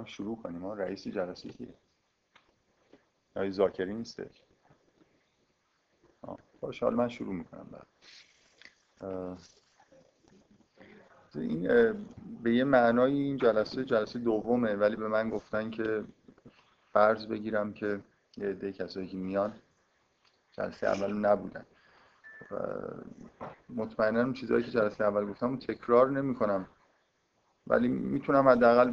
می‌خوایم شروع کنیم. ما رئیس جلسه کیه آقای زاکری نیستش باشه حالا من شروع می‌کنم بعد. این به یه معنای این جلسه جلسه دومه ولی به من گفتن که فرض بگیرم که یه عده کسایی که میان جلسه اول نبودن. و مطمئنا چیزهایی که جلسه اول گفتم تکرار نمی کنم ولی می‌تونم حداقل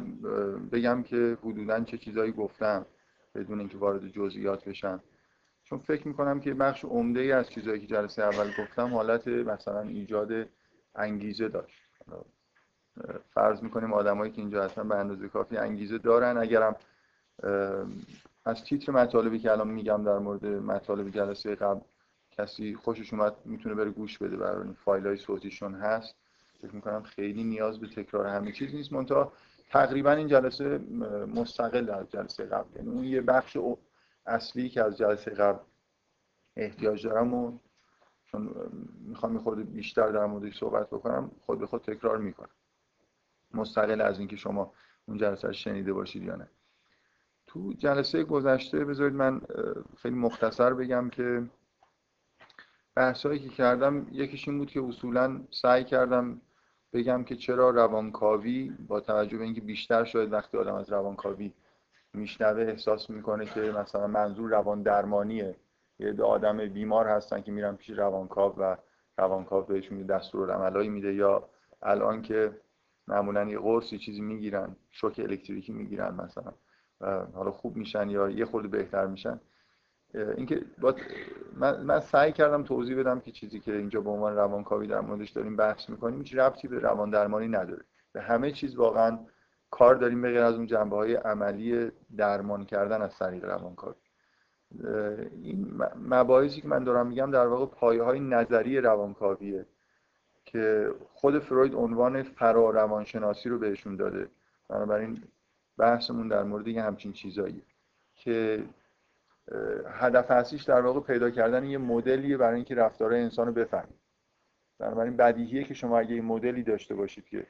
بگم که حدودا چه چیزهایی گفتم بدون اینکه وارد جزئیات بشم. چون فکر می‌کنم که بخش عمده ای از چیزهایی که جلسه اول گفتم حالت مثلا ایجاد انگیزه داشت. فرض می‌کنیم آدمایی که اینجا هستن به اندازه کافی انگیزه دارن. اگرم از تیتر مطالبی که الان میگم در مورد مطالب جلسه قبل کسی خوشش اومد می‌تونه بره گوش بده. برای فایل های صوتیشون هست. فکر می‌کنم خیلی نیاز به تکرار همه چیز نیست. منتها تقریبا این جلسه مستقل از جلسه قبل. یعنی اون یه بخش اصلی که از جلسه قبل احتیاج دارم و چون می‌خوام خود بیشتر در موردش صحبت بکنم خود به خود تکرار می‌کنم. مستقل از اینکه شما اون جلسه شنیده باشید یا نه. تو جلسه گذشته بذارید من خیلی مختصر بگم که بحثایی که کردم یکیش این بود که اصولا سعی کردم بگم که چرا روانکاوی با توجه به اینکه بیشتر شاید وقتی آدم از روانکاوی میشنوه احساس می‌کنه که مثلا منظور روان درمانیه یه آدم بیمار هستن که میرن پیش روانکاو و روانکاو بهشون دستورالعملایی میده یا الان که معمولا یه قرص یه چیزی می‌گیرن شوک الکتریکی می‌گیرن مثلا حالا خوب میشن یا یه خورده بهتر میشن. اینکه من, من سعی کردم توضیح بدم که چیزی که اینجا به عنوان روانکاوی در موردش داریم بحث می‌کنیم هیچ ربطی به روان درمانی نداره. به همه چیز واقعا کار داریم بغیر از اون جنبه های عملی درمان کردن از طریق روانکاوی. این مباحثی که من دارم میگم در واقع پایه های نظری روانکاویه که خود فروید عنوان فرا روانشناسی رو بهشون داده. بنابراین بحثمون در مورد یه همچین چیزایی که هدف اصلیش در واقع پیدا کردن یه مدلیه برای اینکه رفتار انسان رو بفهمید بنابراین بدیهیه که شما اگه یه مدلی داشته باشید که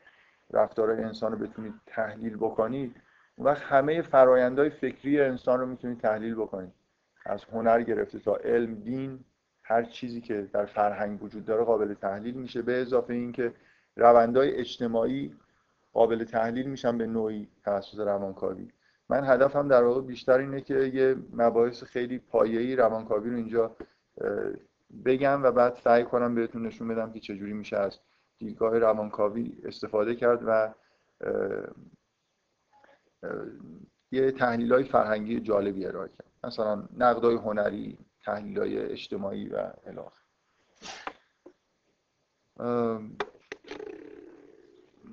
رفتار انسان رو بتونید تحلیل بکنید اون وقت همه فرایندهای فکری انسان رو می‌تونید تحلیل بکنید. از هنر گرفته تا علم دین هر چیزی که در فرهنگ وجود داره قابل تحلیل میشه. به اضافه اینکه روندهای اجتماعی قابل تحلیل میشن به نوعی توسط روانکاوی. من هدفم در واقع بیشتر اینه که یه مباحث خیلی پایه‌ای روانکاوی رو اینجا بگم و بعد سعی کنم بهتون نشون بدم که چجوری میشه از دیدگاه روانکاوی استفاده کرد و یه تحلیل های فرهنگی جالبی ارائه کرد. مثلا نقدای هنری تحلیل های اجتماعی و الاخر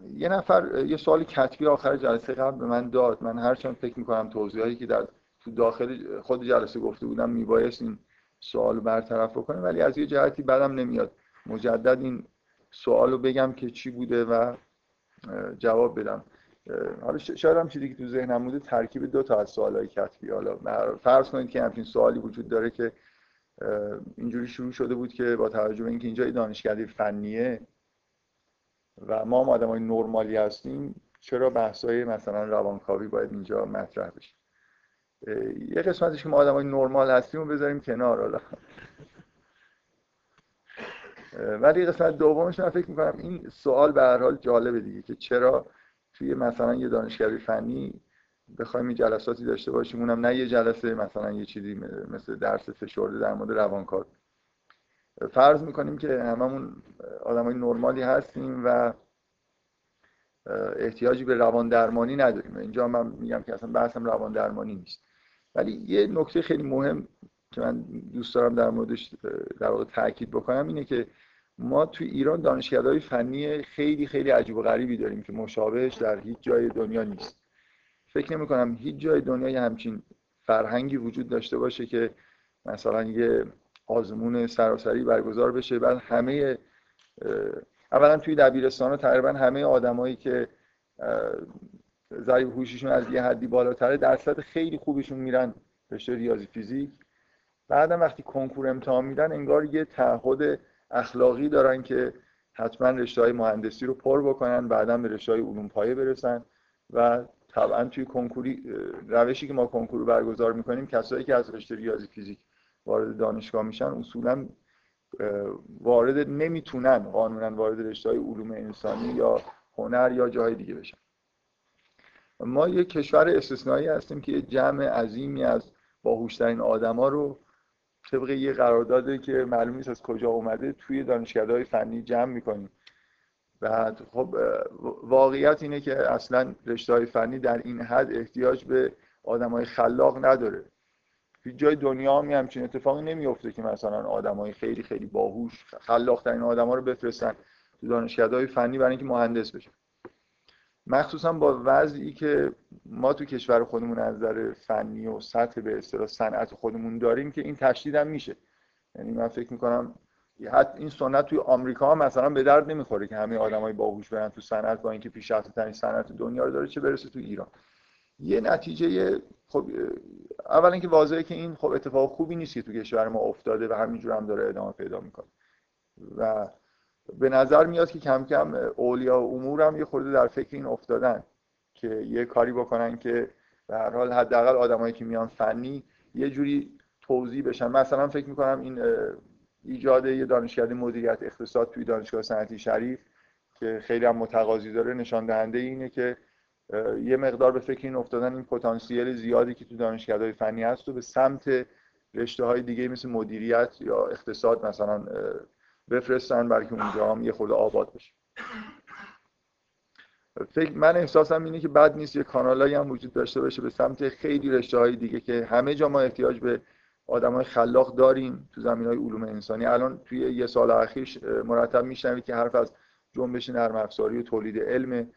یه نفر یه سوال کتبی آخر جلسه قبل به من داد. من هرچند فکر می‌کنم توضیحاتی که در تو داخل خود جلسه گفته بودم میبایست این سوال برطرف بکنه ولی از یه جهتی بدم نمیاد. مجدد این سوال رو بگم که چی بوده و جواب بدم. حالا شاید هم چیزی که تو ذهنم بوده ترکیب دو تا از سوالای کتبی حالا فرض کنید که همچین سوالی وجود داره که اینجوری شروع شده بود که با توجه به اینکه اینجا دانشکده فنیه و ما هم آدم های نرمالی هستیم چرا بحثای مثلا روانکاوی باید اینجا مطرح بشه؟ یه قسمتش که ما آدم های نرمال هستیم رو بذاریم کنار حالا. ولی قسمت دومش من فکر می‌کنم این سوال به هر حال جالبه دیگه که چرا توی مثلا یه دانشگاهی فنی بخوایم یه جلساتی داشته باشیم؟ اونم نه یه جلسه مثلا یه چیزی مثل درس فشرده در مورد روانکاوی. فرض می‌کنیم که هممون های نرمالی هستیم و احتیاجی به روان درمانی نداریم. اینجا من میگم که اصلا بحثم روان درمانی نیست. ولی یه نکته خیلی مهم که من دوست دارم در موردش در واقع تاکید بکنم اینه که ما تو ایران دانشگاه‌های فنی خیلی خیلی عجیب و غریبی داریم که مشابهش در هیچ جای دنیا نیست. فکر نمی کنم هیچ جای دنیا همچین فرهنگی وجود داشته باشه که مثلا یه آزمون سراسری برگزار بشه. بعد همه اولا توی دبیرستان تقریبا همه آدمایی که ضریب هوشیشون از یه حدی بالاتره درصد خیلی خوبشون میرن رشته ریاضی فیزیک. بعدم وقتی کنکور امتحان میدن انگار یه تعهد اخلاقی دارن که حتما رشته های مهندسی رو پر بکنن بعدا به رشته های علوم پایه برسن. و طبعا توی کنکوری روشی که ما کنکور برگزار می‌کنیم کسایی که از رشته ریاضی فیزیک وارد دانشگاه میشن اصولا وارد نمی‌تونن قانونا وارد رشته های علوم انسانی یا هنر یا جاهای دیگه بشن. ما یه کشور استثنایی هستیم که جمع عظیمی از باهوشترین آدما رو طبق یه قرارداده که معلوم نیست از کجا اومده توی دانشگاه فنی جمع می‌کنیم. بعد خب واقعیت اینه که اصلا رشته های فنی در این حد احتیاج به آدم های خلاق نداره. هیچ جای دنیا هم همچین اتفاقی نمیفته که مثلا آدم های خیلی خیلی باهوش خلاق ترین آدم ها رو بفرستن تو دانشگاه های فنی برای اینکه مهندس بشن. مخصوصا با وضعی که ما تو کشور خودمون از نظر فنی و سطح به اصطلاح صنعت خودمون داریم که این تشدید هم میشه. یعنی من فکر می‌کنم حتی این سنت توی آمریکا هم مثلا به درد نمی‌خوره که همه آدمای باهوش برن تو صنعت با اینکه پیشرفته ترین صنعت دنیا رو داره چه برسه تو ایران. یه نتیجه خب اولا اینکه واضحه که این خب اتفاق خوبی نیست که تو کشور ما افتاده و همینجور هم داره ادامه پیدا می‌کنه. و به نظر میاد که کم کم اولیا و امور هم یه خورده در فکر این افتادن که یه کاری بکنن که به هر حال حداقل آدمایی که میان فنی یه جوری توضیح بشن. مثلا فکر می‌کنم این ایجاد یه دانشکده مدیریت اقتصاد توی دانشگاه صنعتی شریف که خیلی هم متقاضی داره نشان دهنده اینه که یه مقدار به فکر این افتادن این پتانسیل زیادی که تو دانشگاه فنی هست و به سمت رشته های دیگه مثل مدیریت یا اقتصاد مثلا بفرستن برای که اونجا هم یه خود آباد بشه. فکر من احساسم اینه که بد نیست یه کانالایی هم وجود داشته باشه به سمت خیلی رشته های دیگه که همه جا ما احتیاج به آدم های خلاق داریم تو زمین های علوم انسانی. الان توی یه سال اخیر مرتب میشنوید که حرف از جنبش نرم افزاری و تولید علم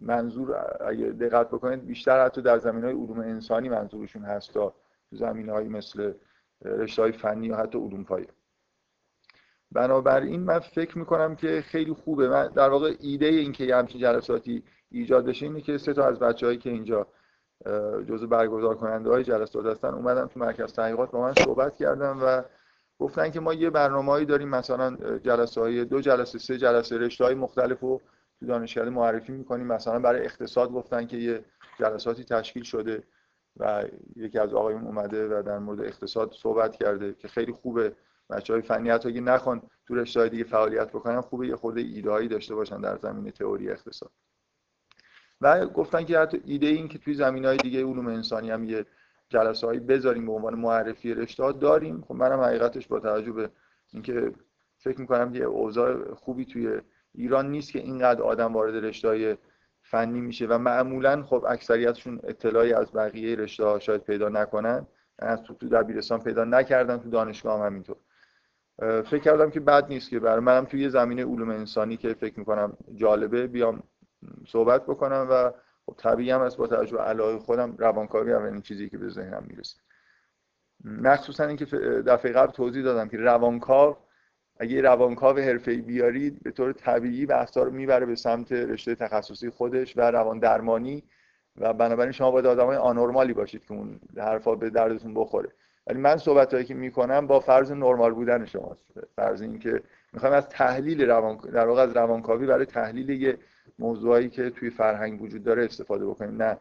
منظور اگه دقت بکنید بیشتر حتی در زمین های علوم انسانی منظورشون هست تا زمین های مثل رشته های فنی و حتی علوم پایه بنابراین من فکر می‌کنم که خیلی خوبه. من در واقع ایده این که یه همچین جلساتی ایجاد بشه اینه که سه تا از بچههایی که اینجا جزء برگزار کننده های جلسات هستن اومدن تو مرکز تحقیقات با من صحبت کردم و گفتن که ما یه برنامه‌ای داریم مثلا جلسه های دو جلسه سه جلسه رشته های مختلف تو دانشکده معرفی می‌کنیم. مثلا برای اقتصاد گفتن که یه جلساتی تشکیل شده و یکی از آقایون اومده و در مورد اقتصاد صحبت کرده که خیلی خوبه. بچه های فنی حتی اگه نخوان تو رشته دیگه فعالیت بکنن خوبه یه خورده ایدهایی داشته باشن در زمینه تئوری اقتصاد. و گفتن که حتی ایده این که توی زمین های دیگه علوم انسانی هم یه جلسه هایی بذاریم به عنوان معرفی رشته ها داریم. خب منم حقیقتش با توجه به اینکه فکر می‌کنم یه اوضاع خوبی توی ایران نیست که اینقدر آدم وارد رشته فنی میشه و معمولا خب اکثریتشون اطلاعی از بقیه رشته ها شاید پیدا نکنن. از تو دبیرستان پیدا نکردن تو دانشگاه هم همینطور فکر کردم که بد نیست که برای منم توی زمینه علوم انسانی که فکر می‌کنم جالبه بیام صحبت بکنم و خب طبیعی هم از با توجه علاقه خودم روانکاوی این چیزی که به ذهنم می‌رسه. مخصوصا اینکه دفعه قبل توضیح دادم که روانکاو اگه روانکاو حرفه‌ای بیارید به طور طبیعی بحثا رو می‌بره به سمت رشته تخصصی خودش و روان درمانی و بنابراین شما باید آدمای آنورمالی باشید که اون حرفا به دردتون بخوره. ولی من صحبت هایی که می‌کنم با فرض نرمال بودن شماست. فرض اینکه می‌خوام از تحلیل روان در واقع از روانکاوی برای تحلیل یه موضوعی که توی فرهنگ وجود داره استفاده بکنیم. نه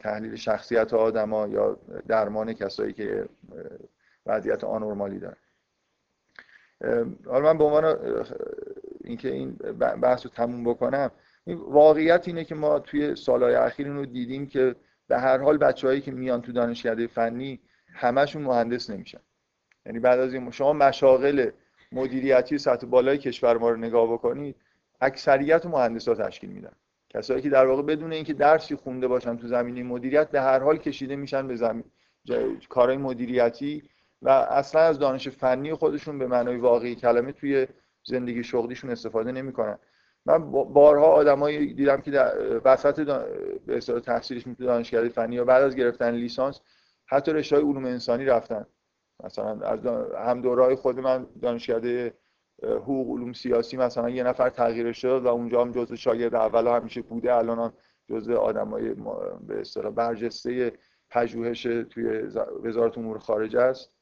تحلیل شخصیت آدما یا درمان کسایی که وضعیت آنورمالی دارن. حالا من به عنوان اینکه این بحث رو تموم بکنم واقعیت اینه که ما توی سالهای اخیر رو دیدیم که به هر حال بچههایی که میان تو دانشکده فنی همشون مهندس نمیشن. یعنی بعد از این شما مشاغل مدیریتی سطح بالای کشور ما رو نگاه بکنید اکثریت مهندسا تشکیل میدن. کسایی که در واقع بدون اینکه درسی خونده باشن تو زمینه مدیریت به هر حال کشیده میشن به زمین کارهای مدیریتی و اصلا از دانش فنی خودشون به معنای واقعی کلمه توی زندگی شغلیشون استفاده نمی‌کنن. من بارها آدمایی دیدم که در وسط به اصطلاح تحصیلش تو دانشکده فنی یا بعد از گرفتن لیسانس حتی رشته علوم انسانی رفتن. مثلا از هم دورای خود من دانشکده حقوق علوم سیاسی مثلا یه نفر تغییر شد و اونجا هم جزء شاگرد اول همیشه بوده الان هم جزء آدمای به اصطلاح برجسته پژوهش توی وزارت امور خارجه است.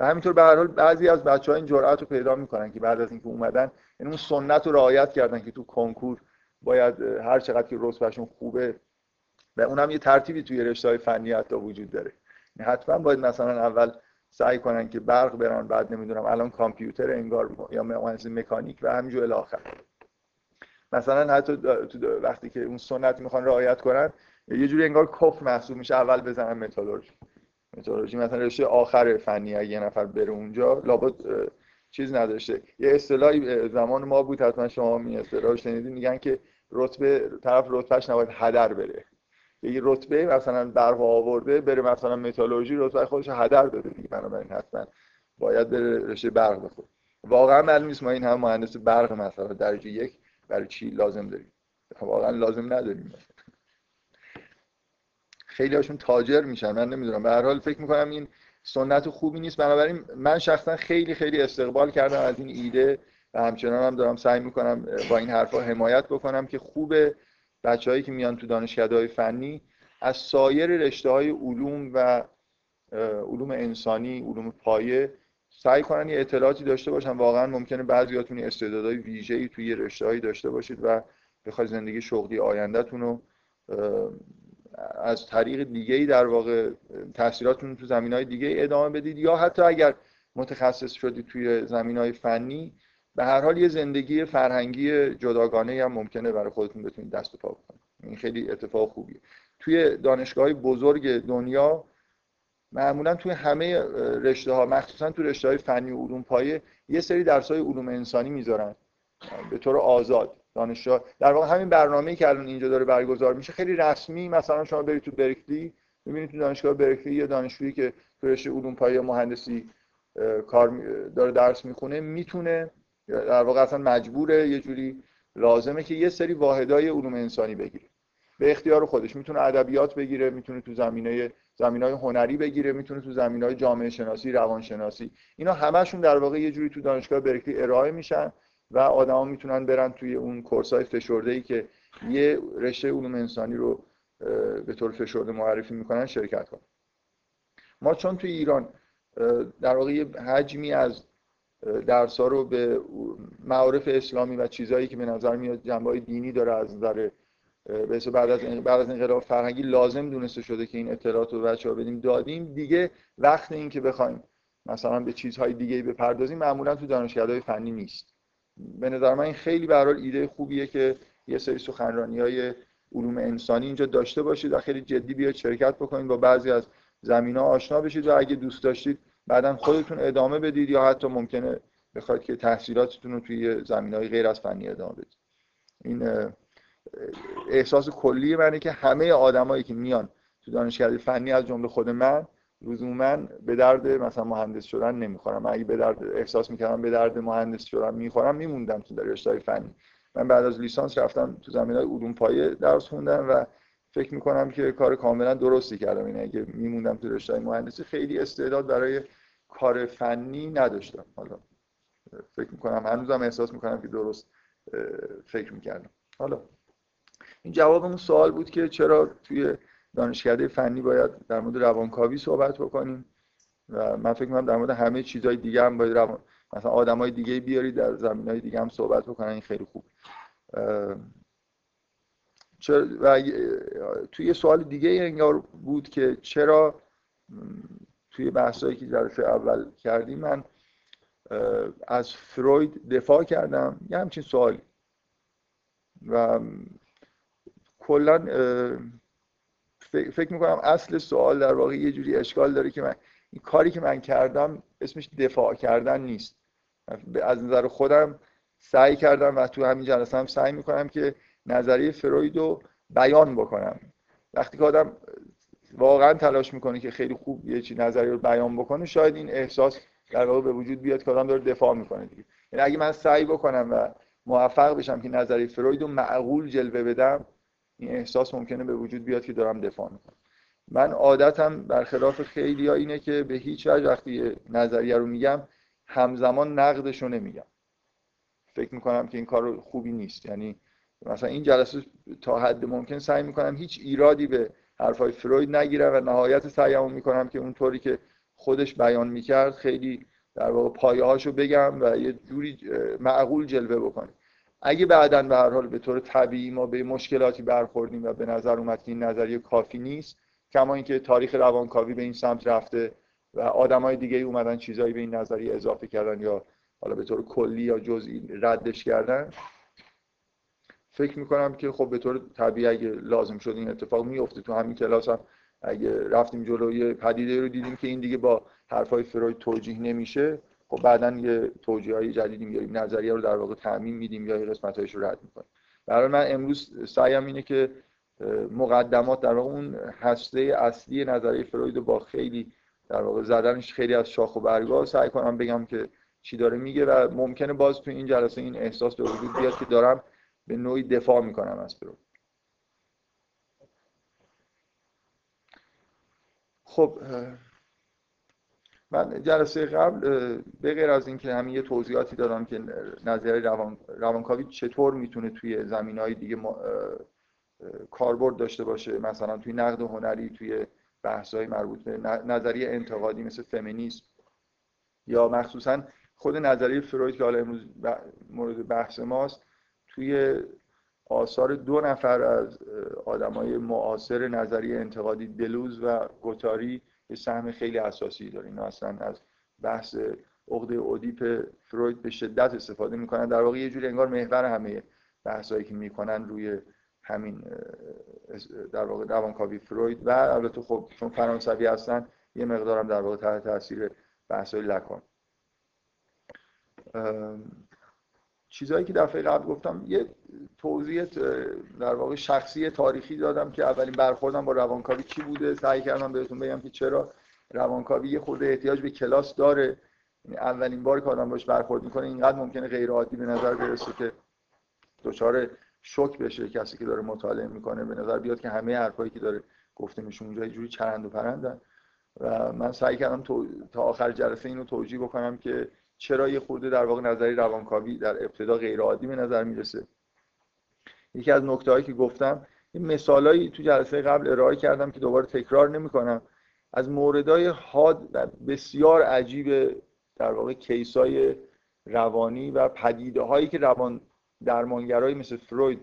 و همینطور به هر حال بعضی از بچه ها این جرأت رو پیدا می‌کنن که بعد از اینکه اومدن یعنی اون سنت رو رعایت کردن که تو کنکور باید هر چقدر که رتبهشون خوبه و اونم یه ترتیبی توی رشته های فنی حتی وجود داره. یعنی حتما باید مثلا اول سعی کنن که برق برن بعد نمی‌دونم الان کامپیوتر انگار یا مهندسی مکانیک و همینجور الی آخر. مثلا حتی وقتی که اون سنت می‌خوان رعایت کنن یه جوری انگار کف محسوب میشه اول بزنن متالورژی. متالورژی مثلا رشته آخر فنی اگه یه نفر بره اونجا لابد چیز نداشته. یه اصطلاحی زمان ما بود حتما شما می اصطلاح شنیدین میگن که رتبه طرف رتبهش نباید هدر بره. یه رتبه مثلا برق آورده بره مثلا متالورژی رتبه خودش هدر بده دیگه. بنابراین حتما باید بره رشته برق بخوره. واقعا معلوم نیست ما این هم مهندس برق مثلا درجه یک برای چی لازم داریم. واقعا لازم نداریم. خیلی هاشون تاجر میشن. من نمی‌دونم. به هر حال فکر می‌کنم این سنت خوبی نیست. بنابراین من شخصا خیلی خیلی استقبال کردم از این ایده و همچنان هم دارم سعی می‌کنم با این حرفا حمایت بکنم که خوب بچههایی که میان تو دانشکده فنی از سایر رشته های علوم و علوم انسانی علوم پایه سعی کنن یه اطلاعاتی داشته باشن. واقعا ممکنه بعضیاتون استعدادهای ویژه‌ای توی رشته‌هایی داشته باشید و بخواید زندگی شغلی آیندهتون رو از طریق دیگه ای در واقع تحصیلاتون تو زمین های دیگه ادامه بدید یا حتی اگر متخصص شدید توی زمین های فنی به هر حال یه زندگی فرهنگی جداگانه هم ممکنه برای خودتون بتونید دست و پا بکنید. این خیلی اتفاق خوبیه. توی دانشگاه بزرگ دنیا معمولا توی همه رشته ها مخصوصا تو رشته های فنی و علوم پایه یه سری درس های علوم انسانی می‌ذارن. به طور آزاد. دانشجو. در واقع همین برنامه‌ای که الان اینجا داره برگزار میشه خیلی رسمی مثلا شما برید تو برکلی ببینید تو دانشگاه برکلی یه دانشجویی که تو رشته علوم پایه مهندسی کار داره درس می‌خونه می‌تونه در واقع اصلا مجبوره یه جوری لازمه که یه سری واحدهای علوم انسانی بگیره. به اختیار خودش. می‌تونه ادبیات بگیره می‌تونه تو زمینه زمینای هنری بگیره می‌تونه تو زمینای جامعه شناسی روانشناسی. اینا همشون در واقع یه جوری تو دانشگاه برکلی ارائه میشن. و آدما می‌تونن برن توی اون کورسای فشرده ای که یه رشته علوم انسانی رو به طور فشرده معرفی می‌کنن شرکت کنن. ما چون توی ایران در واقع حجمی از درس ها رو به معارف اسلامی و چیزهایی که به نظر میاد جنبه دینی داره از نظر به بعد از بعد از انقلاب فرهنگی لازم دونسته شده که این اطلاعات رو بچه‌ها بدیم. دادیم دیگه وقت این که بخوایم مثلا به چیزهای دیگه بپردازیم معمولا تو دانشگاه‌های فنی نیست. به نظر من این خیلی به ایده خوبیه که یه سری سخنرانی های علوم انسانی اینجا داشته باشید و خیلی جدی بیاید شرکت بکنید با بعضی از زمین ها آشنا بشید و اگه دوست داشتید بعدا خودتون ادامه بدید یا حتی ممکنه بخواید که تحصیلاتتون رو توی زمین های غیر از فنی ادامه بدید. این احساس کلی منه که همه آدمایی که میان تو دانشکده فنی از جمله خود من لزوما به درد مثلا مهندس شدن نمی‌خورم. اگه به درد احساس می‌کردم به درد مهندس شدن می‌خورم میموندم تو رشته فنی. من بعد از لیسانس رفتم تو زمینه علوم پایه درس خوندم و فکر می‌کنم که کار کاملا درستی کردم. اینه اگه میموندم تو رشته مهندسی خیلی استعداد برای کار فنی نداشتم. حالا فکر می‌کنم هنوزم احساس می‌کنم که درست فکر می‌کردم. حالا این جواب اون سوال بود که چرا توی دانشکده فنی باید در مورد روانکاوی صحبت بکنیم و من فکر می‌کنم در مورد همه چیزهای دیگه هم باید روان... مثلا آدمای دیگه بیارید در زمین های دیگه هم صحبت بکنن این خیلی خوب. چرا و توی سوال دیگه انگار بود که چرا توی بحثایی که جلسه اول کردیم من از فروید دفاع کردم یه همچین سوالی. و کلا فکر می‌کنم اصل سوال در واقع یه جوری اشکال داره که من این کاری که من کردم اسمش دفاع کردن نیست. از نظر خودم سعی کردم و تو همین جلسه هم سعی می‌کنم که نظریه فروید رو بیان بکنم. وقتی که آدم واقعا تلاش می‌کنه که خیلی خوب یه چی نظریه رو بیان بکنه شاید این احساس در واقع به وجود بیاد که آدم داره دفاع می‌کنه دیگه. یعنی اگه من سعی بکنم و موفق بشم که نظریه فروید رو معقول جلوه بدم این احساس ممکنه به وجود بیاد که دارم دفاع می‌کنم. من عادتم برخلاف خیلی ها اینه که به هیچ وجه وقتی نظریه رو میگم همزمان نقدش رو نمیگم. فکر می‌کنم که این کار خوبی نیست. یعنی مثلا این جلسه تا حد ممکن سعی می‌کنم هیچ ایرادی به حرفای فروید نگیرم و نهایت سعیمو می‌کنم که اونطوری که خودش بیان می‌کرد خیلی در واقع پایه هاشو بگم و یه جوری معقول جلوه بکنم اگه بعدا به هر حال به طور طبیعی ما به مشکلاتی برخوردیم و به نظر اومد که این نظریه کافی نیست کما اینکه تاریخ روانکاوی به این سمت رفته و آدمای دیگه اومدن چیزایی به این نظریه اضافه کردن یا حالا به طور کلی یا جزئی ردش کردن. فکر می‌کنم که خب به طور طبیعی اگه لازم شد این اتفاق میفته تو همین کلاس هم اگه رفتیم جلوی پدیده رو دیدیم که این دیگه با حرفای فروید توجیه نمیشه. خب بعدا یه توجیه های جدیدی میاریم نظریه رو در واقع تعمین میدیم یا یه قسمتایش رو رد می‌کنیم. برای من امروز سعیم اینه که مقدمات در واقع اون هسته اصلی نظریه فروید با خیلی در واقع زدنش خیلی از شاخ و برگا سعی کنم بگم که چی داره میگه و ممکنه باز تو این جلسه این احساس به وجود بیاد که دارم به نوعی دفاع می‌کنم از فروید. خب من جلسه قبل به غیر از اینکه همین یه توضیحاتی دادم که نظریه روان، روانکاوی چطور می‌تونه توی زمین های دیگه کاربرد داشته باشه مثلا توی نقد هنری توی بحث های مربوط به نظریه انتقادی مثل فمینیسم. یا مخصوصا خود نظریه فروید که حالا امروز مورد بحث ماست توی آثار دو نفر از آدمای معاصر نظریه انتقادی دلوز و گوتاری یه سهم خیلی اساسی داره. اینا اصلا از بحث عقده اودیپ فروید به شدت استفاده می‌کنن. در واقع یه جوری انگار محور همه بحثایی که می‌کنن روی همین در واقع روانکاوی فروید و البته خب چون فرانسوی هستن یه مقدارم در واقع تحت تاثیر بحثای لکان. چیزهایی که دفعه قبل گفتم یه توضیح در واقع شخصی تاریخی دادم که اولین برخوردم با روانکاوی چی بوده. سعی کردم بهتون بگم که چرا روانکاوی یه خورده احتیاج به کلاس داره. یعنی اولین بار که آدم باش برخورد می‌کنه اینقدر ممکنه غیر عادی به نظر برسه که دچار شوک بشه کسی که داره مطالعه می‌کنه. به نظر بیاد که همه حرفایی که داره گفته میشه اونجا یه جوری چرند و پرندن. و من سعی کردم تا آخر جلسه اینو توجیه بکنم که چرا یه خورده در واقع نظری روانکاوی در ابتدا غیر عادی به نظر می‌رسه؟ یکی از نکته هایی که گفتم این مثالایی تو جلسه قبل ارائه کردم که دوباره تکرار نمی‌کنم. از موردهای حاد و بسیار عجیب در واقع کیسای روانی و پدیده هایی که روان درمانگرایی مثل فروید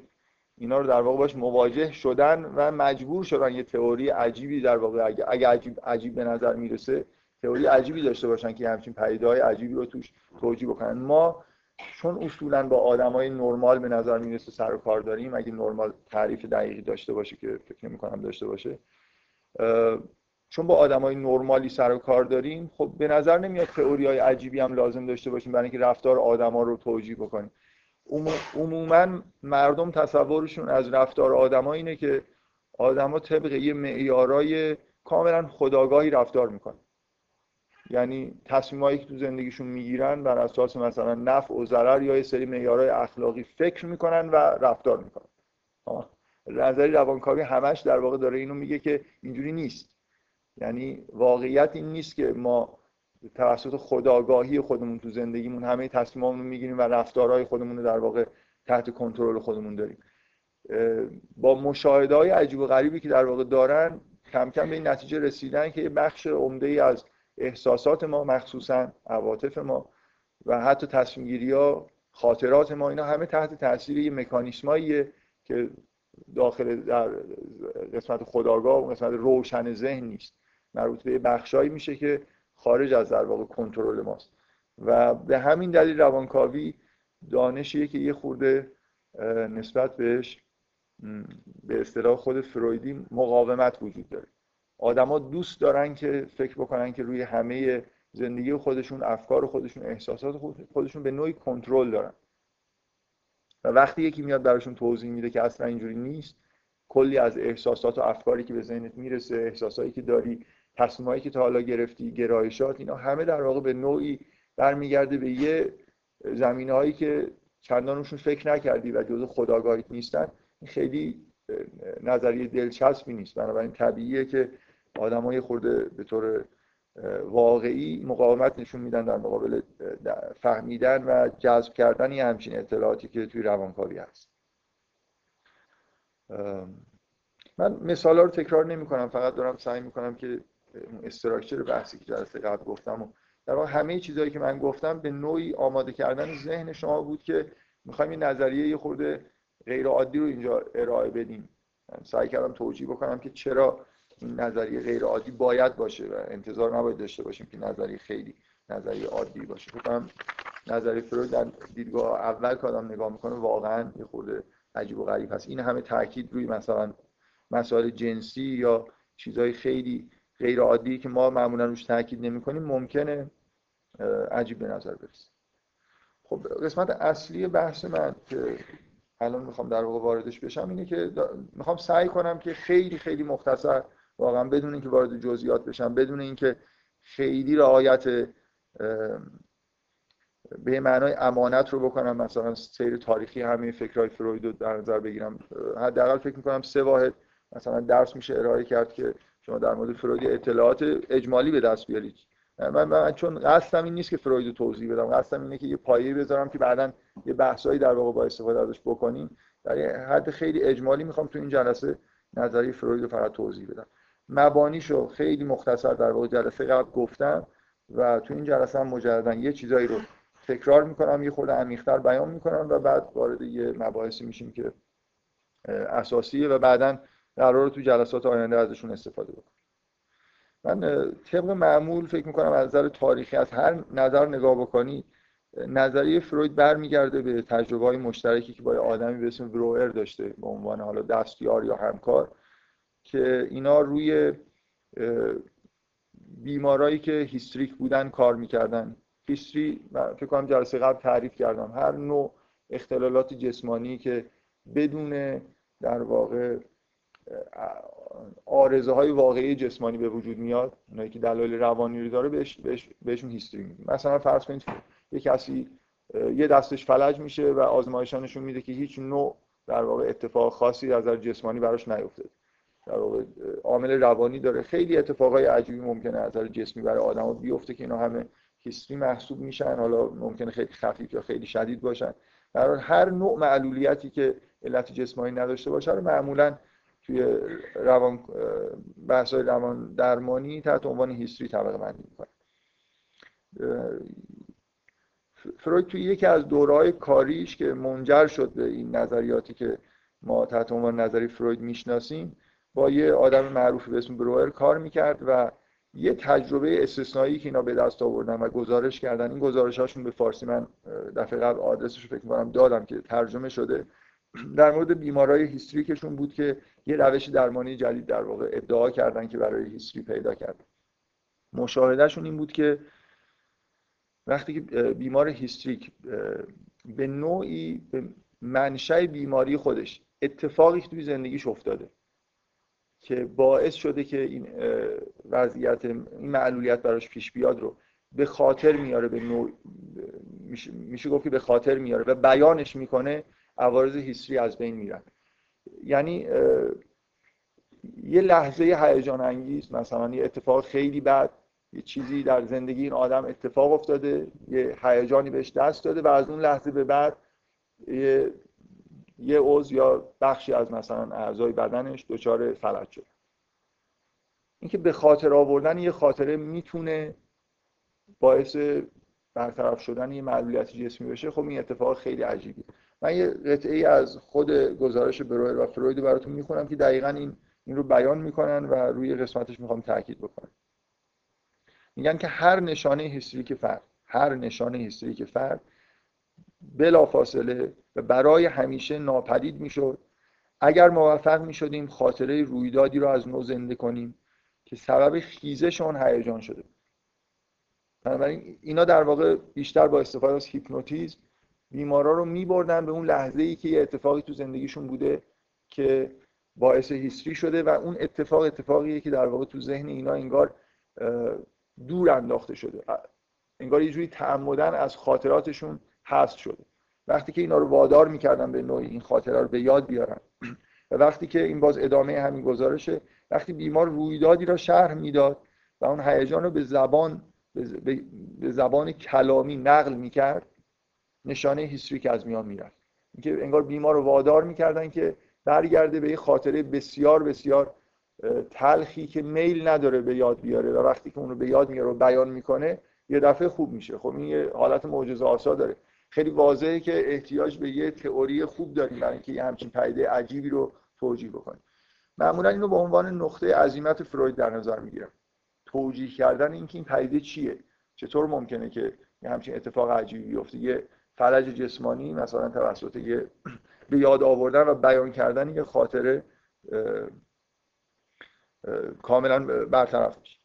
اینا رو در واقع باش مواجه شدن و مجبور شدن یه تئوری عجیبی در واقع اگه عجیب, عجیب به نظر می‌رسه تئوری عجیبی داشته باشن که همچین پدیده های عجیبی رو توش توجیه بکنن. ما چون اصولا با آدمای نرمال به نظر می‌رسه سر و کار داریم اگه نرمال تعریف دقیقی داشته باشه که فکر نمی کنم داشته باشه چون با آدمای نرمالی سر و کار داریم خب به نظر نمیاد تئوری های عجیبی هم لازم داشته باشیم برای اینکه رفتار آدما رو توجیه بکنیم. عموما مردم تصورشون از رفتار آدما اینه که آدما طبق یه معیارای کاملا خداگاهی رفتار می‌کنن. یعنی تصمیمایی که تو زندگیشون می‌گیرن بر اساس مثلا نفع و ضرر یا یه سری معیارهای اخلاقی فکر می‌کنن و رفتار می‌کنن. نظری روانکاوی همش در واقع داره اینو میگه که اینجوری نیست. یعنی واقعیت این نیست که ما توسط خداگاهی خودمون تو زندگیمون همه تصمیمامون رو می‌گیریم و رفتارهای خودمون رو در واقع تحت کنترل خودمون داریم. با مشاهده های عجیب و غریبی که در واقع دارن کم کم به این نتیجه رسیدن که بخش عمده ای از احساسات ما مخصوصا عواطف ما و حتی تصمیم گیری ها خاطرات ما اینا همه تحت تاثیر یه مکانیسماییه که داخل در قسمت خداگاه و قسمت روشن ذهن نیست. مربوط به بخشایی میشه که خارج از در واقع کنترل ماست. و به همین دلیل روانکاوی دانشیه که یه خورده نسبت بهش به اصطلاح خود فرویدی مقاومت وجود داره. آدما دوست دارن که فکر بکنن که روی همه زندگی خودشون افکار خودشون احساسات خودشون به نوعی کنترل دارن. و وقتی یکی میاد براشون توضیح میده که اصلا اینجوری نیست کلی از احساسات و افکاری که به ذهنت می‌رسه احساسایی که داری تصمیمایی که تا حالا گرفتی گرایشات اینا همه در واقع به نوعی برمیگرده به یه زمینه هایی که چندانشون فکر نکردی و جزء خداگاهیت نیستن. خیلی نظریه دلچسبی نیست. بنابراین طبیعیه که های خورده به طور واقعی مقاومت نشون میدن در مقابل فهمیدن و جذب کردن یه همچین اطلاعاتی که توی روانکاوی هست. من مثال رو تکرار نمی کنم فقط دارم سعی می کنم که استراکچر بحثی که جلسه قبل گفتم و در واقع همه چیزهایی که من گفتم به نوعی آماده کردن ذهن شما بود که می‌خوایم این نظریه یه خورده غیر عادی رو اینجا ارائه بدیم. سعی کردم توجیه بکنم که چرا این نظریه غیر عادی باید باشه و انتظار نباید داشته باشیم که نظریه خیلی نظریه عادی باشه. فکر نظریه فروید در دیدگاه اول که آدم نگاه می‌کنه واقعا یه خورده عجیب و غریب هست. این همه تاکید روی مثلا مسائل جنسی یا چیزهای خیلی غیر عادی که ما معمولا روش تاکید نمی‌کنیم ممکنه عجیب به نظر برسه. خب قسمت اصلی بحث من که الان می‌خوام در واقع واردش بشم اینه که می‌خوام سعی کنم که خیلی خیلی مختصر واقعا بدون اینکه وارد جزئیات بشم بدون اینکه خیلی رعایت به معنای امانت رو بکنم مثلا سیر تاریخی همه فکرهای فروید رو در نظر بگیرم. حداقل فکر می‌کنم سه واحد مثلا درس میشه ارائه کرد که شما در مورد فروید اطلاعات اجمالی به دست بیارید. من, من چون قصدم این نیست که فروید رو توضیح بدم قصدم اینه که یه پایه بذارم که بعدا یه بحثایی در واقع با استفاده ازش بکنیم. در حد خیلی اجمالی می‌خوام تو این جلسه نظری فروید رو فقط توضیح بدم. مبانیشو خیلی مختصر در واقع جلسه قبل گفتم و تو این جلسه هم مجددا یه چیزایی رو تکرار می‌کنم یه خورده عمیق‌تر بیان می‌کنم و بعد وارد یه مباحثی میشیم که اساسیه و بعدا قرار تو جلسات آینده ازشون استفاده بکنم. من طبق معمول فکر می‌کنم از نظر تاریخی از هر نظر نگاه بکنی نظریه فروید برمیگرده به تجربه های مشترکی که با آدمی به اسم بروئر داشته به عنوان حالا دستیار یا همکار. که اینا روی بیمارایی که هیستریک بودن کار می‌کردن. هیستری فکر کنم جلسه قبل تعریف کردم. هر نوع اختلالات جسمانی که بدون در واقع آرزه های واقعی جسمانی به وجود میاد اونایی که دلایل روانی رو داره بهش بهش بهشون هیستری میگیم مثلا فرض کنید یه کسی یه دستش فلج میشه و آزمایشانشون میده که هیچ نوع در واقع اتفاق خاصی از نظر جسمانی براش نیفتاده. در واقع عامل روانی داره. خیلی اتفاقای عجیبی ممکنه از نظر جسمی برای آدما بیفته که اینا همه هیستری محسوب میشن. حالا ممکنه خیلی خفیف یا خیلی شدید باشن. در هر نوع معلولیتی که علت جسمانی نداشته باشه رو معمولا توی روان بحث روان درمانی تحت عنوان هیستری طبقه بندی می‌کنه. فروید توی یکی از دورهای کاریش که منجر شد به این نظریاتی که ما تحت عنوان نظری فروید می‌شناسیم با یه آدم معروفی به اسم بروئر کار می‌کرد و یه تجربه استثنایی که اینا به دست آوردن و گزارش کردن این گزارش هاشون به فارسی من دفعه قبل آدرسش رو فکر کنم دادم که ترجمه شده. در مورد بیمارای هیستریکشون بود که یه روش درمانی جدید در واقع ادعا کردن که برای هیستری پیدا کرد. مشاهدهشون این بود که وقتی که بیمار هیستریک به نوعی به منشأ بیماری خودش اتفاقی توی زندگیش افتاده. که باعث شده که این وضعیت این معلولیت براش پیش بیاد رو به خاطر میاره به نوع میشه گفت که به خاطر میاره و بیانش می‌کنه عوارض هیستری از بین میرن. یعنی یه لحظه هیجان انگیز مثلا یه اتفاق خیلی بد یه چیزی در زندگی این آدم اتفاق افتاده یه هیجانی بهش دست داده و از اون لحظه به بعد یه یه عضو یا بخشی از مثلا اعضای بدنش دچار فلج شده. اینکه به خاطر آوردن یه خاطره می‌تونه باعث برطرف شدن یه معلولیت جسمی بشه خب این اتفاق خیلی عجیبی من یه قطعه از خود گزارش برویر و فروید براتون می‌خونم که دقیقا این این رو بیان می‌کنن و روی قسمتش می‌خوام تاکید بکنم. میگن که هر نشانه هیستریک فرد هر نشانه هیستریک فرد بلا فاصله و برای همیشه ناپدید می‌شد. اگر موفق می‌شدیم خاطره رویدادی رو از نو زنده کنیم که سبب خیزش اون هیجان شده. بنابراین اینا در واقع بیشتر با استفاده از هیپنوتیزم بیمارا رو میبردن به اون لحظه ای که یه اتفاقی تو زندگیشون بوده که باعث هیستری شده و اون اتفاق اتفاقیه که در واقع تو ذهن اینا انگار دور انداخته شده. انگار یه جوری تعمدن از خاطراتشون حذف شده وقتی که اینا رو وادار می‌کردن به نوعی این خاطره رو به یاد بیارن. و وقتی که این باز ادامه همین گزارشه وقتی بیمار رویدادی را شرح می‌داد و اون هیجان رو به زبان به زبان کلامی نقل می‌کرد نشانه هیستریک از میان می‌رفت. اینکه انگار بیمار رو وادار می‌کردن که برگرده به یه خاطره بسیار بسیار تلخی که میل نداره به یاد بیاره و وقتی که اون رو به یاد میاره و بیان می‌کنه یه دفعه خوب میشه. خب این یه حالت معجزه آسا داره. خیلی واضحه که احتیاج به یه تئوری خوب داریم برای اینکه یه همچین پدیده عجیبی رو توجیه بکنیم. معمولا اینو به عنوان نقطه عظیمت فروید در نظر می‌گیرم. توجیه کردن اینکه این پدیده چیه؟ چطور ممکنه که یه همچین اتفاق عجیبی بیفته؟ یه فلج جسمانی مثلا توسط یه به یاد آوردن و بیان کردن یه خاطره کاملا برطرف میشه.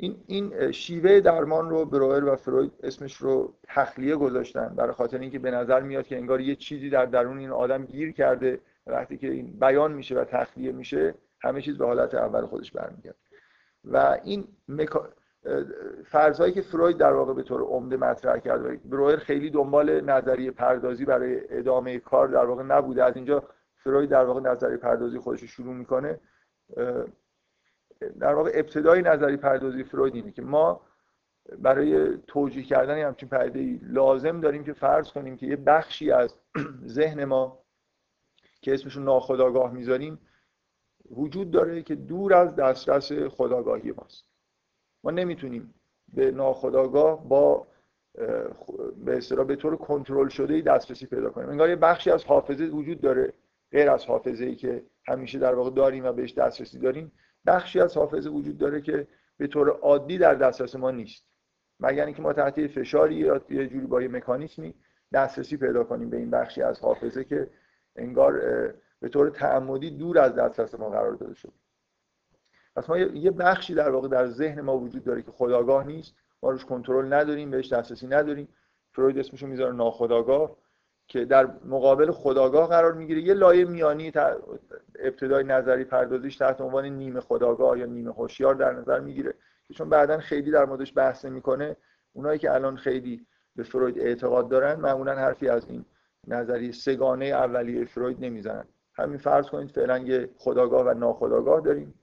این این شیوه درمان رو بروئر و فروید اسمش رو تخلیه گذاشتن برای خاطر اینکه به نظر میاد که انگار یه چیزی در درون این آدم گیر کرده وقتی که این بیان میشه و تخلیه میشه همه چیز به حالت اول خودش برمیگرده. و این مکا... که فروید در واقع به طور عمده مطرح کرد بروئر خیلی دنبال نظریه پردازی برای ادامه کار در واقع نبوده. از اینجا فروید در واقع نظریه پردازی خودش رو شروع می‌کنه. در واقع ابتدای نظری پردازی فروید اینه که ما برای توجیه کردن همچین پدیده لازم داریم که فرض کنیم که یه بخشی از ذهن ما که اسمشون ناخودآگاه می‌ذاریم وجود داره که دور از دسترس خداگاهی ماست. ما نمی‌تونیم به ناخودآگاه با به اصطلاح به طور کنترل شده دسترسی پیدا کنیم. انگار یه بخشی از حافظه وجود داره غیر از حافظه ای که همیشه در واقع داریم و بهش دسترسی داریم. بخشی از حافظه وجود داره که به طور عادی در دسترس ما نیست. مگر اینکه ما تحت فشاری یا یه جوری با یه مکانیزمی دسترسی پیدا کنیم به این بخشی از حافظه که انگار به طور تعمدی دور از دسترس ما قرار داده شده. پس ما یه بخشی در واقع در ذهن ما وجود داره که خداگاه نیست. ما روش کنترل نداریم بهش دسترسی نداریم. فروید اسمشو می‌ذاره ناخداگاه. که در مقابل خداگاه قرار می‌گیره. یه لایه میانی ابتدای نظری پردازیش تحت عنوان نیمه خداگاه یا نیمه هوشیار در نظر می‌گیره که چون بعدا خیلی در موردش بحث می‌کنه اونایی که الان خیلی به فروید اعتقاد دارن معمولا حرفی از این نظری سگانه اولیه فروید نمی‌زنن. همین فرض کنید فعلا یه خداگاه و ناخداگاه داریم.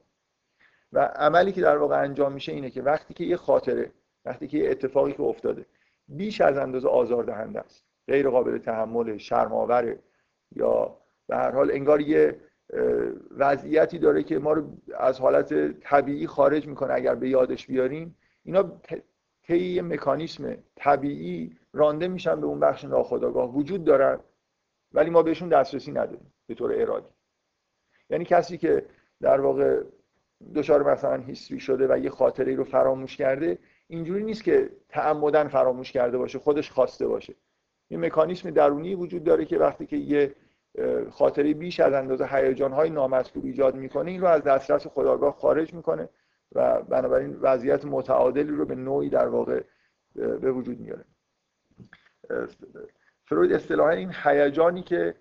و عملی که در واقع انجام میشه اینه که وقتی که یه خاطره وقتی که یه اتفاقی که افتاده بیش از اندازه آزاردهنده است. غیر قابل تحمل شرماوره یا به هر حال انگار یه وضعیتی داره که ما رو از حالت طبیعی خارج می‌کنه اگر به یادش بیاریم. اینا طی یه مکانیسم طبیعی رانده میشن به اون بخش ناخودآگاه. وجود دارن ولی ما بهشون دسترسی نداریم به طور ارادی. یعنی کسی که در واقع دچار مثلا هیستری شده و یه خاطره رو فراموش کرده اینجوری نیست که تعمدن فراموش کرده باشه خودش خواسته باشه. یه مکانیسم درونی وجود داره که وقتی که یه خاطره بیش از اندازه هیجان های نامطلوب ایجاد می‌کنه این رو از دسترس خداگاه خارج می‌کنه و بنابراین وضعیت متعادلی رو به نوعی در واقع به وجود میاره. فروید اصطلاحا این هیجانی که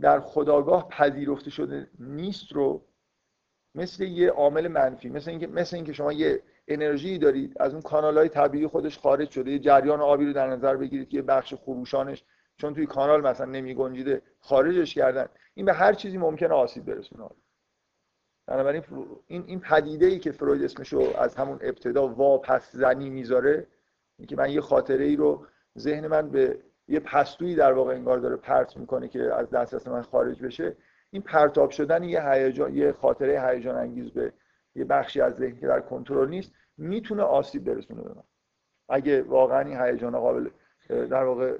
در خداگاه پذیرفته شده نیست رو مثل یه عامل منفی مثل اینکه مثل اینکه شما یه انرژی دارید از اون کانال های طبیعی خودش خارج شده. یه جریان آبی رو در نظر بگیرید که یه بخش خروشانش چون توی کانال مثلا نمی گنجیده خارجش کردن. این به هر چیزی ممکنه آسیب برسونه. بنابراین این این پدیده ای که فروید اسمشو از همون ابتدا واپس زنی می‌ذاره اینکه من یه خاطره ای رو ذهن من به یه پستویی در واقع انگار داره پرت می‌کنه که از دسترس من خارج بشه. این پرتاب شدن یه هیجان یه خاطره هیجان انگیز به یه بخشی از ذهن که در کنترل نیست می‌تونه آسیب برسونه به من. اگه واقعا این هیجان قابل در واقع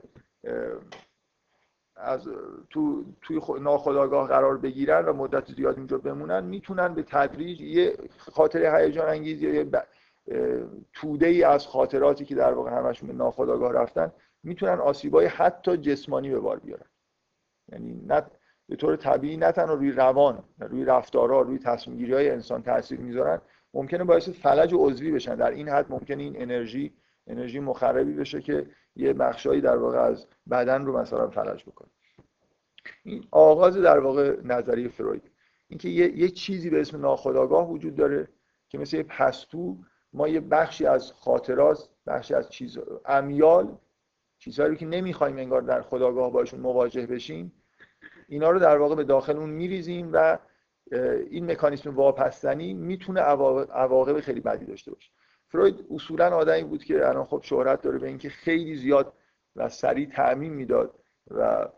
از تو توی ناخودآگاه قرار بگیرن و مدت زیاد اینجا بمونن می‌تونن به تدریج یه خاطر هیجان انگیز یا یه توده ای از خاطراتی که در واقع همشون به ناخودآگاه رفتن می‌تونن آسیبای حتی جسمانی به بار بیارن. یعنی نه به طور طبیعی نه تنها روی روان روی رفتارها روی تصمیم های انسان تاثیر می‌ذارن ممکنه باعث فلج و عضوی بشن. در این حد ممکنه این انرژی انرژی مخربی بشه که یه بخشایی در واقع از بدن رو مثلا فلج بکنه. این آغاز در واقع نظریه فروید. اینکه یه،, یه چیزی به اسم ناخودآگاه وجود داره که مثل یه پستو ما یه بخشی از خاطرات بخشی از چیز امیال چیزهایی که نمی‌خوایم انگار در خداگاه باشون مواجه بشیم اینا رو در واقع به داخل اون میریزیم و این مکانیسم واپستنی می‌تونه عواقب خیلی بدی داشته باشه. فروید اصولا آدمی بود که الان خب شهرت داره به اینکه خیلی زیاد و سریع تعمین می‌داد و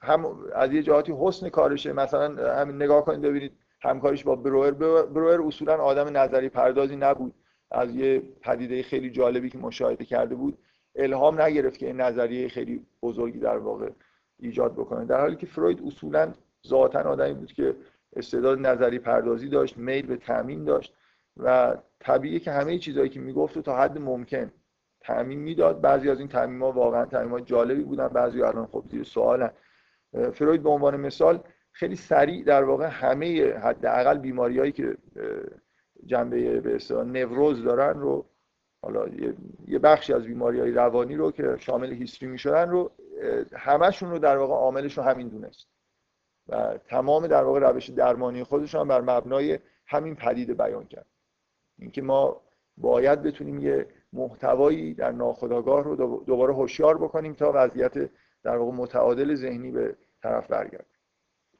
هم از یه جهاتی حسن کارشه. مثلا همین نگاه کنید ببینید همکاریش با بروئر بروئر اصولا آدم نظری پردازی نبود. از یه پدیده خیلی جالبی که مشاهده کرده بود الهام نگرفت که این نظریه خیلی بزرگی در واقع ایجاد بکنه. در حالی که فروید اصولا ذاتا آدمی بود که استعداد نظری پردازی داشت میل به تعمین داشت و طبیعیه که همه چیزهایی که می‌گفت تا حد ممکن تعمین می‌داد. بعضی از این تعمیم ها واقعا تعمیم ها جالبی بودن بعضی الان خب زیر سوالن. فروید به عنوان مثال خیلی سریع در واقع همه حداقل بیماریایی که جنبه به اصطلاح نوروز دارن رو حالا یه بخشی از بیماری های روانی رو که شامل هیستری می‌شدن رو همشون رو در واقع عاملش رو همین دونست و تمام در واقع روش درمانی خودشان بر مبنای همین پدیده بیان کرد. اینکه ما باید بتونیم یه محتوایی در ناخودآگاه رو دوباره هوشیار بکنیم تا وضعیت در واقع متعادل ذهنی به طرف برگرد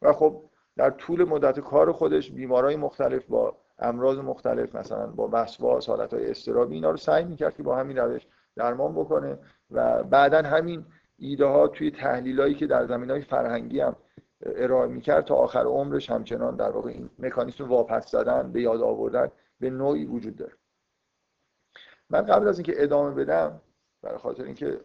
و خب در طول مدت کار خودش بیمارای مختلف با امراض مختلف مثلا با وسواس حالت های استرابی اینا رو سعی می‌کرد که با همین روش درمان بکنه و بعدا همین ایده ها توی تحلیل که در زمین های فرهنگی هم ارائه می‌کرد تا آخر عمرش همچنان در واقع این مکانیسم واپس زدن به یاد آوردن به نوعی وجود داره. من قبل از اینکه ادامه بدم برای خاطر اینکه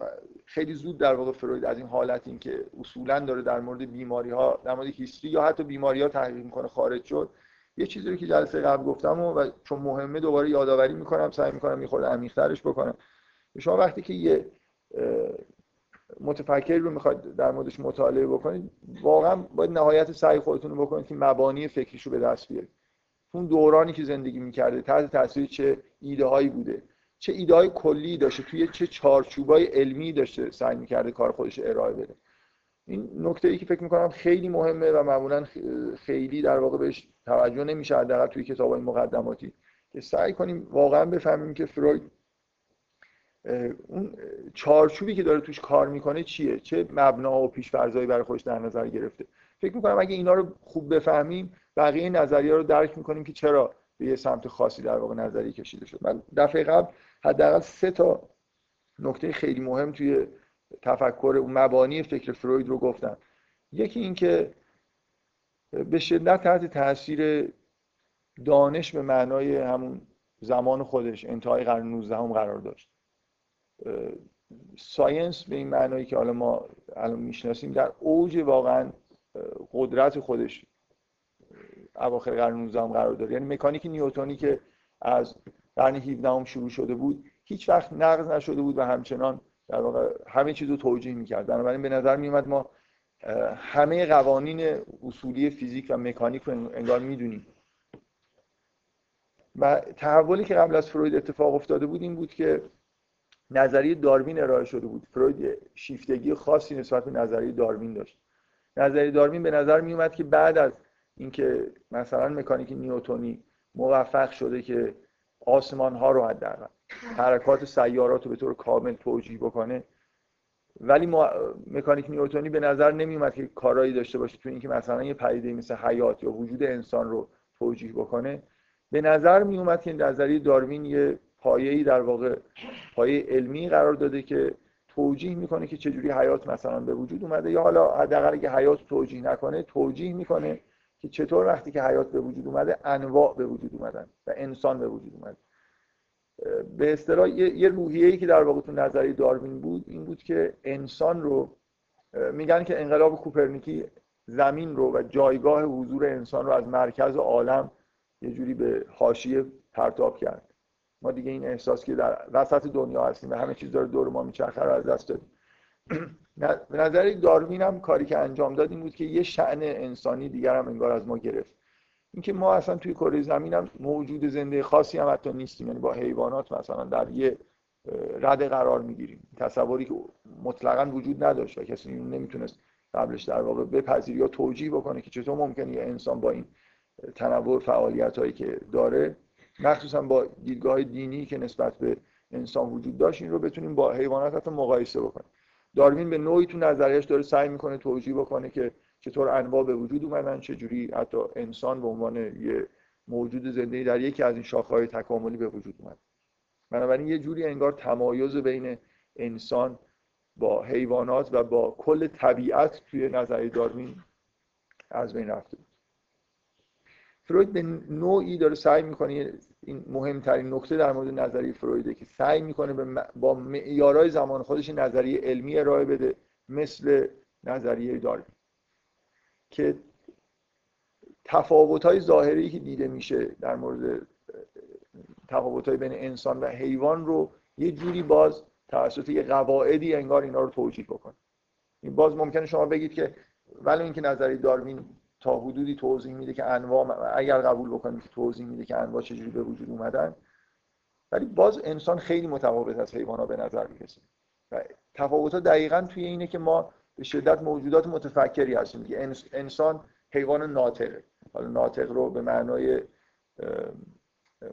خیلی زود در واقع فروید از این حالت اینکه اصولا داره در مورد بیماری ها در مورد هیستری یا حتی بیماری ها تحقیق می‌کنه خارج شد یه چیزی رو که جلسه قبل گفتم و, چون مهمه دوباره یادآوری می‌کنم سعی می‌کنم یه خورده عمیق‌ترش بکنم. شما وقتی که یه متفکری رو می‌خواد در موردش مطالعه بکنید واقعا باید نهایت سعی خودتون رو بکنید که مبانی فکریش رو به دست بیارید. اون دورانی که زندگی می‌کرده تحت تاثیر چه ایده هایی بوده؟ چه ایده های کلی داشته؟ توی چه چارچوبای علمی داشته سعی می‌کرده کار خودش ارائه بده؟ این نکته ای که فکر می‌کنم خیلی مهمه و معمولا خیلی در واقع بهش توجه نمیشه حداقل توی کتاب های مقدماتی. که سعی کنیم واقعا بفهمیم که فروید اون چارچوبی که داره توش کار می‌کنه چیه؟ چه مبنا و پیشفرضایی برای خودش در نظر گرفته. فکر می‌کنم اگه اینا رو خوب بفهمیم بقیه نظریه رو درک می‌کنیم که چرا به یه سمت خاصی در واقع نظری کشیده شد. من دفعه قبل حداقل سه تا نکته خیلی مهم توی تفکر اون مبانی فکر فروید رو گفتم. یکی اینکه به شدت تحت تاثیر دانش به معنای همون زمان خودش انتهای قرن 19 هم قرار داشت. ساینس به این معنایی که حالا ما الان می‌شناسیم در اوج واقعا قدرت خودش اواخر قرن 19 هم قرار داره. یعنی مکانیک نیوتونی که از قرن 17 هم شروع شده بود هیچ وقت نقض نشده بود و همچنان در واقع همه چیز رو توجیه می‌کرد. بنابراین به نظر میومد ما همه قوانین اصولی فیزیک و مکانیک رو انگار می‌دونیم. و تحولی که قبل از فروید اتفاق افتاده بود این بود که نظریه داروین ارائه شده بود. فروید شیفتگی خاصی نسبت به نظریه داروین داشت. نظریه داروین به نظر می اومد که بعد از اینکه مثلا مکانیک نیوتونی موفق شده که آسمان ها رو حداقل حرکات سیارات رو به طور کامل توجیه بکنه ولی مکانیک نیوتونی به نظر نمی اومد که کارایی داشته باشه تو اینکه مثلا یه پدیده مثل حیات یا وجود انسان رو توجیه بکنه. به نظر می اومد که نظریه داروین یه پایه‌ای در واقع پایه علمی قرار داده که توجیه می‌کنه که چجوری حیات مثلا به وجود اومده یا حالا حداقل اگه حیات توجیه نکنه توجیه می‌کنه که چطور وقتی که حیات به وجود اومده انواع به وجود اومدن و انسان به وجود اومده به اصطلاح یه روحیه‌ای که در واقع تو نظری داروین بود این بود که انسان رو میگن که انقلاب کوپرنیکی زمین رو و جایگاه حضور انسان رو از مرکز عالم یه جوری به حاشیه پرتاب کرد. ما دیگه این احساس که در وسط دنیا هستیم و همه چیز داره دور ما میچرخه رو از دست دادیم. به نظر داروین هم کاری که انجام داد این بود که یه شعن انسانی دیگر هم انگار از ما گرفت. اینکه ما اصلا توی کره زمین هم موجود زنده خاصی هم حتی نیستیم. یعنی با حیوانات مثلا در یه رده قرار می‌گیریم. تصوری که مطلقا وجود نداشت و کسی نمی‌تونست قبلش در واقع بپذیر یا توجیه بکنه که چطور ممکنه یه انسان با این تنوع فعالیت هایی که داره مخصوصا با دیدگاه دینی که نسبت به انسان وجود داشت این رو بتونیم با حیوانات حتی مقایسه بکنیم. داروین به نوعی تو نظریش داره سعی می‌کنه توجیه بکنه که چطور انواع به وجود اومدن چجوری حتی انسان به عنوان یه موجود زنده در یکی از این شاخه‌های تکاملی به وجود اومد. بنابراین یه جوری انگار تمایز بین انسان با حیوانات و با کل طبیعت توی نظریه داروین از بین رفته. فروید به نوعی داره سعی می‌کنه این مهمترین نکته در مورد نظریه فرویده که سعی می‌کنه با معیارهای زمان خودش نظریه علمی ارائه بده مثل نظریه داروین که تفاوت های ظاهری که دیده میشه در مورد تفاوت های بین انسان و حیوان رو یه جوری باز توسط یه قواعدی انگار اینا رو توجیه بکنه. این باز ممکنه شما بگید که ولی اینکه نظری داروین تا حدودی توضیح میده که انواع اگر قبول بکنیم که توضیح میده که انواع چجوری به وجود اومدن. ولی باز انسان خیلی متفاوت از حیوان ها به نظر می‌رسه. و تفاوت ها دقیقا توی اینه که ما به شدت موجودات متفکری هستیم که انسان حیوان ناطقه. حالا ناطق رو به معنای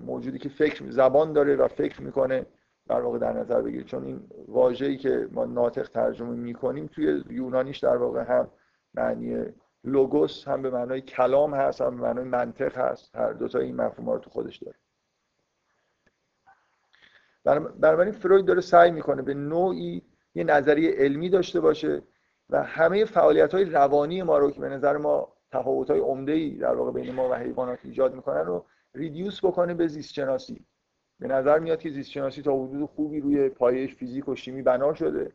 موجودی که فکر زبان داره و فکر می‌کنه در واقع در نظر بگیرید. چون این واژه‌ای که ما ناطق ترجمه می‌کنیم توی یونانیش در واقع هم معنی لوگوس هم به معنای کلام هست هم به معنای منطق هست. هر دو تا این مفهوم رو تو خودش داره. بنابراین فروید داره سعی می‌کنه به نوعی یه نظریه علمی داشته باشه و همه فعالیت های روانی ما رو که به نظر ما تفاوت های عمده ای در واقع بین ما و حیوانات ایجاد می‌کنن رو ریدیوس بکنه به زیست شناسی به نظر میاد که زیست شناسی تا حدود خوبی روی پایش فیزیک و شیمی بنا شده.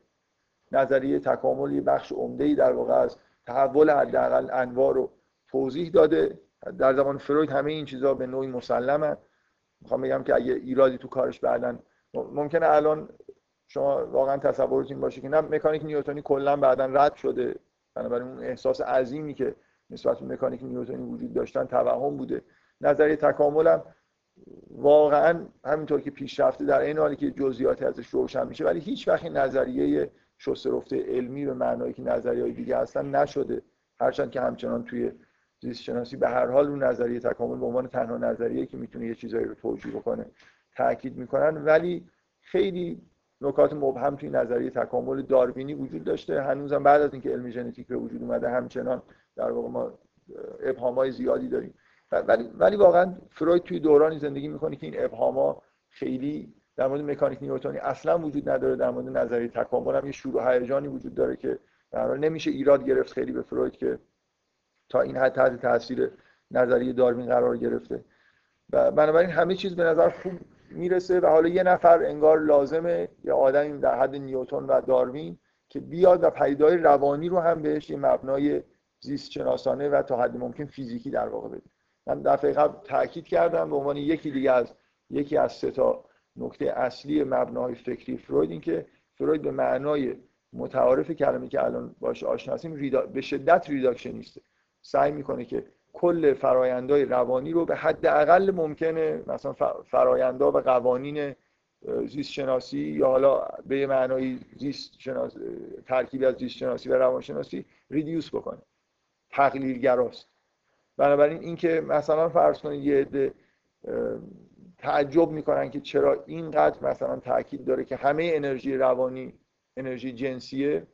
نظریه تکامل یه بخش عمده ای در واقع از تحول حداقل انواع رو توضیح داده. در زمان فروید همه این چیزها به نوعی مسلمه. می‌خوام بگم که اگه ایرادی تو کارش بعدا ممکنه الان شما واقعا تصورتون باشه که نه مکانیک نیوتنی کلا بعدا رد شده. بنابراین اون احساس عظیمی که نسبت به مکانیک نیوتنی وجود داشتن توهم بوده. نظریه تکاملم واقعا همینطور که پیش رفته در این حالی که جزئیاتی ازش روشن میشه ولی هیچ وقت نظریه شسترفته علمی به معنایی که نظریه های دیگه هستن نشده. هرچند که همچنان توی زیست شناسی به هر حال اون نظریه تکامل به عنوان تنها نظریه که می‌تونه یه چیزایی رو توجیه بکنه تاکید می‌کنن. ولی خیلی نکات مبهم توی نظریه تکامل داروینی وجود داشته. هنوزم بعد از اینکه علم ژنتیک به وجود اومده همچنان در واقع ما ابهامای زیادی داریم. ولی ولی واقعا فروید توی دورانی زندگی می‌کنه که این ابهاما خیلی در مورد مکانیک نیوتنی اصلا وجود نداره در مورد نظریه تکامل هم یه شروع هیجانی وجود داره که در حال نمیشه ایراد گرفت خیلی به فروید که تا این حد تحت تاثیر نظریه داروین قرار گرفته. و بنابراین همه چیز به نظر خوب می‌رسه و حالا یه نفر انگار لازمه یه آدمی در حد نیوتن و داروین که بیاد و پیدای روانی رو هم بهش یه مبنای زیست شناسانه و تا حد ممکن فیزیکی در واقع بده. من دفعه قبل تاکید کردم به عنوان یکی دیگه از یکی از سه تا نکته اصلی مبنای فکری فروید این که فروید به معنای متعارف کلمه که الان باش آشنا هستیم به شدت ریداکشنیسته. سعی می‌کنه که کل فرایندهای روانی رو به حد اقل ممکنه مثلا فرایندها و قوانین زیست شناسی یا حالا به معنای زیست شناس... ترکیبی از زیست شناسی و روانشناسی ریدیوس بکنه. تقلیلگراست. بنابراین اینکه مثلا فرض کنید یه تعجب می‌کنن که چرا اینقدر مثلا تاکید داره که همه انرژی روانی انرژی جنسیه.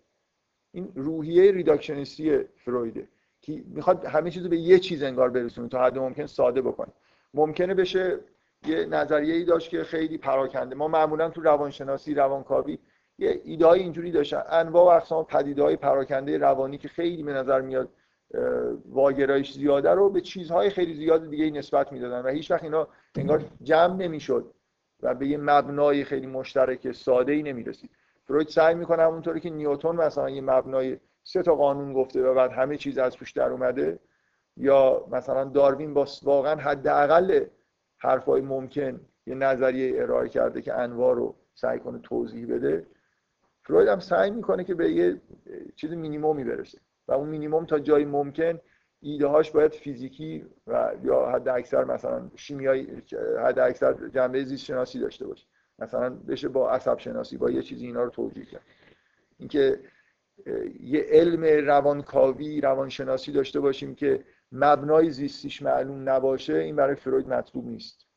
این روحیه ریداکشنیستی فرویده که می‌خواد همه چیز به یه چیز انگار برسونه تا حد ممکن ساده بکنه. ممکنه بشه یه نظریه ای داشت که خیلی پراکنده. ما معمولا تو روانشناسی روانکاوی یه ایده اینجوری داشتن. انواع و اقسام پدیده های پراکنده روانی که خیلی به نظر میاد واگرایش زیاده رو به چیزهای خیلی زیاد دیگه نسبت می‌دادن و هیچ وقت اینا انگار جمع نمی‌شد و به یه مبنای خیلی مشترک ساده ای نمی‌رسید. فروید سعی می‌کنه همونطوری که نیوتن مثلا یه مبنای سه تا قانون گفته و بعد همه چیز از توش در اومده یا مثلا داروین با واقعا حداقل حرفای ممکن یه نظریه ارائه کرده که انواع رو سعی کنه توضیح بده فروید هم سعی می‌کنه که به یه چیز مینیمومی برسه. و اون مینیموم تا جایی ممکن ایده هاش باید فیزیکی و یا حد اکثر مثلا شیمیایی حد اکثر جنبه زیست شناسی داشته باشه. مثلا بشه با عصب شناسی با یه چیزی اینا رو توجیه کرد. اینکه یه علم روانکاوی روانشناسی داشته باشیم که مبنای زیستیش معلوم نباشه این برای فروید مطلوب نیست.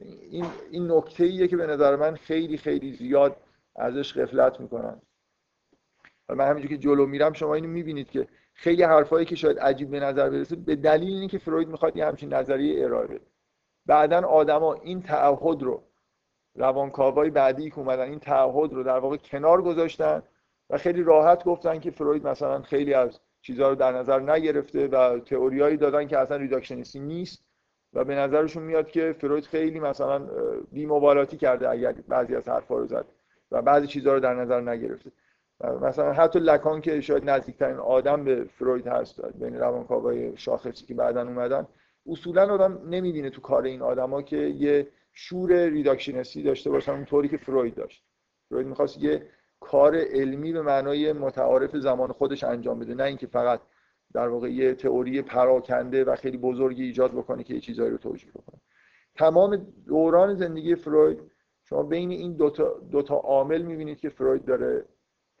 این این نکته ایه که به نظر من خیلی خیلی زیاد ازش غفلت می‌کنن. من همینجور که جلو میرم شما اینو می‌بینید که خیلی حرفایی که شاید عجیب به نظر برسه به دلیل اینه که فروید می‌خواد یه همچین نظریه ارائه بده. بعدا آدما این تعهد رو روانکاوای بعدی که اومدن این تعهد رو در واقع کنار گذاشتن و خیلی راحت گفتن که فروید مثلا خیلی از چیزها رو در نظر نگرفته و تئوریایی دادن که اصلا ریداکشنیستی نیست و به نظرشون میاد که فروید خیلی مثلا بی‌مبالاتی کرده اگر بعضی از حرفا رو زد و بعضی چیزها رو در نظر نگرفته. مثلا حتی لکان که شاید نزدیکترین آدم به فروید هست بین روانکاوای شاخصی که بعدا اومدن اصولا آدم نمی‌بینه تو کار این آدما که یه شور reductionist ی داشته باشن اونطوری که فروید داشت. فروید می‌خواست یه کار علمی به معنای متعارف زمان خودش انجام بده نه اینکه فقط در واقع یه تئوری پراکنده و خیلی بزرگی ایجاد بکنه که یه چیزایی رو توجیه بکنه. تمام دوران زندگی فروید شما بین این دوتا, دوتا عامل می‌بینید که فروید داره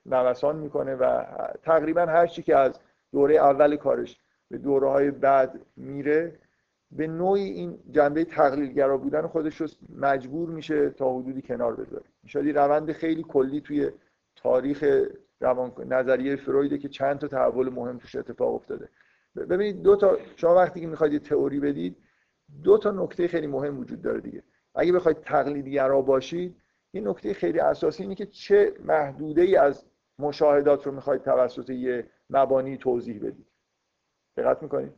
نوسان می‌کنه و تقریبا هر چی که از دوره اول کارش به دوره های بعد میره به نوعی این جنبه تقلیلگرا بودن خودش رو مجبور میشه تا حدودی کنار بذاره. شاید روند خیلی کلی توی تاریخ روان نظریه فرویده که چند تا تحول مهم توش اتفاق افتاده. ببینید دو تا شما وقتی که می‌خواید تئوری بدید دو تا نکته خیلی مهم وجود داره دیگه. اگه بخواید تقلیدگرا باشید یه نکته خیلی اساسی اینه که چه محدوده ای از مشاهدات رو می‌خواید توسط یه مبانی توضیح بدید دقت می‌کنید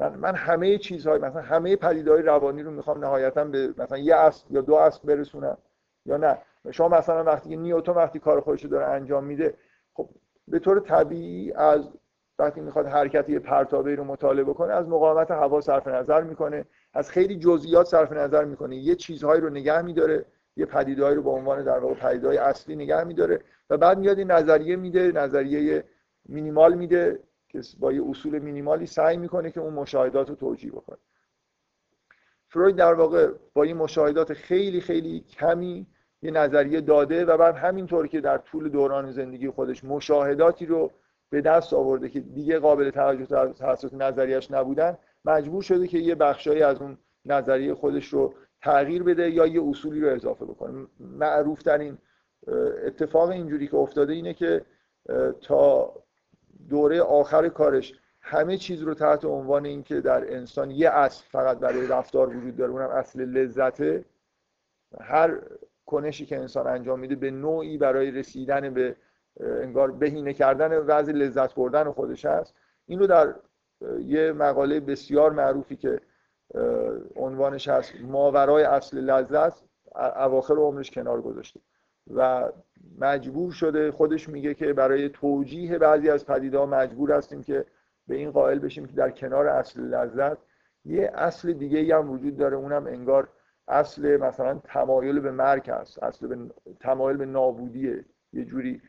من, من همه چیزهای مثلا همه پدیدهای روانی رو می‌خوام نهایتا به مثلا یه اصل یا دو اصل برسونم یا نه. شما مثلا وقتی نیوتن وقتی کار خودش رو داره انجام میده خب به طور طبیعی از وقتی می‌خواد حرکت یه پرتابه رو مطالعه بکنه از مقاومت هوا صرف نظر می‌کنه از خیلی جزئیات صرف نظر می‌کنه یه چیزهایی رو نگه میداره. یه پدیدهایی رو به عنوان در واقع پدیدهای اصلی نگه میداره و بعد میاد این نظریه میده نظریه مینیمال میده که با یه اصول مینیمالی سعی می‌کنه که اون مشاهدات رو توجیه بکنه. فروید در واقع با این مشاهدات خیلی خیلی کمی یه نظریه داده و بعد همینطور که در طول دوران زندگی خودش مشاهداتی رو به دست آورده که دیگه قابل توجه توسط نظریش نبودن مجبور شده که یه بخشایی از اون نظریه خودش رو تغییر بده یا یه اصولی رو اضافه بکنه. معروف ترین اتفاق اینجوری که افتاده اینه که تا دوره آخر کارش همه چیز رو تحت عنوان اینکه در انسان یه اصل فقط برای رفتار وجود داره اونم اصل لذته. هر کنشی که انسان انجام میده به نوعی برای رسیدن به انگار بهینه کردن وضع لذت بردن خودش هست. این رو در یه مقاله بسیار معروفی که عنوانش هست ماورای اصل لذت اواخر عمرش کنار گذاشته. و مجبور شده خودش میگه که برای توجیه بعضی از پدیده‌ها مجبور هستیم که به این قائل بشیم که در کنار اصل لذت یه اصل دیگه هم وجود داره. اونم انگار اصل مثلا تمایل به مرگ هست اصل به تمایل به نابودیه. یه جوری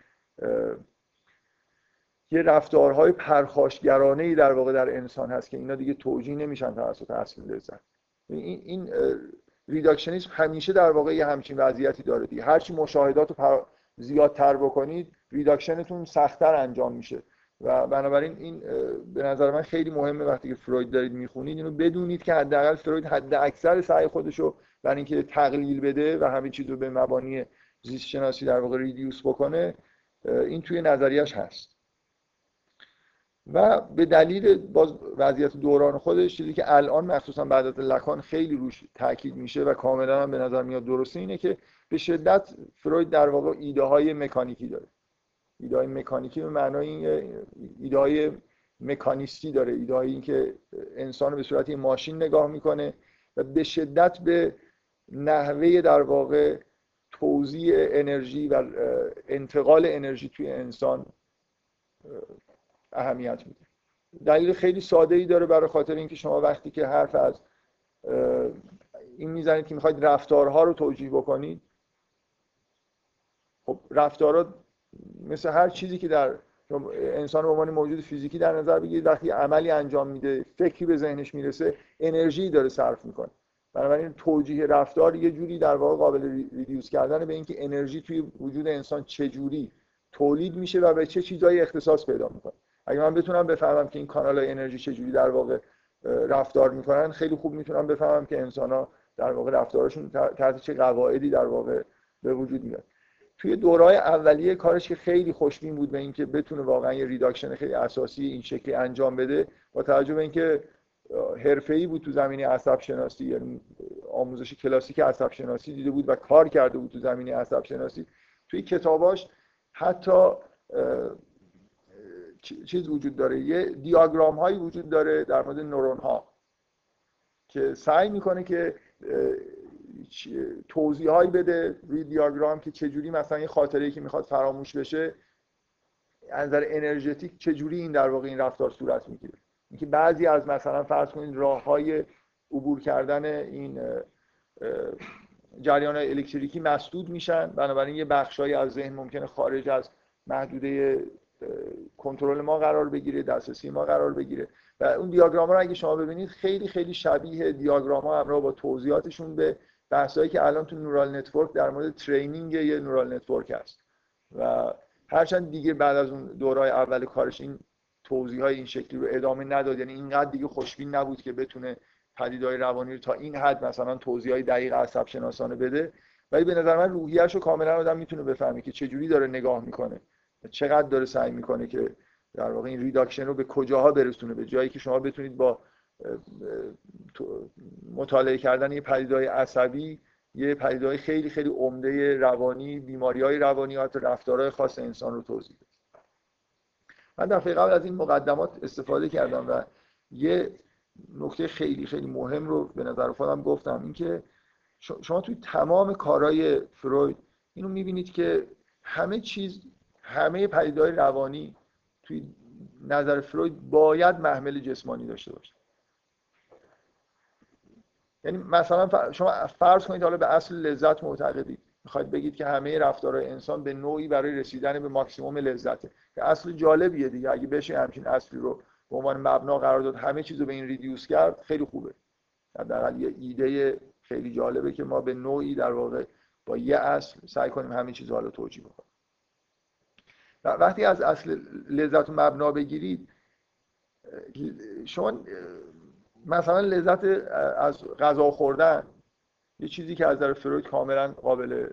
یه رفتارهای پرخاشگرانه ای در واقع در انسان هست که اینا دیگه توجیه نمیشن توسط اصل لذت. این, این reductionism همیشه در واقع یه همچین وضعیتی داره دیگه. هرچی مشاهدات رو. زیادتر بکنید reduction تون سختتر انجام میشه. و بنابراین این به نظر من خیلی مهمه وقتی که فروید دارید می‌خونید اینو بدونید که حداقل فروید حد اکثر سعی خودش رو برای اینکه تقلیل بده و همه چیز رو به مبانی زیست شناسی در واقع ریدیوس بکنه این توی نظریش هست. و به دلیل باز وضعیت دوران خودش چیزی که الان مخصوصا بعد از لکان خیلی روش تاکید میشه و کاملا به نظر میاد درسته اینه که به شدت فروید در واقع ایده های مکانیکی داره. ایده های مکانیکی به معنای ایده های مکانیستی داره. ایده های این که انسان به صورت ماشین نگاه می‌کنه و به شدت به نحوه در واقع توزیع انرژی و انتقال انرژی توی انسان اهمیت میده. دلیل خیلی ساده ای داره برای خاطر اینکه شما وقتی که حرف از این می‌زنید که می‌خواید رفتارها رو توجیه بکنید خب رفتارها مثل هر چیزی که در انسان به عنوان موجود فیزیکی در نظر بگیرید وقتی عملی انجام میده فکری به ذهنش می‌رسه انرژی داره صرف می‌کنه. بنابراین توجیه رفتار یه جوری در واقع قابل ریدیوس کردن به اینکه انرژی توی وجود انسان چه جوری تولید میشه و به چه چیزایی اختصاص پیدا می‌کنه. اگه من بتونم بفهمم که این کانال های انرژی چجوری در واقع رفتار می‌کنن خیلی خوب می‌تونم بفهمم که انسان ها در واقع رفتارشون تحت چه قواعدی در واقع به وجود میاد. توی دورهای اولیه کارش که خیلی خوشبین بود به اینکه بتونه واقعا یه reduction خیلی اساسی این شکلی انجام بده با توجه به اینکه حرفه‌ای بود تو زمینه عصب شناسی یعنی آموزش کلاسیک عصب شناسی دیده بود و کار کرده بود تو زمینه عصب شناسی توی کتاباش حتی چیز وجود داره؟ یه دیاگرام هایی وجود داره در مورد نورون ها که سعی می‌کنه که توضیح هایی بده روی دیاگرام که چجوری مثلا یه خاطره که می‌خواد فراموش بشه از نظر انرژتیک چجوری این در واقع این رفتار صورت می‌گیره؟ اینکه بعضی از مثلا فرض کنید راه های عبور کردن این جریان الکتریکی مسدود میشن بنابراین یه بخشایی از ذهن ممکنه خارج از محدوده کنترل ما قرار بگیره دسترسی ما قرار بگیره. و اون دیاگرام رو اگه شما ببینید خیلی خیلی شبیه دیاگرام ها همراه با توضیحاتشون به بحثایی که الان تو neural network در مورد training یه neural network هست. و هرچند دیگه بعد از اون دورای اول کارش این توضیح های این شکلی رو ادامه نداد یعنی اینقدر دیگه خوشبین نبود که بتونه پدیدهای روانی رو تا این حد مثلا توضیح های دقیق عصب شناسانه بده. ولی به نظر من روحیه‌اش رو کاملا آدم می‌تونه بفهمه که چجوری داره نگاه می‌کنه. چقدر داره سعی می‌کنه که در واقع این ریداکشن رو به کجاها برسونه؟ به جایی که شما بتونید با مطالعه کردن یه پدیدهای عصبی یه پدیدهای خیلی خیلی عمده روانی بیماری های روانی حتی رفتارهای خاص انسان رو توضیح بدید من دفعه قبل از این مقدمات استفاده کردم و یه نکته خیلی خیلی مهم رو به نظر خودم گفتم اینکه شما توی تمام کارهای فروید اینو می‌بینید که همه چیز همه پدیدهای روانی توی نظر فروید باید محمل جسمانی داشته باشه. یعنی مثلا شما فرض کنید حالا به اصل لذت معتقدید. می‌خواید بگید که همه رفتارهای انسان به نوعی برای رسیدن به ماکسیموم لذته. که اصل جالبیه دیگه. اگه بشه همچین اصلی رو به عنوان مبنا قرار داد همه چیز رو به این ریدیوس کرد خیلی خوبه. حداقل یه ایده خیلی جالبه که ما به نوعی در واقع با یه اصل سعی کنیم همه چیزها رو توجیه بکنیم. وقتی از اصل لذت و مبنا بگیرید شما مثلا لذت از غذا خوردن یه چیزی که از نظر فروید کاملا قابل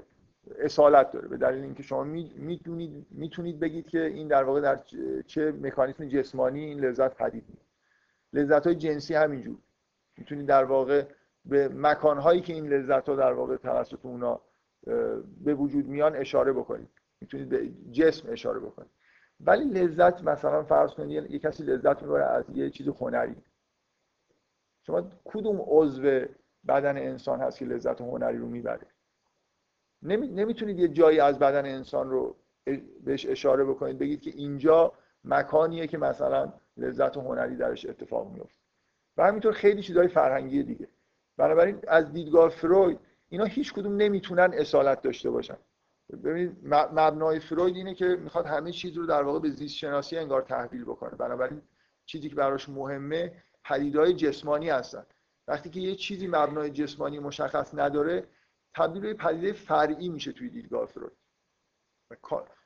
اصالت داره به دلیل اینکه شما می‌تونید می‌تونید بگید که این در واقع در چه مکانیزم جسمانی این لذت پدید میاد لذت های جنسی همینجور. می‌تونید در واقع به مکان هایی که این لذت ها در واقع توسط اونا به وجود میان اشاره بکنید. می‌تونید به جسم اشاره بکنید ولی لذت مثلا فرض کنید یه کسی لذت می‌بره از یه چیز هنری. شما کدوم عضو بدن انسان هست که لذت هنری رو می‌بره؟ نمی... نمی‌تونید یه جایی از بدن انسان رو بهش اشاره بکنید بگید که اینجا مکانیه که مثلا لذت هنری درش اتفاق میفته و همینطور خیلی چیزهای فرهنگی دیگه. بنابراین از دیدگاه فروید اینا هیچ کدوم نمی‌تونن اصالت داشته باشن. ببینید مبنای فروید اینه که می‌خواد همه چیز رو در واقع به زیست شناسی انگار تحویل بکنه. بنابراین چیزی که براش مهمه پدیدهای جسمانی هستن. وقتی که یه چیزی مبنای جسمانی مشخص نداره تبدیل به پدیده فرعی میشه توی دیدگاه فروید.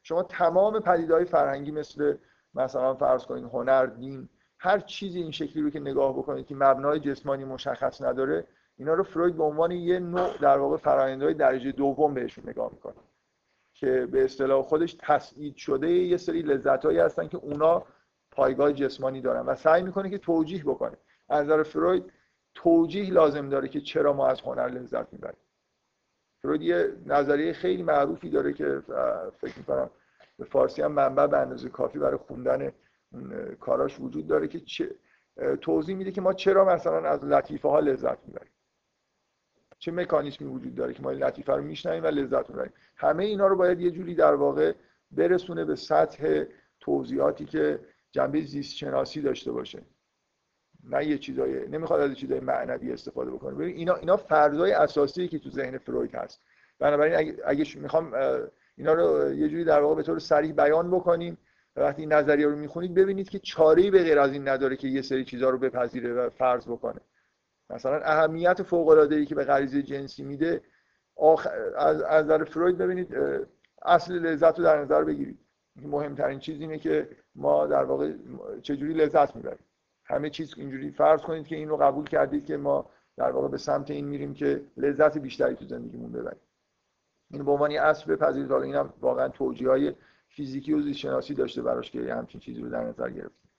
شما تمام پدیدهای فرهنگی مثل مثلا فرض کنید هنر دین هر چیزی این شکلی رو که نگاه بکنید که مبنای جسمانی مشخص نداره اینا رو فروید به عنوان یه نوع در واقع فرآیندهای درجه دوم بهشون نگاه می‌کنه. که به اصطلاح خودش تسعید شده یه سری لذتهایی هستن که اونا پایگاه جسمانی دارن و سعی می‌کنه که توجیه بکنه. از نظر فروید توجیه لازم داره که چرا ما از هنر لذت می‌بریم. فروید یه نظریه خیلی معروفی داره که فکر می‌کنم به فارسی هم منبع به اندازه کافی برای خوندن کاراش وجود داره که چه توضیح میده که ما چرا مثلا از لطیفه ها لذت می‌بریم. چه مکانیزمی وجود داره که ما این لطیفه رو میشنویم و لذت می‌بریم. همه اینا رو باید یه جوری در واقع برسونه به سطح توضیحاتی که جنبه زیست شناسی داشته باشه. نه یه چیزای نمی‌خواد از چیزای معنوی استفاده بکنه. ببین اینا اینا فرضای اساسی که تو ذهن فروید هست. بنابراین اگه, اگه می‌خوام اینا رو یه جوری در واقع به طور صریح بیان بکنیم وقتی این نظریه رو می‌خونید ببینید که چاره‌ای به غیر از این نداره که یه سری چیزها رو بپذیره و فرض بکنه. مثلا اهمیت فوق العاده ای که به غریزه جنسی میده از نظر فروید ببینید اصل لذت رو در نظر بگیرید. مهمترین چیز اینه که ما در واقع چجوری لذت می‌بریم. همه چیز اینجوری فرض کنید که این رو قبول کردید که ما در واقع به سمت این میریم که لذت بیشتری تو زندگیمون ببریم. این به عنوان اصل بپذیرید. حالا اینم واقعا توجیه های فیزیکی و زیست شناسی داشته براش که همچین چیزی رو در نظر گرفتیم.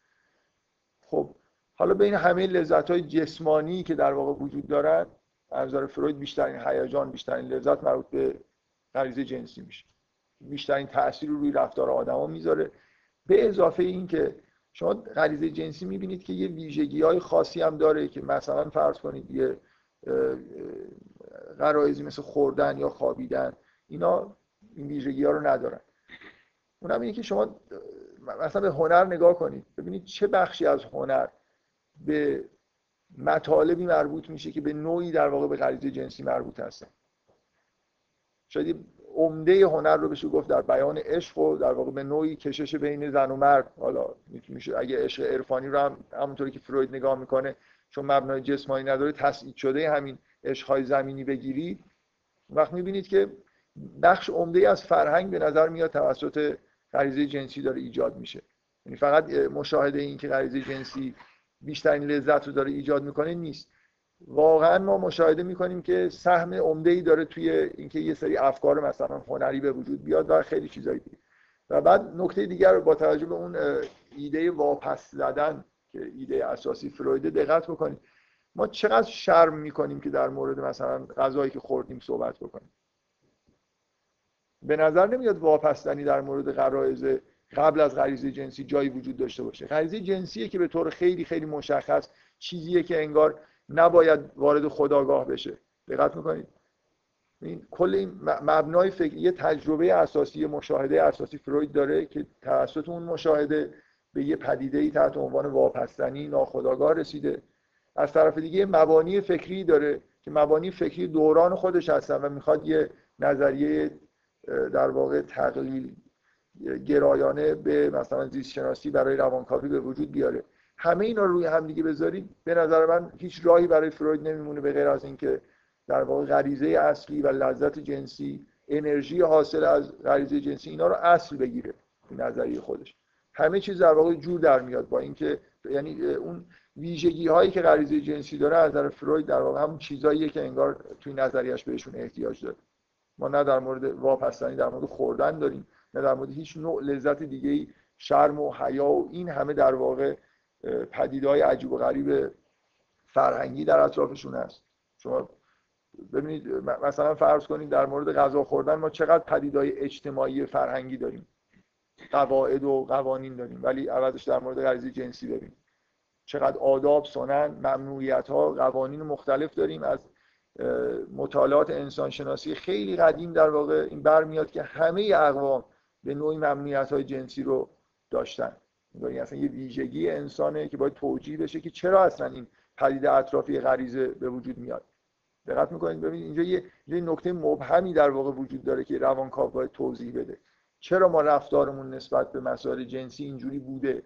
خب حالا بین همه لذت های جسمانی که در واقع وجود دارن از نظر فروید بیشترین هیجان بیشترین لذت مربوط به غریزه جنسی میشه. بیشترین تاثیر رو روی رفتار آدما می‌ذاره. به اضافه این که شما غریزه جنسی می‌بینید که یه ویژگی های خاصی هم داره که مثلا فرض کنید یه غرایزی مثل خوردن یا خوابیدن اینا این ویژگی ها رو ندارن. اونم اینه که شما مثلا به هنر نگاه کنید. ببینید چه بخشی از هنر به مطالبی مربوط میشه که به نوعی در واقع به غریزه جنسی مربوط هستن. شاید عمده هنر رو بشه گفت در بیان عشق و در واقع به نوعی کشش بین زن و مرد. حالا میشه اگه عشق عرفانی رو هم همونطوری که فروید نگاه می‌کنه چون مبنای جسمانی نداره تسعید شده همین عشقهای زمینی بگیرید وقت می‌بینید که بخش عمده از فرهنگ به نظر میاد توسط غریزه جنسی داره ایجاد میشه. یعنی فقط مشاهده این که غریزه جنسی بیشترین لذت رو داره ایجاد می‌کنه نیست. واقعا ما مشاهده می‌کنیم که سهم عمده ای داره توی اینکه یه سری افکار مثلا هنری به وجود بیاد و خیلی چیزایی. دیگه و بعد نکته دیگر با توجه به اون ایده واپس زدن که ایده اساسی فرویده دقت بکنید. ما چقدر شرم می‌کنیم که در مورد مثلا غذایی که خوردیم صحبت بکنیم. به نظر نمیاد واپسدنی در مورد غرایز قبل از غریزه جنسی جایی وجود داشته باشه. غریزه جنسیه که به طور خیلی خیلی مشخص چیزیه که انگار نباید وارد خداگاه بشه. دقت می‌کنید؟ این کل این مبنای فکر یه تجربه اساسی مشاهده اساسی فروید داره که توسط اون مشاهده به یه پدیده ای تحت عنوان واپسزنی ناخداگاه رسیده. از طرف دیگه مبانی فکری داره که مبانی فکری دوران خودش هستن و می‌خواد یه نظریه در واقع تقلیل گرایانه به مثلا زیست شناسی برای روانکاوی به وجود بیاره. همه اینا روی هم دیگه بذارید به نظر من هیچ راهی برای فروید نمیمونه به غیر از اینکه در واقع غریزه اصلی و لذت جنسی انرژی حاصل از غریزه جنسی اینا رو اصل بگیره نظریه خودش. همه چیز در واقع جور در میاد با اینکه یعنی اون ویژگی هایی که غریزه جنسی داره از نظر فروید در واقع همون چیزاییه که انگار توی نظریش بهشون احتیاج داره. ما نه در مورد واپسانی در مورد خوردن داریم. نه در مورد هیچ نوع لذت دیگه ای شرم و حیا و این همه در واقع پدیدهای عجیب و غریب فرهنگی در اطرافشون هست. شما ببینید مثلا فرض کنید در مورد غذا خوردن ما چقدر پدیدهای اجتماعی فرهنگی داریم. قواعد و قوانین داریم. ولی عوضش در مورد غریزه جنسی داریم چقدر آداب سنن ممنوعیت ها قوانین مختلف داریم. از مطالعات انسانشناسی خیلی قدیم در واقع این برمیاد که همه اقوام به نوعی ممنوعیت های جنسی رو داشتن. یعنی اصلا یه ویژگی انسانه که باید توجیه بشه که چرا اصلا این پدیده اطرافی غریزه به وجود میاد. دقت می‌کنید؟ ببینید اینجا یه, یه نکته مبهمی در واقع وجود داره که روانکاو باید توضیح بده. چرا ما رفتارمون نسبت به مسائل جنسی اینجوری بوده؟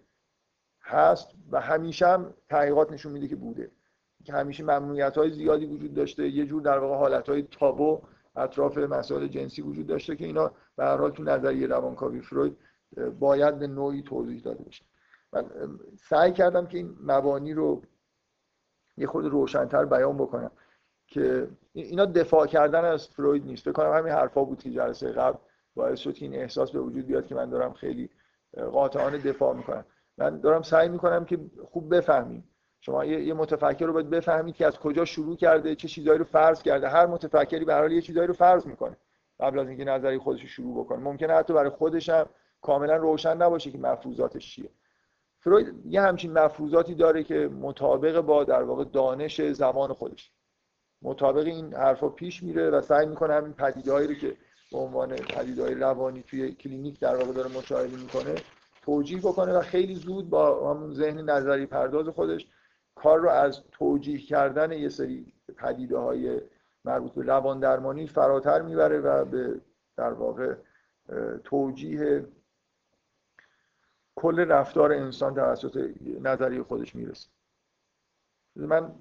هست و همیشه هم تحقیقات نشون میده که بوده. که همیشه ممنوعیت های زیادی وجود داشته یه جور در واقع حالت های تابو اطراف مسائل جنسی وجود داشته که اینا به هر حال تو نظریه روانکاوی فروید باید به نوعی توضیح داده بشه. من سعی کردم که این مبانی رو یه خود روشنتر بیان بکنم که اینا دفاع کردن از فروید نیست. فکر کنم همین حرفا بود که جلسه قبل باعث شد که این احساس به وجود بیاد که من دارم خیلی قاطعانه دفاع می‌کنم. من دارم سعی می‌کنم که خوب بفهمیم شما یه متفکر رو باید بفهمید که از کجا شروع کرده چه چیزایی رو فرض کرده. هر متفکری به حال یه چیزایی رو فرض می‌کنه. قبل از اینکه نظری خودش رو شروع بکنه. ممکنه حتی برای خودش هم کاملا روشن نباشه که مفروضاتش چیه. فروید یه همچین مفروضاتی داره که مطابق با در واقع دانش زمان خودش. مطابق این حرفا پیش میره و سعی می‌کنه همین پدیدهایی رو که به عنوان پدیدهای روانی توی کلینیک در واقع داره مشاهده می‌کنه توجیه بکنه و خیلی زود با همون ذهن نظری پرداز خودش کار رو از توجیه کردن یه سری پدیده های مربوط به روان درمانی فراتر می‌بره و به در واقع توجیه کل رفتار انسان توسط نظریه خودش می‌رسه. من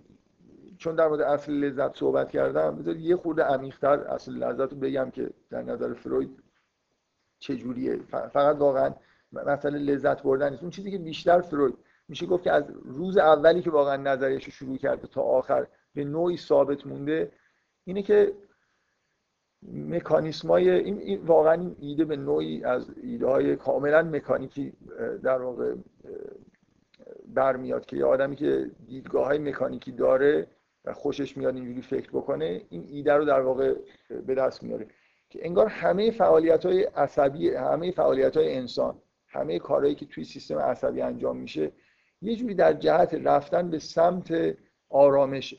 چون در مورد اصل لذت صحبت کردم بذارید یه خورده عمیق‌تر اصل لذت رو بگم که در نظر فروید چجوریه. فقط واقعا مثلا لذت بردن نیست اون چیزی که بیشتر فروید میشه گفت که از روز اولی که واقعا نظریش رو شروع کرده تا آخر به نوعی ثابت مونده اینه که مکانیسمای این, این واقعا این ایده به نوعی از ایده های کاملا مکانیکی در واقع برمیاد که یه آدمی که دیدگاه های مکانیکی داره و خوشش میاد اینجوری فکر بکنه این ایده رو در واقع به دست میاره. که انگار همه فعالیت های عصبی همه فعالیت های انسان همه کارهایی که توی سیستم عصبی انجام میشه یه جوری در جهت رفتن به سمت آرامشه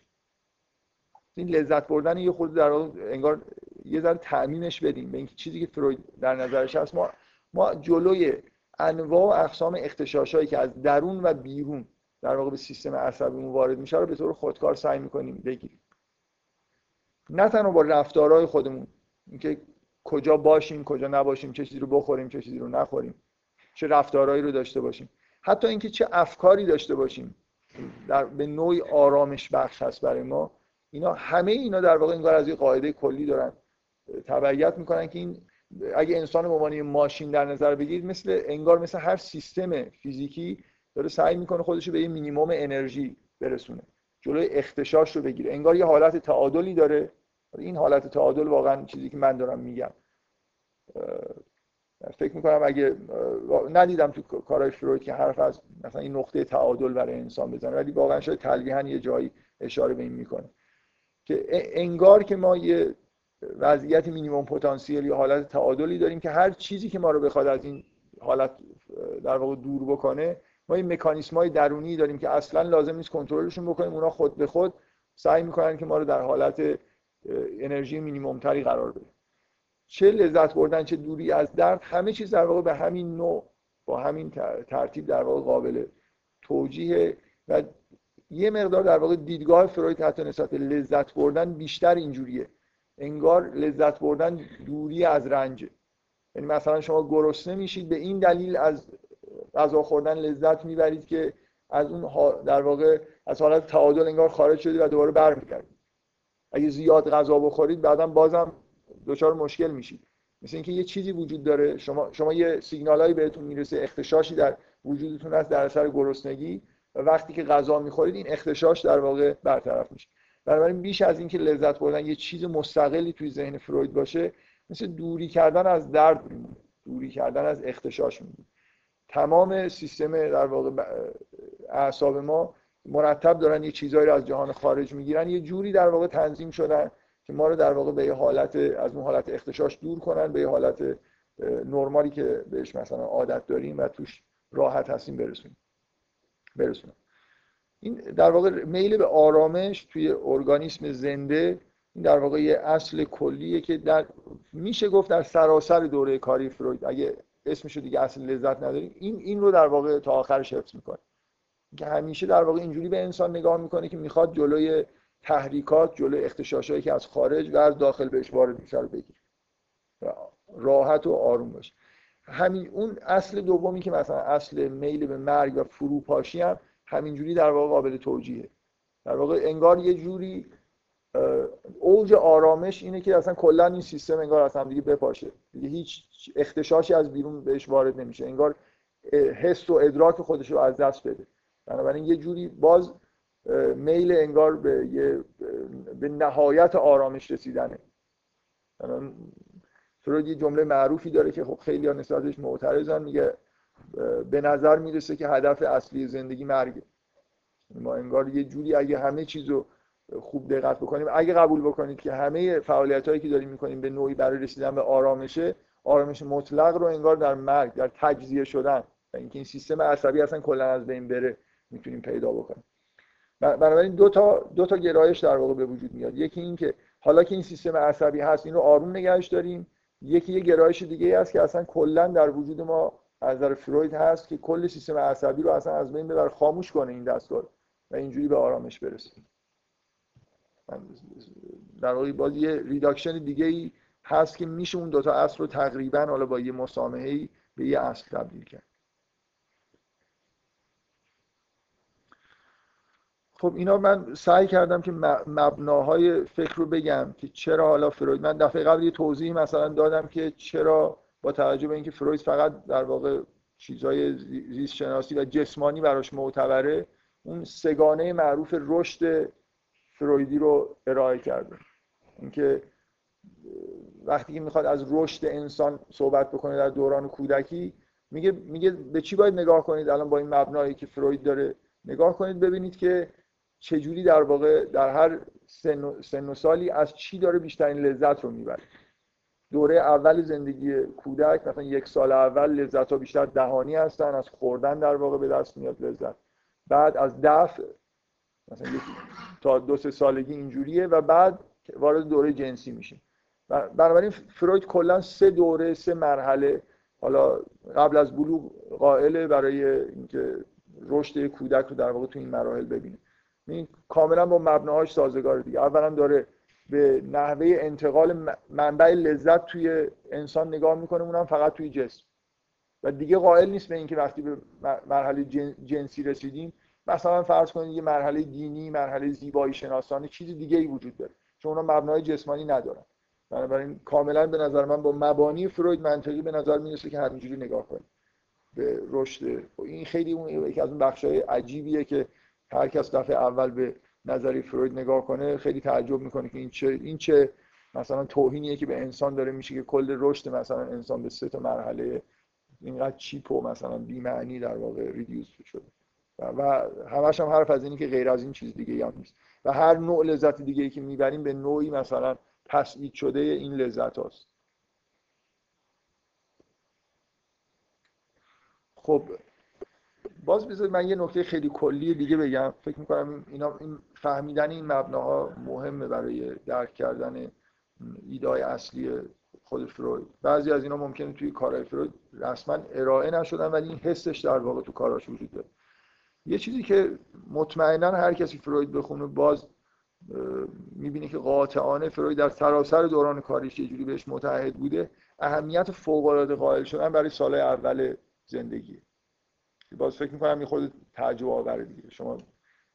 این لذت بردن یه خود در انگار یه ذره تعمیمش بدیم به این چیزی که فروید در نظرش هست. ما ما جلوی انواع و اقسام اختشاشایی که از درون و بیرون در واقع به سیستم عصبیمون وارد میشه رو به طور خودکار سعی می‌کنیم بگیریم. نه تنها با رفتارهای خودمون اینکه کجا باشیم کجا نباشیم چه چیزی رو بخوریم چه چیزی رو نخوریم چه رفتارهایی رو داشته باشیم. حتی اینکه چه افکاری داشته باشیم در به نوعی آرامش بخش هست برای ما اینا همه اینا در واقع انگار از یه قاعده کلی دارن تبعیت می‌کنن که این اگه انسان به عنوان ماشین در نظر بگیرید مثل انگار مثل هر سیستم فیزیکی داره سعی می‌کنه خودش به یه مینیمم انرژی برسونه جلوی اختشاش رو بگیره. انگار یه حالت تعادلی داره. این حالت تعادل واقعا چیزی که من دارم میگم. فکر می‌کنم اگه ندیدم تو کارهای فروید که حرف از مثلا این نقطه تعادل برای انسان بزنه ولی واقعا شاید تلویحا یه جایی اشاره به این می‌کنه که انگار که ما یه وضعیت مینیمم پتانسیل یا حالت تعادلی داریم که هر چیزی که ما رو بخواد از این حالت در واقع دور بکنه ما این مکانیسم های درونی داریم که اصلا لازم نیست کنترلشون بکنیم اونا خود به خود سعی می‌کنن که ما رو در حالت انرژی مینیمم تری قرار بده. چه لذت بردن چه دوری از درد همه چیز در واقع به همین نوع با همین ترتیب در واقع قابل توجیه و یه مقدار در واقع دیدگاه فروید حتی نسبت لذت بردن بیشتر اینجوریه. انگار لذت بردن دوری از رنجه یعنی مثلا شما گرسنه میشید به این دلیل از غذا خوردن لذت می‌برید که از اون در واقع از حالت تعادل انگار خارج شدید و دوباره برمیگردید اگه زیاد غذا بخورید بعدا بازم دچار مشکل میشید مثل اینکه یه چیزی وجود داره شما شما یه سیگنالایی بهتون می‌رسه اختشاشی در وجودتون هست در اثر گرسنگی و وقتی که غذا می‌خورید این اختشاش در واقع برطرف میشه. بنابراین بیش از اینکه لذت بردن یه چیز مستقلی توی ذهن فروید باشه مثل دوری کردن از درد میمونه. دوری کردن از اختشاش میمونه. تمام سیستم در واقع اعصاب ما مرتب دارن یه چیزهایی رو از جهان خارج می‌گیرن. یه جوری در واقع تنظیم شدن که ما رو در واقع به یه حالت از اون حالت اختشاش دور کنن به یه حالت نرمالی که بهش مثلا عادت داریم و توش راحت هستیم برسونیم. برسونیم این در واقع میل به آرامش توی ارگانیسم زنده این در واقع یه اصل کلیه که در میشه گفت در سراسر دوره کاری فروید اگه اسمش دیگه اصل لذت نداریم این این رو در واقع تا آخرش حفظ می‌کنه. که همیشه در واقع اینجوری به انسان نگاه می‌کنه که می‌خواد جلوی تحریکات جلوی اختشاشایی که از خارج و از داخل بهش وارد میشه رو بگیره راحت و آروم باشه همین اون اصل دومی که مثلا اصل میل به مرگ و فروپاشی هم همینجوری در واقع قابل توجیهه. در واقع انگار یه جوری اوج آرامش اینه که اصلا کلا این سیستم انگار اصلا دیگه بپاشه. دیگه هیچ اختشاشی از بیرون بهش وارد نمیشه. انگار حس و ادراک خودش رو از دست بده. بنابراین یه جوری باز میل انگار به یه به نهایت آرامش رسیدنه. فروید یه جمله معروفی داره که خب خیلی ها نسبتش معترضن میگه به نظر می‌رسه که هدف اصلی زندگی مرگه. ما انگار یه جوری اگه همه چیزو خوب دقت بکنیم اگه قبول بکنید که همه فعالیت هایی که داریم می‌کنیم به نوعی برای رسیدن به آرامشه آرامش مطلق رو انگار در مرگ در تجزیه شدن. اینکه این سیستم عصبی اصلا کلا از بین بره می‌تونیم پیدا بکنیم. بنابراین دو تا دو تا گرایش در واقع به وجود میاد. یکی این که حالا که این سیستم عصبی هست این رو آروم نگهش داریم. یکی یه گرایش دیگه هست که اصلا کلا در وجود ما از نظر فروید هست که کل سیستم عصبی رو اصلا از بین ببر خاموش کنه این دستگاه و اینجوری به آرامش برسه. در واقع باز یه reduction دیگه ای هست که میشه اون دوتا اصل رو تقریبا حالا با یه مسامحه به یه اصل تبدیل کرد. خب اینا من سعی کردم که مبناهای فکر رو بگم که چرا حالا فروید. من دفعه قبل یه توضیح مثلا دادم که چرا با توجه به اینکه فروید فقط در واقع چیزهای زیست شناسی و جسمانی براش معتبره اون سگانه معروف رشد فرویدی رو ارائه کرده. اینکه وقتی که می‌خواد از رشد انسان صحبت بکنه در دوران کودکی میگه میگه به چی باید نگاه کنید؟ الان با این مبنایی که فروید داره نگاه کنید ببینید که چجوری در واقع در هر سن و, سن و سالی از چی داره بیشترین لذت رو می‌بره؟ دوره اول زندگی کودک مثلا یک سال اول لذت ها بیشتر دهانی هستن از خوردن در واقع به دست میاد لذت. بعد از دفع مثلا تا دو سه سالگی اینجوریه و بعد وارد دوره جنسی میشیم. بنابراین فروید کلا سه دوره سه مرحله. حالا قبل از بلوغ قائله برای اینکه رشد کودک رو در واقع تو این مراحل ببینه. این کاملا با مبناهاش سازگار دیگه. اولا داره به نحوه انتقال منبع لذت توی انسان نگاه می‌کنه اونم فقط توی جسم. و دیگه قائل نیست به اینکه وقتی به مرحله جنسی رسیدیم مثلا فرض کنید یه مرحله دینی مرحله زیبایی شناسانه چیز دیگه ای وجود داره. چون اونا مبنای جسمانی ندارن. بنابراین کاملا به نظر من با مبانی فروید منطقی به نظر می‌رسه که همینجوری نگاه کنیم. به رشد. این خیلی اون یکی از اون بخشای عجیبیه که هر کس دفعه اول به نظری فروید نگاه کنه خیلی تعجب می‌کنه که این چه این چه مثلا توهینیه که به انسان داره میشه که کل رشد مثلا انسان به سه تا مرحله اینقدر چیپ و مثلا بی معنی در واقع ریدیوس شده. و همش هم حرف از اینی که غیر از این چیز دیگه هم نیست. و هر نوع لذت دیگه ای که می‌بریم به نوعی مثلا تسعید شده این لذت هاست. خب باز بذارید من یه نکته خیلی کلی دیگه بگم. فکر می‌کنم اینا این فهمیدن این مبناها مهمه برای درک کردن ایدای اصلی خود فروید. بعضی از اینا ممکنه توی کارهای فروید رسما ارائه نشدن ولی این حسش در واقع تو کاراش وجود داره. یه چیزی که مطمئنا هر کسی فروید بخونه باز می‌بینه که قاطعانه فروید در سراسر دوران کاریش یه جوری بهش متحد بوده. اهمیت فوق العاده قائل شدن برای سالهای اول زندگی باز فکر می‌کنم این خود تعجب آوره دیگه. شما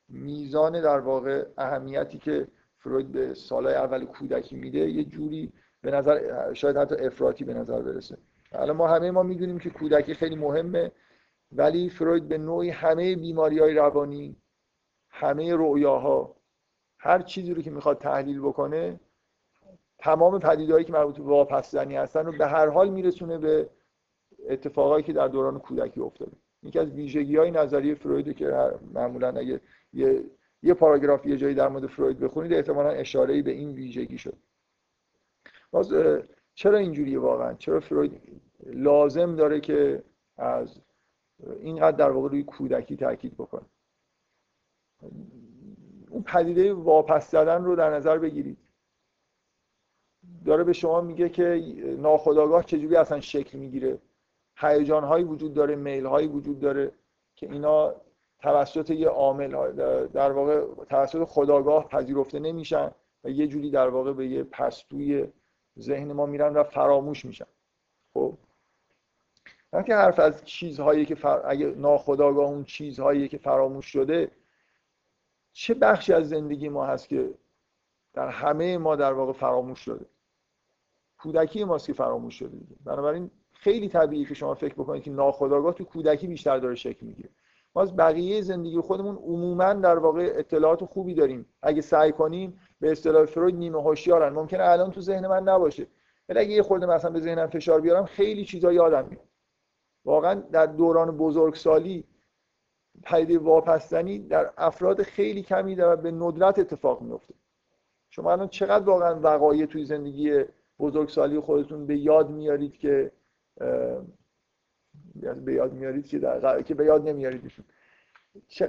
میزان در واقع اهمیتی که فروید به سالهای اول کودکی میده یه جوری به نظر شاید حتی افراطی به نظر برسه. الان ما همه ما می‌دونیم که کودکی خیلی مهمه ولی فروید به نوعی همه بیماری های روانی همه رؤیاها هر چیزی رو که می‌خواد تحلیل بکنه تمام پدیدهایی که مربوط به واپسزنی هستن رو به هر حال میرسونه به اتفاقایی که در دوران کودکی افتاده. یکی از ویژگی های نظریه فروید که معمولا اگه یه یه پاراگراف یه جایی در مورد فروید بخونید احتمالا اشاره به این ویژگی شد. باز چرا اینجوریه واقعا؟ چرا فروید لازم داره که از اینقدر در واقع روی کودکی تاکید بکنه؟ اون پدیده واپس زدن رو در نظر بگیرید. داره به شما میگه که ناخداگاه چجوری اصلا شکل می‌گیره؟ هیجان هایی وجود داره میل هایی وجود داره که اینا توسط یه عامل در واقع توسط خداگاه پذیرفته نمیشن و یه جوری در واقع به یه پستوی ذهن ما میرن و فراموش میشن. خب. وقتی حرف از چیزهایی که فر... اگه ناخداگاه اون چیزهایی که فراموش شده چه بخشی از زندگی ما هست که در همه ما در واقع فراموش شده؟ کودکی ماست که فراموش شده بنابراین خیلی طبیعی که شما فکر بکنید که ناخودآگاه تو کودکی بیشتر داره شکل می‌گیره. ما از بقیه زندگی خودمون عموما در واقع اطلاعات خوبی داریم. اگه سعی کنیم به اصطلاح فروید نیمه هوشیارن ممکنه الان تو ذهن من نباشه. ولی اگه یه خورده مثلا به ذهنم فشار بیارم خیلی چیزا یادم میاد. واقعا در دوران بزرگسالی پدیده واپسزنی در افراد خیلی کمی در به ندرت اتفاق میفته شما الان چقدر واقعا وقایع توی زندگی بزرگسالی خودتون به یاد میارید که به یاد میارید که در که به یاد نمیارید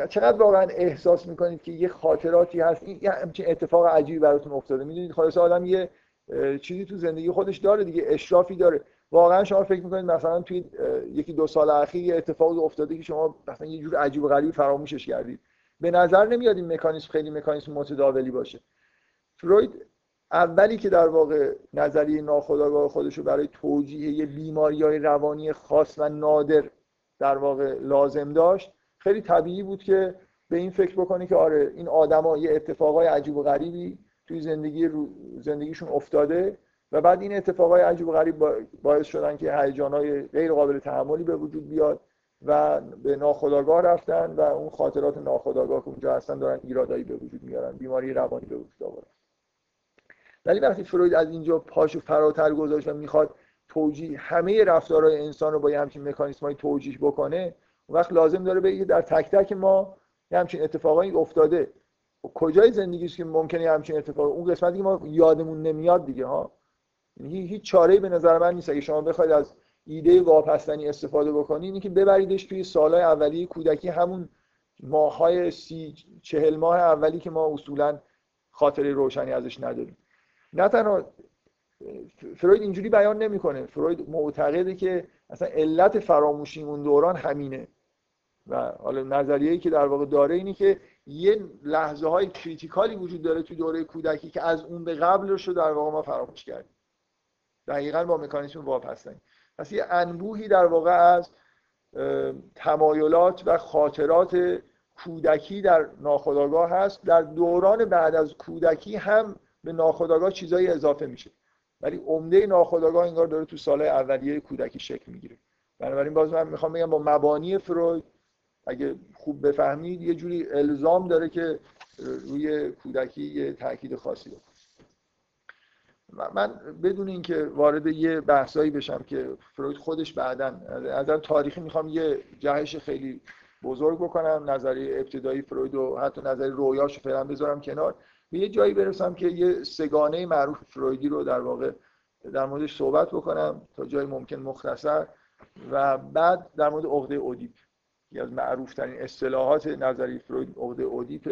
چقدر واقعا احساس می‌کنید که یه خاطراتی هست؟ این همچین اتفاق عجیبی براتون افتاده. می‌دونید خلاص آدم یه چیزی تو زندگی خودش داره دیگه اشرافی داره. واقعا شما فکر می‌کنید مثلا توی یکی دو سال اخیر یه اتفاقی افتاده که شما مثلا یه جور عجیب و غریبی فراموشش کردید. به نظر نمیاد این مکانیزم خیلی مکانیزم متداولی باشه. فروید اولی که در واقع نظریه ناخودآگاه خودش رو برای توجیه یه بیماری های روانی خاص و نادر در واقع لازم داشت خیلی طبیعی بود که به این فکر بکنی که آره این آدما یه اتفاقای عجیب و غریبی توی زندگی رو زندگیشون افتاده و بعد این اتفاقای عجیب و غریب باعث شدن که هیجانای غیر قابل تحملی به وجود بیاد و به ناخودآگاه رفتن و اون خاطرات ناخودآگاه که اونجا هستن دارن ایرادایی به وجود میارن بیماری روانی به وجود آوردن. ولی وقتی فروید از اینجا پاشو فراتر گذاشت و می‌خواد توجیه همه رفتارهای انسان رو با یه همچین مکانیسم توجیه بکنه اون وقت لازم داره بگه در تک تک ما یه همچین اتفاقایی افتاده. کجای زندگیش که ممکنه همچین اتفاق؟ اون قسمتی که ما یادمون نمیاد دیگه ها. یعنی هیچ چاره‌ای به نظر من نیست. اگه شما بخواید از ایده واپسنی استفاده بکنید اینی که ببریدش توی سالهای اولیه کودکی همون ماهای سی چهل ماه اولی که ما اصولا خاطره روشنی ازش نداریم. نه تنها فروید اینجوری بیان نمی‌کنه. فروید معتقده که اصلا علت فراموشی اون دوران همینه. و حالا نظریه‌ای که در واقع داره اینه که یه لحظه های کریتیکالی وجود داره توی دوره کودکی که از اون به قبل رو در واقع ما فراموش کردیم. دقیقا با مکانیسم واپسنی پس یه انبوهی در واقع از تمایلات و خاطرات کودکی در ناخودآگاه هست. در دوران بعد از کودکی هم به ناخودآگاه چیزایی اضافه میشه. ولی عمده ناخودآگاه انگار داره تو سال اولیه کودکی شکل می‌گیره. بنابراین باز من می‌خوام بگم با مبانی فروید اگه خوب بفهمید یه جوری الزام داره که روی کودکی یه تاکید خاصی داره من بدون اینکه وارد یه بحثایی بشم که فروید خودش بعدا از تاریخی می‌خوام یه جهش خیلی بزرگ بکنم نظریه ابتدایی فروید و حتی نظریه رویاش فعلا بذارم کنار. به یه جایی برسم که یه سگانه معروف فرویدی رو در واقع در موردش صحبت بکنم تا جای ممکن مختصر. و بعد در مورد عقده اودیپ یکی از معروف ترین اصطلاحات نظری فروید عقده اودیپ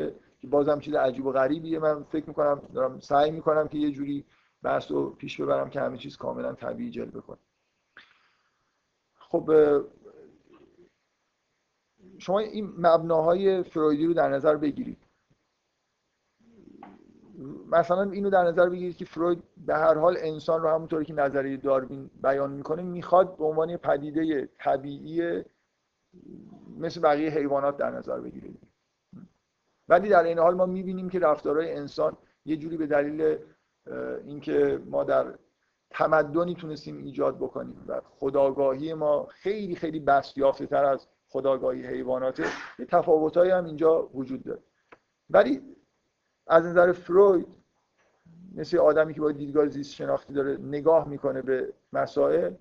که بازم چیز عجیب و غریبیه. من فکر می‌کنم دارم سعی می‌کنم که یه جوری بحث رو پیش ببرم که همه چیز کاملا طبیعی جلوه کنه خب شما این مبناهای فرویدی رو در نظر بگیرید. مثلا اینو در نظر بگیرید که فروید به هر حال انسان رو همونطوری که نظریه داروین بیان می‌کنه می‌خواد به عنوان پدیده طبیعی مثل بقیه حیوانات در نظر بگیرید. ولی در این حال ما می‌بینیم که رفتارهای انسان یه جوری به دلیل اینکه ما در تمدنی تونستیم ایجاد بکنیم و خداگاهی ما خیلی خیلی بست یافته تر از خداگاهی حیواناته یه تفاوتایی هم اینجا وجود داره. ولی از نظر فروید مثل آدمی که با دیدگاه زیست شناختی داره نگاه می‌کنه به مسائل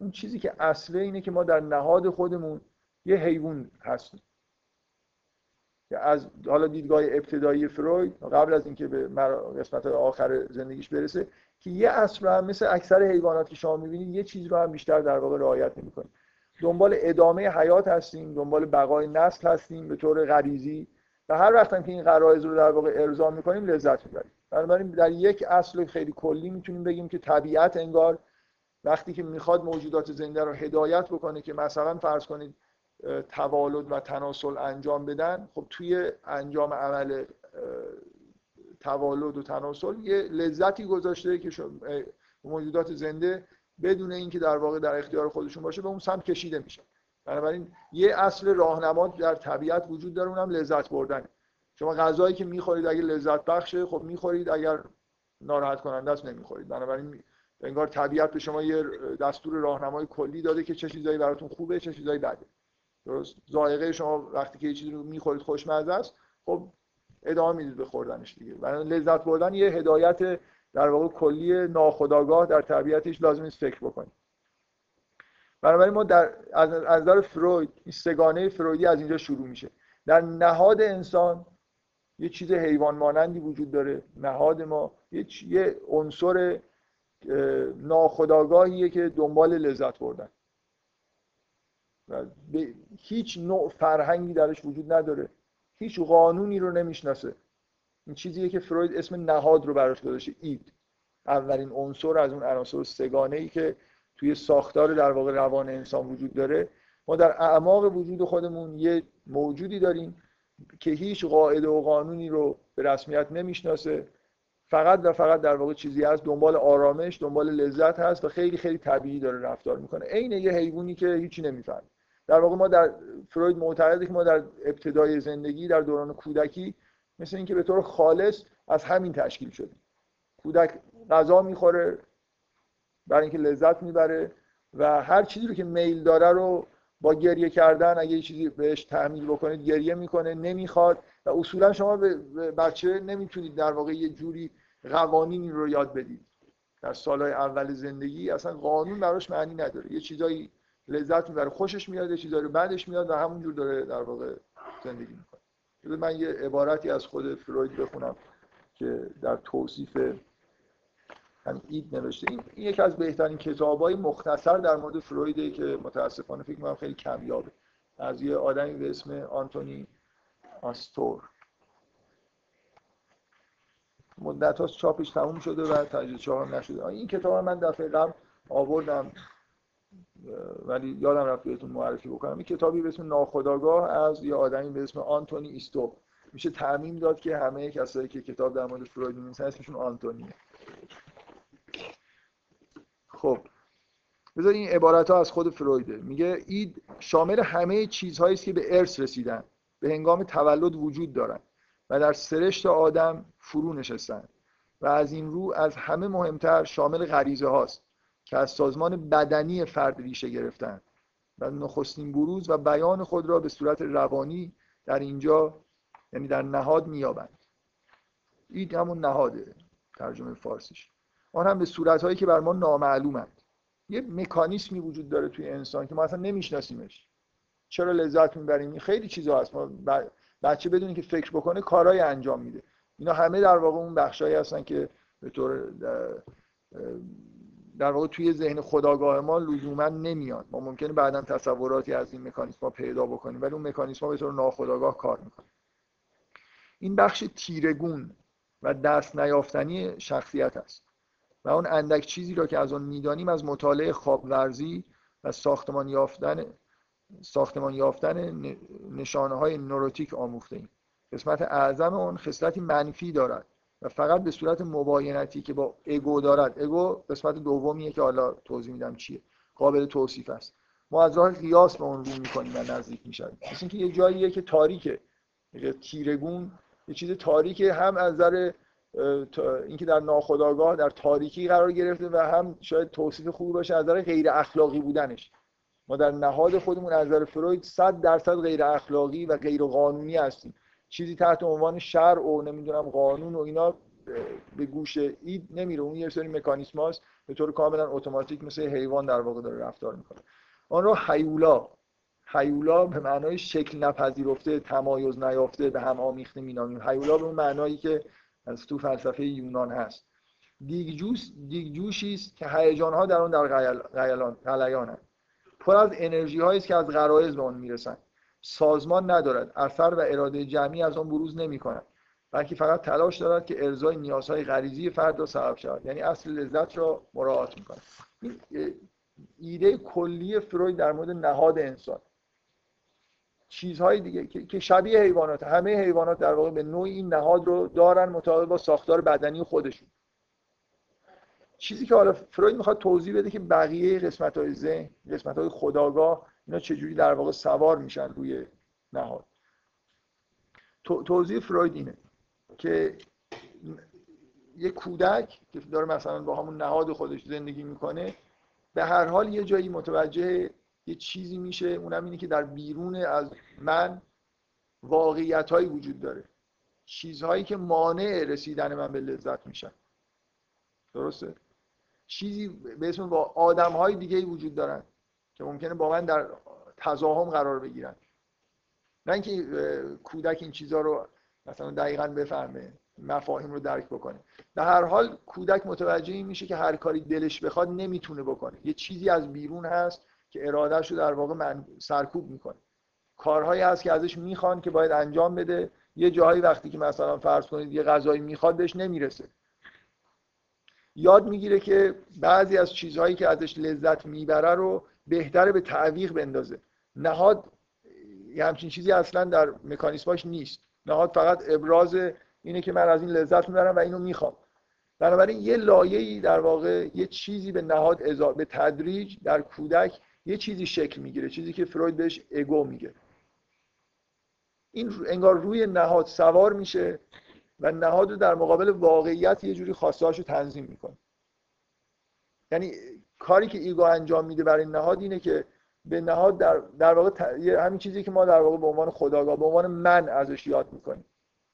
اون چیزی که اصله اینه که ما در نهاد خودمون یه حیوان هستیم. از حالا دیدگاه ابتدایی فروید قبل از اینکه به قسمت آخر زندگیش برسه که یه اصل هم مثل اکثر حیوانات که شما می‌بینید یه چیز رو هم بیشتر در واقع رعایت نمی‌کنیم. دنبال ادامه حیات هستیم دنبال بقای نسل هستیم به طور غریزی. و هر وقت که این غرایز رو در واقع ارضا می‌کنیم لذت می‌بریم. بنابراین در یک اصل خیلی کلی می‌تونیم بگیم که طبیعت انگار وقتی که می‌خواد موجودات زنده رو هدایت بکنه که مثلا فرض کنید توالد و تناسل انجام بدن خب توی انجام عمل توالد و تناسل یه لذتی گذاشته که موجودات زنده بدون اینکه در واقع در اختیار خودشون باشه به اون سمت کشیده میشه. بنابراین یه اصل راهنما در طبیعت وجود داره اونم لذت بردن شما غذایی که می‌خورید اگه لذت بخشه خب می‌خورید. اگر ناراحت کننده است نمی‌خورید. بنابراین انگار طبیعت به شما یه دستور راهنمای کلی داده که چه چیزایی براتون خوبه چه چیزایی بده. درست؟ ذائقه شما وقتی که یه چیزی رو می‌خورید خوشمزه است خب ادامه می‌دید به خوردنش دیگه. بنابراین لذت بردن یه هدایت در واقع کلی ناخودآگاه در طبیعتش لازم نیست فکر بکنیم بنابراین ما در از نظر فروید این سگانه فرویدی از اینجا شروع میشه. در نهاد انسان یه چیز حیوان مانندی وجود داره. نهاد ما یه عنصر ناخودآگاهیه که دنبال لذت بردن. و به هیچ نوع فرهنگی درش وجود نداره. هیچ قانونی رو نمی‌شناسه. این چیزیه که فروید اسم نهاد رو براش گذاشته اید. اولین عنصر از اون عناصر سگانه ای که توی ساختار در واقع روان انسان وجود داره. ما در اعماق وجود خودمون یه موجودی داریم که هیچ قاعده و قانونی رو به رسمیت نمی‌شناسه. فقط و فقط در واقع چیزی هست دنبال آرامش دنبال لذت هست و خیلی خیلی طبیعی داره رفتار می‌کنه. عین یه حیوانی که هیچی نمی‌فهمه. در واقع ما در فروید معتقده که ما در ابتدای زندگی در دوران کودکی مثل اینکه به طور خالص از همین تشکیل شدیم. کودک غذا می‌خوره برای اینکه لذت می‌بره و هر چیزی رو که میل داره رو با گریه کردن اگه یه چیزی بهش تحمیل بکنید گریه می‌کنه نمی‌خواد و اصولا شما به بچه نمی‌تونید در واقع یه جوری قوانینی رو یاد بدید. در سالهای اول زندگی اصلا قانون براش معنی نداره. یه چیزایی لذت می‌بره خوشش میاد یه چیزایی رو بعدش میاد و همونجور داره در واقع زندگی می‌کنه. من یه عبارتی از خود فروید بخونم که در توصیف همین اید نوشته. این یکی از بهترین کتابای مختصر در مورد فرویده که متاسفانه فکر می‌کنم خیلی کمیابه. از یه آدمی به اسم آنتونی آستور. مدت هاست چاپش تموم شده و تجدید چهار نشده. این کتاب من دفعه قبل آوردم ولی یادم رفت بهتون معرفی بکنم. این کتابی به اسم ناخداگاه از یه آدمی به اسم آنتونی ایستو میشه تعمیم داد که همه کسایی که کتاب در مورد فروید می‌نویسن اسمشون آنتونیه. خب بذار این عبارت ها از خود فرویده. میگه اید شامل همه چیزهایی است که به ارث رسیدن به هنگام تولد وجود دارند و در سرشت آدم فرو نشستند و از این رو از همه مهمتر شامل غریزه هاست که از سازمان بدنی فرد ریشه گرفتن و نخستین بروز و بیان خود را به صورت روانی در اینجا یعنی در نهاد میابند این همون نهاده ترجمه فارسیش. آن هم به صورت هایی که بر ما نامعلومند. یه مکانیسمی وجود داره توی انسان که ما اصلا نمیشناسیمش. چرا لذت می‌بریم؟ خیلی چیزا هست. ما بچه بدونی که فکر بکنه کارهای انجام میده. اینا همه در واقع اون بخشایی هستن که به طور در واقع توی ذهن خداگاه ما لزوما نمیاد ما ممکنه بعدا تصوراتی از این مکانیسم ها پیدا بکنیم ولی اون مکانیسم ها به طور ناخداگاه کار می‌کنه این بخش تیرگون و دست نیافتنی شخصیت است و اون اندک چیزی را که از آن می‌دانیم از مطالعه خواب ورزی و ساختمان یافتن ساختمان یافتن نشانه های نوروتیک آموخته ایم. قسمت اعظم اون خصلتی منفی دارد و فقط به صورت مباینتی که با اگو دارد. اگو قسمت دومیه که حالا توضیح میدم چیه. قابل توصیف است. ما از راه قیاس به اون رو می‌کنیم و نزدیک می‌شویم. مثل اینکه یه جاییه که تاریکه. تیرگون یه چیز تاریکه هم از نظر اینکه در ناخودآگاه در تاریکی قرار گرفته و هم شاید توصیف خوبی باشه از نظر غیر اخلاقی بودنش. ما در نهاد خودمون از نظر فروید 100 درصد غیر اخلاقی و غیر قانونی هستیم. چیزی تحت عنوان شرع و نمی‌دونم قانون و اینا به گوش اید نمیره. اون یه سری مکانیسم هاست. به طور کاملا اتوماتیک مثل حیوان در واقع داره رفتار می‌کنه. آن رو حیولا. حیولا به معنای شکل نپذیرفته تمایز نیافته به هم آمیخته مینامیم. حیولا به معنایی که از تو فلسفه یونان هست. دیگجوش دیگجوشی است که هیجان ها در اون در غیلان پر از انرژی هایی که از غرایز به آن می‌رسند. سازمان ندارد. اثر و اراده جمعی از آن بروز نمی کند بلکه فقط تلاش دارد که ارزای نیازهای غریزی فرد را سبب شود. یعنی اصل لذت را مراعات می‌کنه این ایده کلی فروید در مورد نهاد انسان. چیزهای دیگه که شبیه حیوانات. همه حیوانات در واقع به نوعی این نهاد رو دارن مطابق با ساختار بدنی خودشون. چیزی که حالا فروید می‌خواد توضیح بده که بقیه قسمت های ذهن قسمت های خداگاه اینا چجوری در واقع سوار میشن روی نهاد. توضیح فروید اینه که یه کودک که داره مثلا با همون نهاد خودش زندگی می‌کنه به هر حال یه جایی متوجه یه چیزی میشه اونم اینه که در بیرون از من واقعیت هایی وجود داره. چیزهایی که مانع رسیدن من به لذت میشن. درسته؟ چیزی به اسم با آدم های دیگه وجود دارن که ممکنه با من در تضاهم قرار بگیرن. نه اینکه کودک این چیزها رو مثلا دقیقا بفهمه مفاهیم رو درک بکنه. در هر حال کودک متوجه این میشه که هر کاری دلش بخواد نمی‌تونه بکنه. یه چیزی از بیرون هست که ارادهش رو در واقع من سرکوب می‌کنه. کارهایی هست که ازش می‌خوان که باید انجام بده. یه جایی وقتی که مثلا فرض کنید یه غذایی می‌خواد بهش نمی‌رسه. یاد می‌گیره که بعضی از چیزهایی که ازش لذت می‌بره رو بهتره به تعویق بندازه. نهاد یه همچین چیزی اصلا در مکانیسماش نیست. نهاد فقط ابراز اینه که من از این لذت می‌برم و اینو می‌خوام. بنابراین یه لایه‌ای در واقع یه چیزی به نهاد اضافه به تدریج در کودک یه چیزی شکل می‌گیره چیزی که فروید بهش اگو میگه. این انگار روی نهاد سوار میشه و نهاد رو در مقابل واقعیت یه جوری خواستهاشو تنظیم می‌کنه. یعنی کاری که ایگو انجام میده برای نهاد اینه که به نهاد در, در واقع همین چیزی که ما در واقع به عنوان خداگاه به عنوان من ازش یاد می‌کنیم.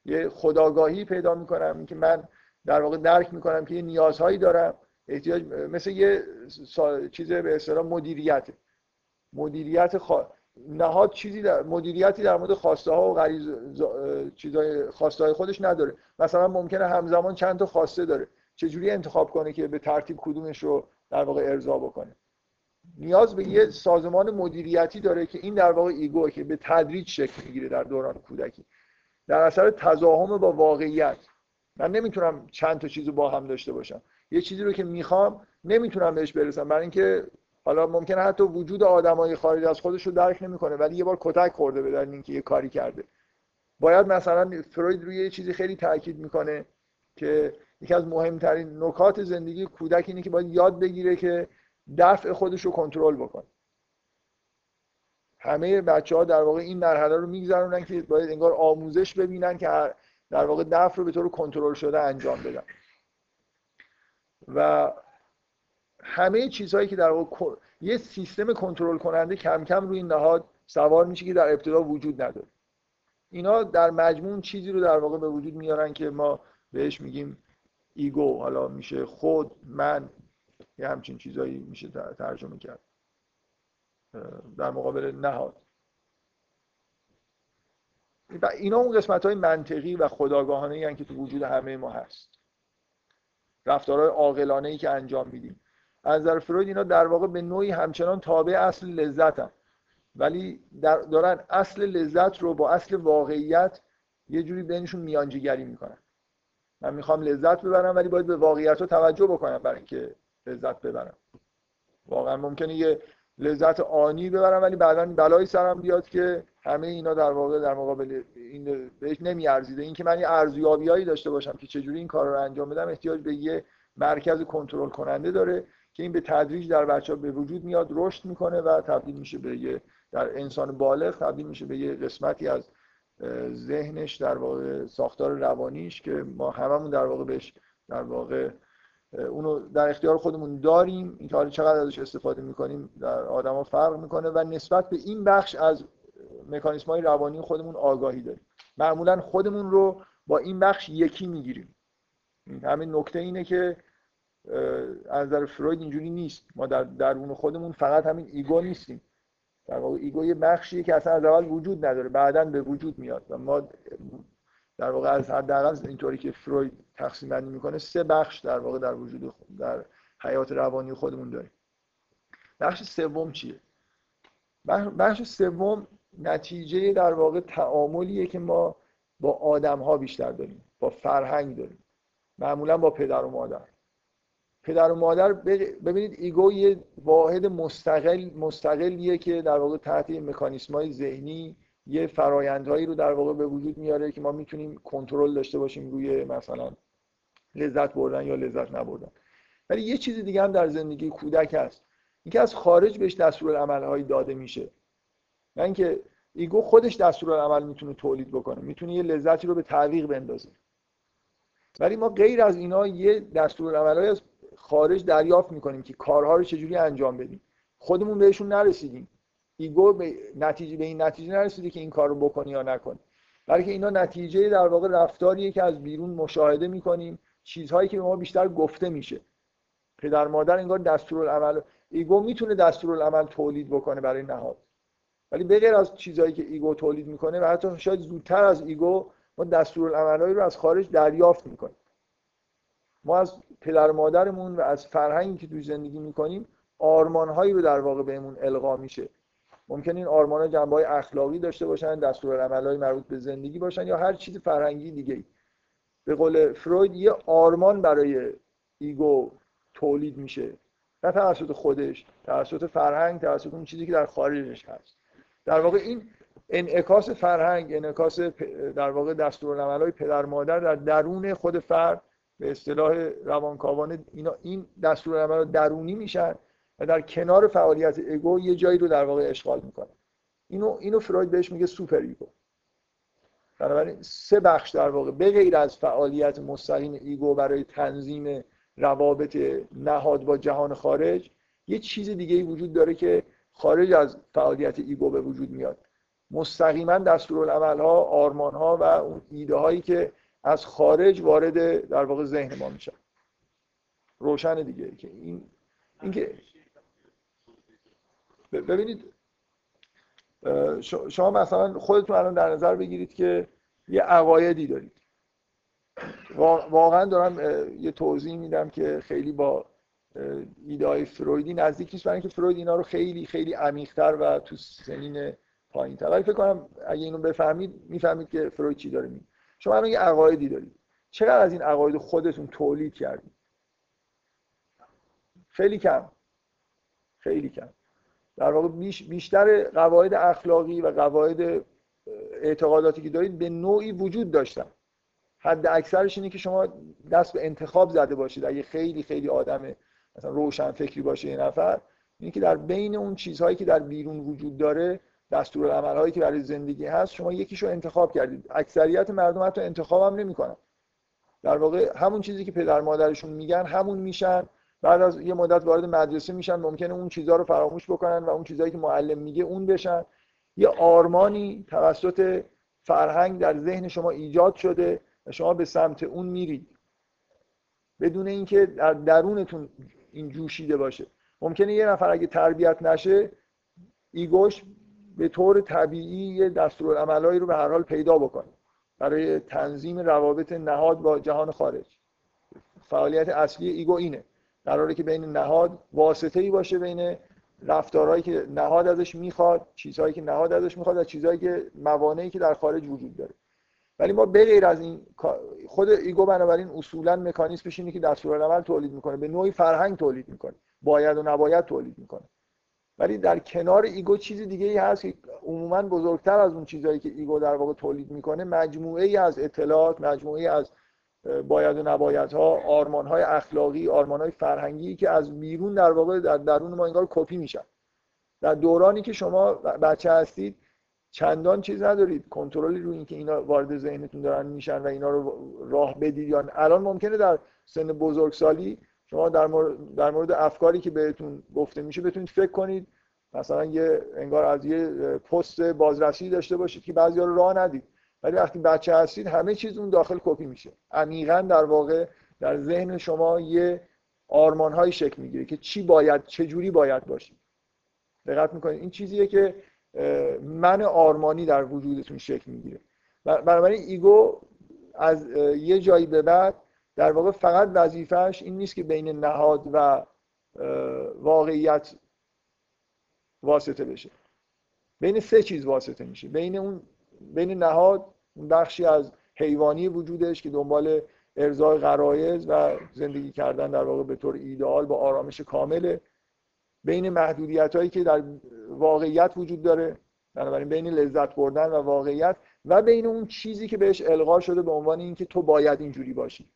یه خداگاهی پیدا می‌کنم اینکه من در واقع درک می‌کنم که یه نیازهایی دارم. احتیاج مثل یه چیز به اصطلاح مدیریت مدیریت نهاد چیزی در مدیریتی در مورد خواسته ها و غریز چیزای خواسته های خودش نداره. مثلا ممکنه همزمان چند تا خواسته داره. چجوری انتخاب کنه که به ترتیب کدومش رو در واقع ارضا بکنه؟ نیاز به یه سازمان مدیریتی داره که این در واقع ایگو که به تدریج شکل می‌گیره در دوران کودکی. در اثر تزاهم با واقعیت. من نمی‌تونم چند تا چیز با هم داشته باشم. یه چیزی رو که می‌خوام نمی‌تونم بهش برسم. برای اینکه حالا ممکنه حتی وجود آدمای خارج از خودش رو درک نمی‌کنه ولی یه بار کتک خورده به اینکه یه کاری کرده. باید مثلا فروید روی یه چیزی خیلی تاکید می‌کنه که یکی از مهمترین نکات زندگی کودک اینه که باید یاد بگیره که دفع خودش رو کنترل بکنه. همه بچه ها در واقع این مرحله رو میگذرونن که باید انگار آموزش ببینن که در واقع دفع رو به طور کنترل شده انجام بدن. و همه چیزهایی که در واقع یه سیستم کنترل کننده کم کم روی این نهاد سوار میشه که در ابتدا وجود نداره. اینا در مجموع چیزی رو در واقع به وجود میارن که ما بهش میگیم ایگو. حالا میشه خود من یه همچین چیزایی میشه ترجمه کرد. در مقابل نهاد. و اینا اون قسمت های منطقی و خداگاهانه ای که تو وجود همه ما هست. رفتارهای عاقلانه ای که انجام میدیم. از نظر فروید اینا در واقع به نوعی همچنان تابع اصل لذت هم. ولی دارن اصل لذت رو با اصل واقعیت یه جوری بینشون میانجیگری می‌کنن. من می‌خوام لذت ببرم ولی باید به واقعیت رو توجه بکنم برای اینکه لذت ببرم. واقعا ممکنه یه لذت آنی ببرم ولی بعدا بلایی سرم بیاد که همه اینا در واقع در مقابل این بهش نمیارزیده. اینکه من یه ارزیابیایی داشته باشم که چجوری این کار رو انجام بدم احتیاج به یه مرکز کنترل کننده داره. که این به تدریج در بچه ها به وجود میاد رشد می‌کنه و تبدیل میشه به یه در انسان بالغ تبدیل میشه به یه قسمتی از ذهنش در واقع ساختار روانیش که ما هممون در واقع بهش در واقع اونو در اختیار خودمون داریم. این حالا چقدر ازش استفاده می‌کنیم در آدما فرق می‌کنه و نسبت به این بخش از مکانیسم های روانی خودمون آگاهی داریم. معمولا خودمون رو با این بخش یکی می‌گیریم. همین نکته اینه که از نظر فروید اینجوری نیست. ما در درون خودمون فقط همین ego نیستیم. در واقع ego یه بخشیه که اصلا از اول وجود نداره. بعدا به وجود میاد. و ما در واقع از حداقل اینطوری که فروید تقسیم بندی می‌کنه سه بخش در واقع در وجود در حیات روانی خودمون داریم. بخش سوم چیه؟ بخش سوم نتیجه در واقع تعاملیه که ما با آدم ها بیشتر داریم. با فرهنگ داریم. معمولا با پدر و مادر. پدر و مادر ببینید ایگو یه واحد مستقل مستقلیه که در واقع تحت مکانیسم های ذهنی یه فرایندهایی رو در واقع به وجود میاره که ما می‌تونیم کنترل داشته باشیم روی مثلا لذت بردن یا لذت نبردن. ولی یه چیز دیگه هم در زندگی کودک هست. اینکه از خارج بهش دستورالعملهایی داده میشه. نه اینکه ego خودش دستورالعمل می‌تونه تولید بکنه. می‌تونه یه لذتی رو به تعویق بندازه. ولی ما غیر از اینا یه دستورالعملهایی از خارج دریافت می‌کنیم که کارها رو چجوری انجام بدیم. خودمون بهشون نرسیدیم. ego به نتیجه به این نتیجه نرسیده که این کار رو بکنی یا نکنی. بلکه اینا نتیجه در واقع رفتاریه که از بیرون مشاهده می‌کنیم. چیزهایی که به ما بیشتر گفته میشه. پدر مادر انگار دستورالعمل ego می‌تونه دستورالعمل تولید بکنه برای نهاد. ولی به غیر از چیزهایی که ego تولید می‌کنه و حتی شاید زودتر از ego ما دستورالعملهایی رو از خارج دریافت می‌کنیم. ما از پدر مادرمون و از فرهنگی که توی زندگی می‌کنیم آرمانهایی رو در واقع بهمون القا میشه. ممکنه این آرمان ها جنبه های اخلاقی داشته باشن دستور های مربوط به زندگی باشن یا هر چیز فرهنگی دیگه ای. به قول فروید یه آرمان برای ego تولید میشه. نه توسط خودش توسط فرهنگ توسط اون چیزی که در خارجش هست. در واقع این انعکاس فرهنگ انعکاس در واقع دستورالعمل‌های پدر مادر در درون خود فرد به اصطلاح روانکاوانه اینا این دستورالعمل درونی میشن و در کنار فعالیت ego یه جایی رو در واقع اشغال می‌کنه اینو اینو فروید بهش میگه super ego. بنابراین سه بخش در واقع به غیر از فعالیت مستقیم ego برای تنظیم روابط نهاد با جهان خارج یه چیز دیگه ای وجود داره که خارج از فعالیت ایگو به وجود میاد. مستقیما دستورالعمل ها آرمان ها و اون ایده هایی که از خارج وارد در واقع ذهن ما میشن. روشن دیگه که این اینکه ببینید شما مثلا خودتون الان در نظر بگیرید که یه عقایدی دارید. واقعا دارم یه توضیح میدم که خیلی با ایده های فرویدی نزدیک نیست برای اینکه فروید اینا رو خیلی خیلی عمیق‌تر و تو سنین پایین‌تر. ولی فکر کنم اگه اینو بفهمید می‌فهمید که فروید چی داره میگه. شما الان یه عقایدی دارید چقدر از این عقاید خودتون تولید کردید خیلی کم. خیلی کم. در واقع بیشتر قواعد اخلاقی و قواعد اعتقاداتی که دارید به نوعی وجود داشتن. حد اکثرش اینه که شما دست به انتخاب زده باشید. اگه خیلی خیلی آدم مثلا روشن فکری باشه یه نفر اینه که در بین اون چیزهایی که در بیرون وجود داره دستور هایی که برای زندگی هست شما یکیشو انتخاب کردید. اکثریت مردم حتی انتخاب هم نمی‌کنن. در واقع همون چیزی که پدر مادرشون میگن همون میشن. بعد از یه مدت وارد مدرسه میشن ممکنه اون چیزها رو فراموش بکنن و اون چیزهایی که معلم میگه اون بشن. یه آرمانی توسط فرهنگ در ذهن شما ایجاد شده و شما به سمت اون میرید. بدون اینکه در درونتون این جوشیده باشه. ممکنه یه نفر اگه تربیت نشه ایگوش به طور طبیعی یه دستورالعملایی رو به هر حال پیدا بکنه برای تنظیم روابط نهاد با جهان خارج. فعالیت اصلی ego اینه. قراره که بین نهاد واسطه ای باشه بین رفتارهایی که نهاد ازش می‌خواد چیزهایی که نهاد ازش می‌خواد و چیزهایی که موانعی که در خارج وجود داره. ولی ما به غیر از این خود ego بنابراین اصولا مکانیزمش اینه که دستورالعمل تولید می‌کنه. به نوعی فرهنگ تولید می‌کنه. باید و نباید تولید می‌کنه. ولی در کنار ego چیز دیگه ای هست که عموما بزرگتر از اون چیزهایی که ego در واقع تولید می‌کنه مجموعه ای از اطلاعات مجموعه از باید و نبایدها آرمان های اخلاقی آرمان های فرهنگی که از بیرون در واقع در درون ما انگار کپی میشن. در دورانی که شما بچه هستید چندان چیز ندارید. کنترلی روی اینکه اینا وارد ذهنتون دارن میشن و اینا رو راه بدید یا الان ممکنه در سن بزرگسالی شما در مورد, در مورد افکاری که بهتون گفته میشه بتونید فکر کنید. مثلا یه انگار از یه پست بازرسی داشته باشید که بعضیا رو راه ندید. ولی وقتی بچه هستید همه چیز اون داخل کپی میشه. عمیقا در واقع در ذهن شما یه آرمان های شکل می‌گیره که چی باید چه جوری باید باشید. دقت می‌کنید. این چیزیه که من آرمانی در وجودتون شکل می‌گیره. بنابراین ایگو از یه جایی به بعد در واقع فقط وظیفهش این نیست که بین نهاد و واقعیت واسطه بشه. بین سه چیز واسطه میشه. بین اون بین نهاد بخشی از حیوانی وجودش که دنبال ارزای غرایز و زندگی کردن در واقع به طور ایدئال با آرامش کامله. بین محدودیت هایی که در واقعیت وجود داره بنابراین بین لذت بردن و واقعیت و بین اون چیزی که بهش القا شده به عنوان اینکه تو باید اینجوری باشی.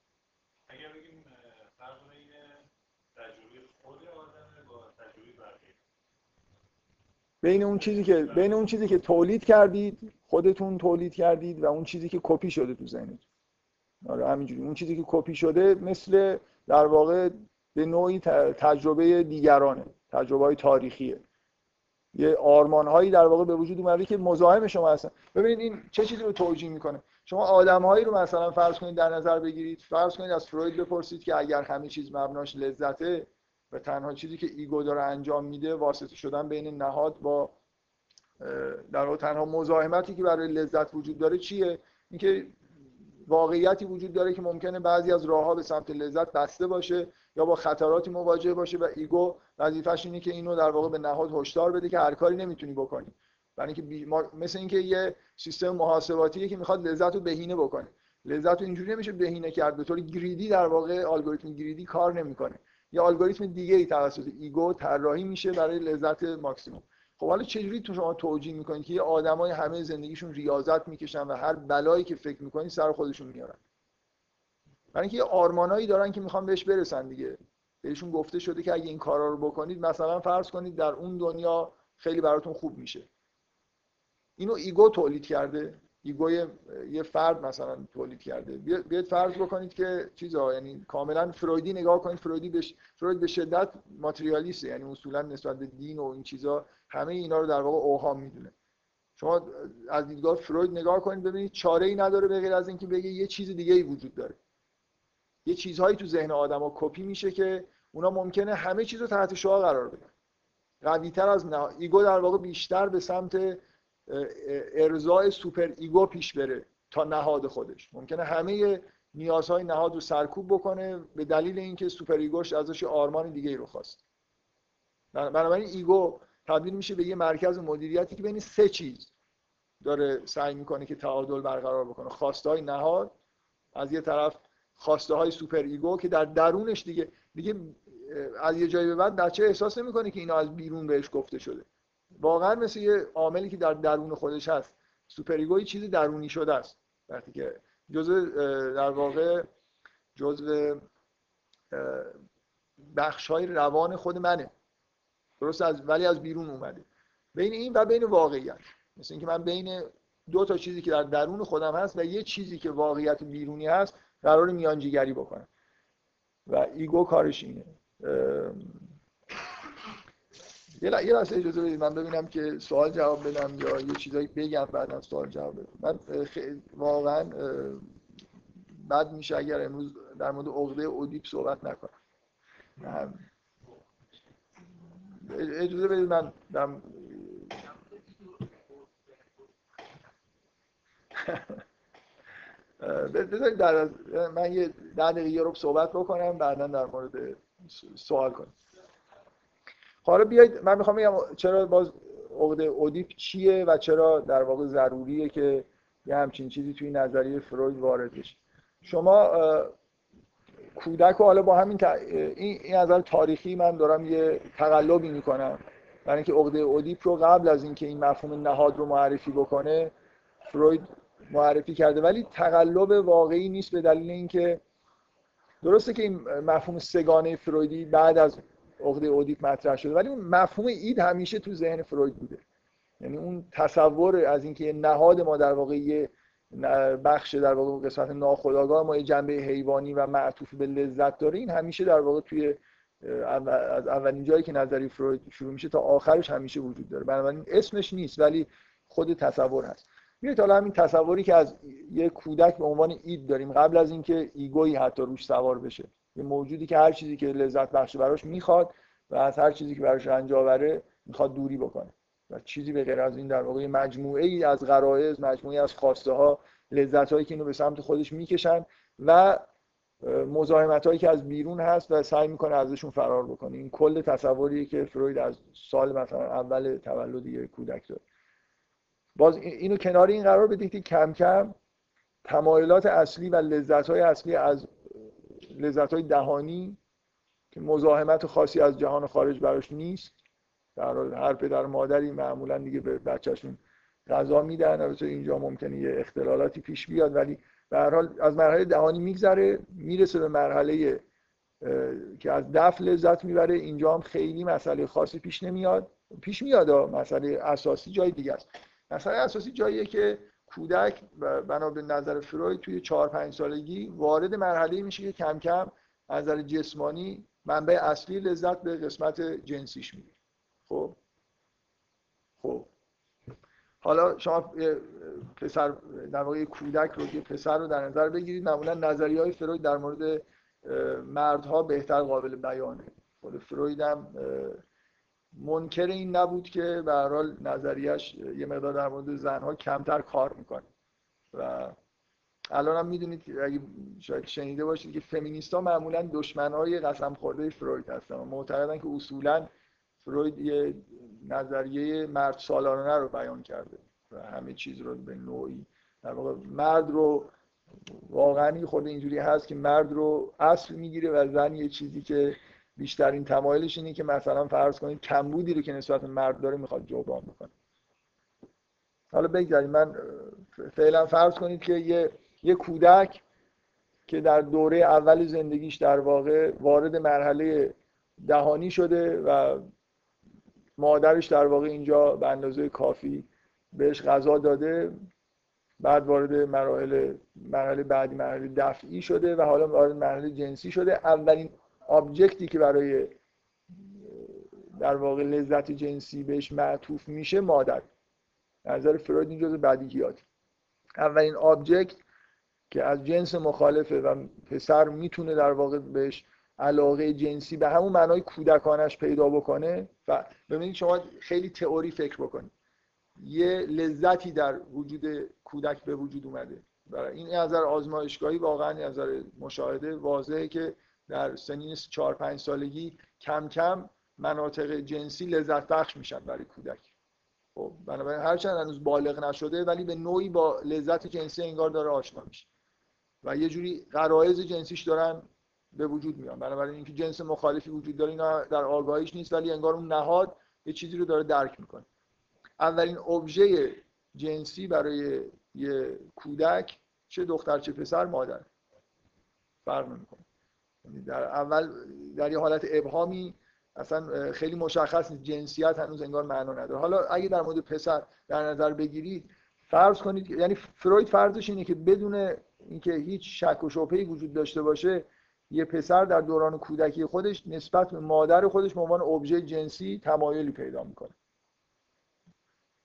بین اون چیزی که بین اون چیزی که تولید کردید خودتون تولید کردید و اون چیزی که کپی شده تو ذهنتون. آره همینجوری. اون چیزی که کپی شده مثل در واقع به نوعی تجربه دیگرانه تجربه های تاریخیه. یه آرمان هایی در واقع به وجود اومده که مزاحم شما هستن. ببینید این چه چیزی رو توجیه می‌کنه؟ شما آدم هایی رو مثلا فرض کنید در نظر بگیرید. فرض کنید از فروید بپرسید که اگر همه چیز مبناش لذته و تنها چیزی که ego داره انجام میده واسطه شدن بین نهاد با در واقع تنها مزاحمتی که برای لذت وجود داره چیه؟ اینکه واقعیتی وجود داره که ممکنه بعضی از راهها به سمت لذت بسته باشه یا با خطراتی مواجه باشه و ego وظیفش اینه که اینو در واقع به نهاد هشدار بده که هر کاری نمی‌تونی بکنی. برای اینکه مثل اینکه یه سیستم محاسباتیه که می‌خواد لذت رو بهینه بکنه. لذت رو اینجوری نمیشه بهینه کرد. به طور greedy در واقع الگوریتم greedy کار نمی‌کنه. یا الگوریتم دیگه ای توسط ego طراحی میشه برای لذت ماکسیموم. خب حالا چجوری تو شما توجیه می‌کنید که یه آدمای همه زندگیشون ریاضت می‌کشن و هر بلایی که فکر می‌کنید سر خودشون میارن؟ برای اینکه یه آرمانایی دارن که می‌خوان بهش برسن دیگه. بهشون گفته شده که اگه این کارا رو بکنید مثلا فرض کنید در اون دنیا خیلی براتون خوب میشه. اینو ego تولید کرده. ego یه فرد مثلا تولید کرده. بیاید فرض بکنید که چیزا یعنی کاملا فرویدی نگاه کنید فرویدی بش... فروید به شدت ماتریالیسته یعنی اصولا نسبت به دین و این چیزا همه اینا رو در واقع اوهام می‌دونه. شما از دیدگاه فروید نگاه کنید ببینید چاره ای نداره به جز اینکه بگه یه چیز دیگه ای وجود داره. یه چیزهایی تو ذهن آدما کپی میشه که اونا ممکنه همه چیز رو تحت شعاع قرار بدن. قوی تر از نه... ego در واقع بیشتر به سمت ارضای super ego پیش بره تا نهاد خودش. ممکنه همه نیازهای نهاد رو سرکوب بکنه به دلیل اینکه super ego ش ازش آرمان دیگه ای رو خواست. بنابراین ego تبدیل میشه به یه مرکز مدیریتی که بین سه چیز داره سعی می‌کنه که تعادل برقرار بکنه. خواسته های نهاد از یه طرف خواسته های super ego که در درونش دیگه دیگه از یه جایی به بعد بچه احساس نمی‌کنه که اینا از بیرون بهش گفته شده. واقعا مثل یه عاملی که در درون خودش هست. super ego چیزی درونی شده است. وقتی که جزء در واقع جزء بخش های روان خود منه. درسته ولی از بیرون اومده. بین این و بین واقعیت. مثل اینکه من بین دو تا چیزی که در درون خودم هست و یه چیزی که واقعیت بیرونی هست قرار میانجیگری بکنم. و ego کارش اینه. یه لحظه اجازه بدید من ببینم که سوال جواب بدم یا یه چیزایی بگم بعدا سوال جواب بدم. من واقعا بد میشه اگر امروز در مورد عقده اودیپ صحبت نکنم. اجازه بدید من دم بذارید در من یه ده دقیقه رو صحبت بکنم بعدا در مورد سوال کنیم حالا بیایید من می‌خوام بگم چرا باز عقده اودیپ چیه و چرا در واقع ضروریه که یه همچین چیزی توی نظریه فروید وارد بشه. شما کودک رو حالا با همین این نظر تاریخی من دارم یه تقلبی می‌کنم. برای اینکه عقده اودیپ رو قبل از اینکه این مفهوم نهاد رو معرفی بکنه فروید معرفی کرده. ولی تقلب واقعی نیست به دلیل اینکه درسته که این مفهوم سگانه فرویدی بعد از عقده اودیپ مطرح شده. ولی اون مفهوم اید همیشه تو ذهن فروید بوده. یعنی اون تصور از اینکه نهاد ما در واقع یه بخش در واقع قسمت ناخودآگاه ما یه جنبه حیوانی و معطوف به لذت داره این همیشه در واقع توی از اولین جایی که نظری فروید شروع میشه تا آخرش همیشه وجود داره. بنابراین اسمش نیست ولی خود تصور هست. میاد حالا همین تصوری که از یه کودک به عنوان اید داریم. قبل از اینکه ایگویی حتی روش سوار بشه. یه موجودی که هر چیزی که لذت بخش براش می‌خواد و از هر چیزی که براش رنج آوره می‌خواد دوری بکنه. و چیزی به غیر از این در واقع مجموعه ای از غرایز مجموعه از خواسته ها لذت هایی که اینو به سمت خودش می‌کشن و مزاحمت هایی که از بیرون هست و سعی می‌کنه ازشون فرار بکنه. این کل تصوریه که فروید از سال مثلا اول تولد یک کودک داره. باز اینو کنار این قرار بدید که کم کم تمایلات اصلی و لذت های اصلی از لذت های دهانی که مزاحمت خاصی از جهان خارج براش نیست. در هر پدر مادری معمولا دیگه به بچهشون غذا میدن. البته اینجا ممکنه یه اختلالاتی پیش بیاد ولی به هر حال از مرحله دهانی میگذره می‌رسه به مرحله که از دفع لذت می‌بره. اینجا هم خیلی مسئله خاصی پیش نمیاد. پیش میاد مسئله اساسی جای دیگه است. مسئله اساسی جاییه که کودک بنا به نظر فروید توی 4 5 سالگی وارد مرحله میشه که کم کم از نظر جسمانی منبع اصلی لذت به قسمت جنسیش می‌گیره خب؟ خب. حالا شما پسر در واقع کودک رو که پسر رو در نظر بگیرید معمولا نظریه های فروید در مورد مردها بهتر قابل بیانه. خود فروید هم منکر این نبود که به هر حال نظریش یه مقدار در مورد زنها کمتر کار می‌کنه. و الان هم می‌دونید اگه شاید شنیده باشید که فمینیست ها معمولا دشمن های قسم خورده فروید هستن و معتقدن که اصولا فروید یه نظریه مرد سالارانه رو بیان کرده و همه چیز رو به نوعی در واقع مرد رو واقعا خود اینجوری هست که مرد رو اصل می‌گیره و زن یه چیزی که بیشترین تمایلش اینه که مثلا فرض کنید کمبودی رو که نسبت مرد داره می‌خواد جبران بکنه. حالا بگذارید من فعلا فرض کنید که یه, یه کودک که در دوره اول زندگیش در واقع وارد مرحله دهانی شده و مادرش در واقع اینجا به اندازه کافی بهش غذا داده بعد وارد مراحل مرحله بعدی مرحله دفعی شده و حالا وارد مرحله جنسی شده. اولین object ی که برای در واقع لذت جنسی بهش معطوف میشه مادر. نظر فروید این جزء بدیهیات اولین object که از جنس مخالفه و پسر می‌تونه در واقع بهش علاقه جنسی به همون معنای کودکانش پیدا بکنه و ببینید شما خیلی تئوری فکر بکنید. یه لذتی در وجود کودک به وجود اومده. این نظر آزمایشگاهی واقعا نظر مشاهده واضحه که در سنین 4 5 سالگی کم کم مناطق جنسی لذت بخش میشن برای کودک. خب بنابراین هرچند هنوز بالغ نشده ولی به نوعی با لذت جنسی انگار داره آشنا میشه. و یه جوری غرایز جنسیش دارن به وجود میان. بنابراین اینکه جنس مخالفی وجود داره اینا در آگاهیش نیست ولی انگار اون نهاد یه چیزی رو داره درک می‌کنه. اولین ابژه جنسی برای یه کودک چه دختر چه پسر مادر فرق نمی‌کنه. در اول در یه حالت ابهامی اصلا خیلی مشخص نیست. جنسیت هنوز انگار معنا نداره. حالا اگه در مورد پسر در نظر بگیرید فرض کنید یعنی فروید فرضش اینه که بدون اینکه هیچ شک و شبهه‌ای وجود داشته باشه یه پسر در دوران کودکی خودش نسبت به مادر خودش به عنوان ابژه جنسی تمایلی پیدا می‌کنه.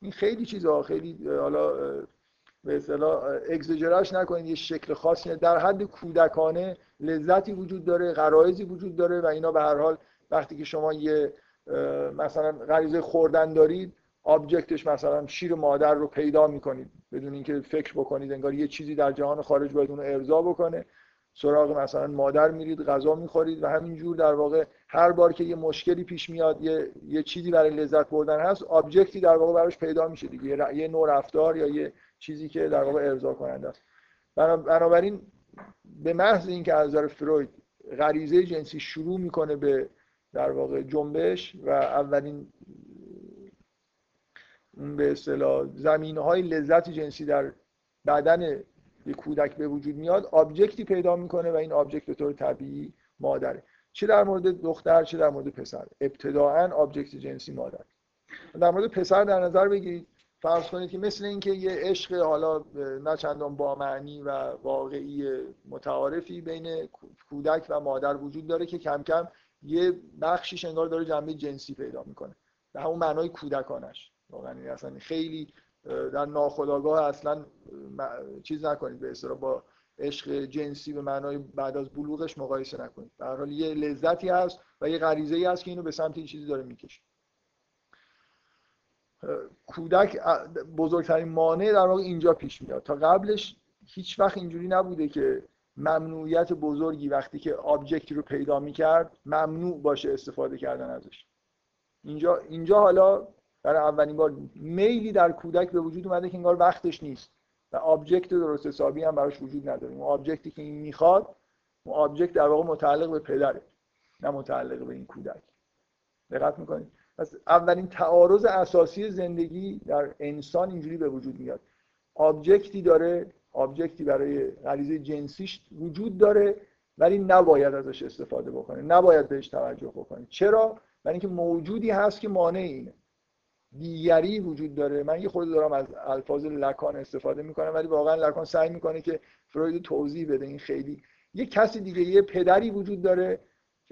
این خیلی چیزا خیلی حالا به اصطلاح اگزاجرش نکنید یه شکل خاصی در حد کودکانه لذتی وجود داره غرایزی وجود داره و اینا به هر حال وقتی که شما یه مثلا غریزه خوردن دارید آبجکتش مثلا شیر مادر رو پیدا می‌کنید. بدون اینکه فکر بکنید انگار یه چیزی در جهان خارج باید اون ارضا بکنه. سراغ مثلا مادر میرید غذا می‌خورید و همینجور در واقع هر بار که یه مشکلی پیش میاد یه, یه چیزی برای لذت بردن هست آبجکتی در واقع براش پیدا میشه دیگه. یه نوع رفتار یا یه چیزی که در واقع ارضا کننده است. بنابراین به محض اینکه از نظر فروید غریزه جنسی شروع می‌کنه به در واقع جنبش و اولین اون به اصطلاح زمینه های لذت جنسی در بدن یک کودک به وجود میاد object ی پیدا می‌کنه و این object به طور طبیعی مادره. چه در مورد دختر چه در مورد پسر. ابتدائا object جنسی مادر. در مورد پسر در نظر بگیرید فرض کنید که مثل اینکه یه عشق حالا نه چندان با معنی و واقعی متعارفی بین کودک و مادر وجود داره که کم کم یه بخشیش انگار داره جنبه جنسی پیدا می‌کنه. به همون معنای کودکانش. واقعا یعنی اصلا خیلی در ناخودآگاه اصلا چیز نکنید به اصطلاح با عشق جنسی به معنای بعد از بلوغش مقایسه نکنید. به حال یه لذتی هست و یه غریزه ای هست که اینو به سمت این چیزی داره می‌کشه. کودک بزرگترین مانع در واقع اینجا پیش میاد. تا قبلش هیچ وقت اینجوری نبوده که ممنوعیت بزرگی وقتی که object ی رو پیدا می‌کرد ممنوع باشه استفاده کردن ازش. اینجا اینجا حالا برای اولین بار میلی در کودک به وجود اومده که انگار وقتش نیست و object درست حسابی هم براش وجود نداره. اون object ی که این می‌خواد اون object در واقع متعلق به پدره نه متعلق به این کودک. دقت می‌کنید؟ پس اولین تعارض اساسی زندگی در انسان اینجوری به وجود میاد. object ی داره object ی برای غریزه جنسیش وجود داره ولی نباید ازش استفاده بکنه نباید بهش توجه بکنه. چرا؟ برای اینکه موجودی هست که مانع اینه. دیگری وجود داره. من یه خود دارم از الفاظ لکان استفاده می‌کنم ولی واقعا لکان سعی می‌کنه که فروید توضیح بده. این خیلی یه کسی دیگه یه پدری وجود داره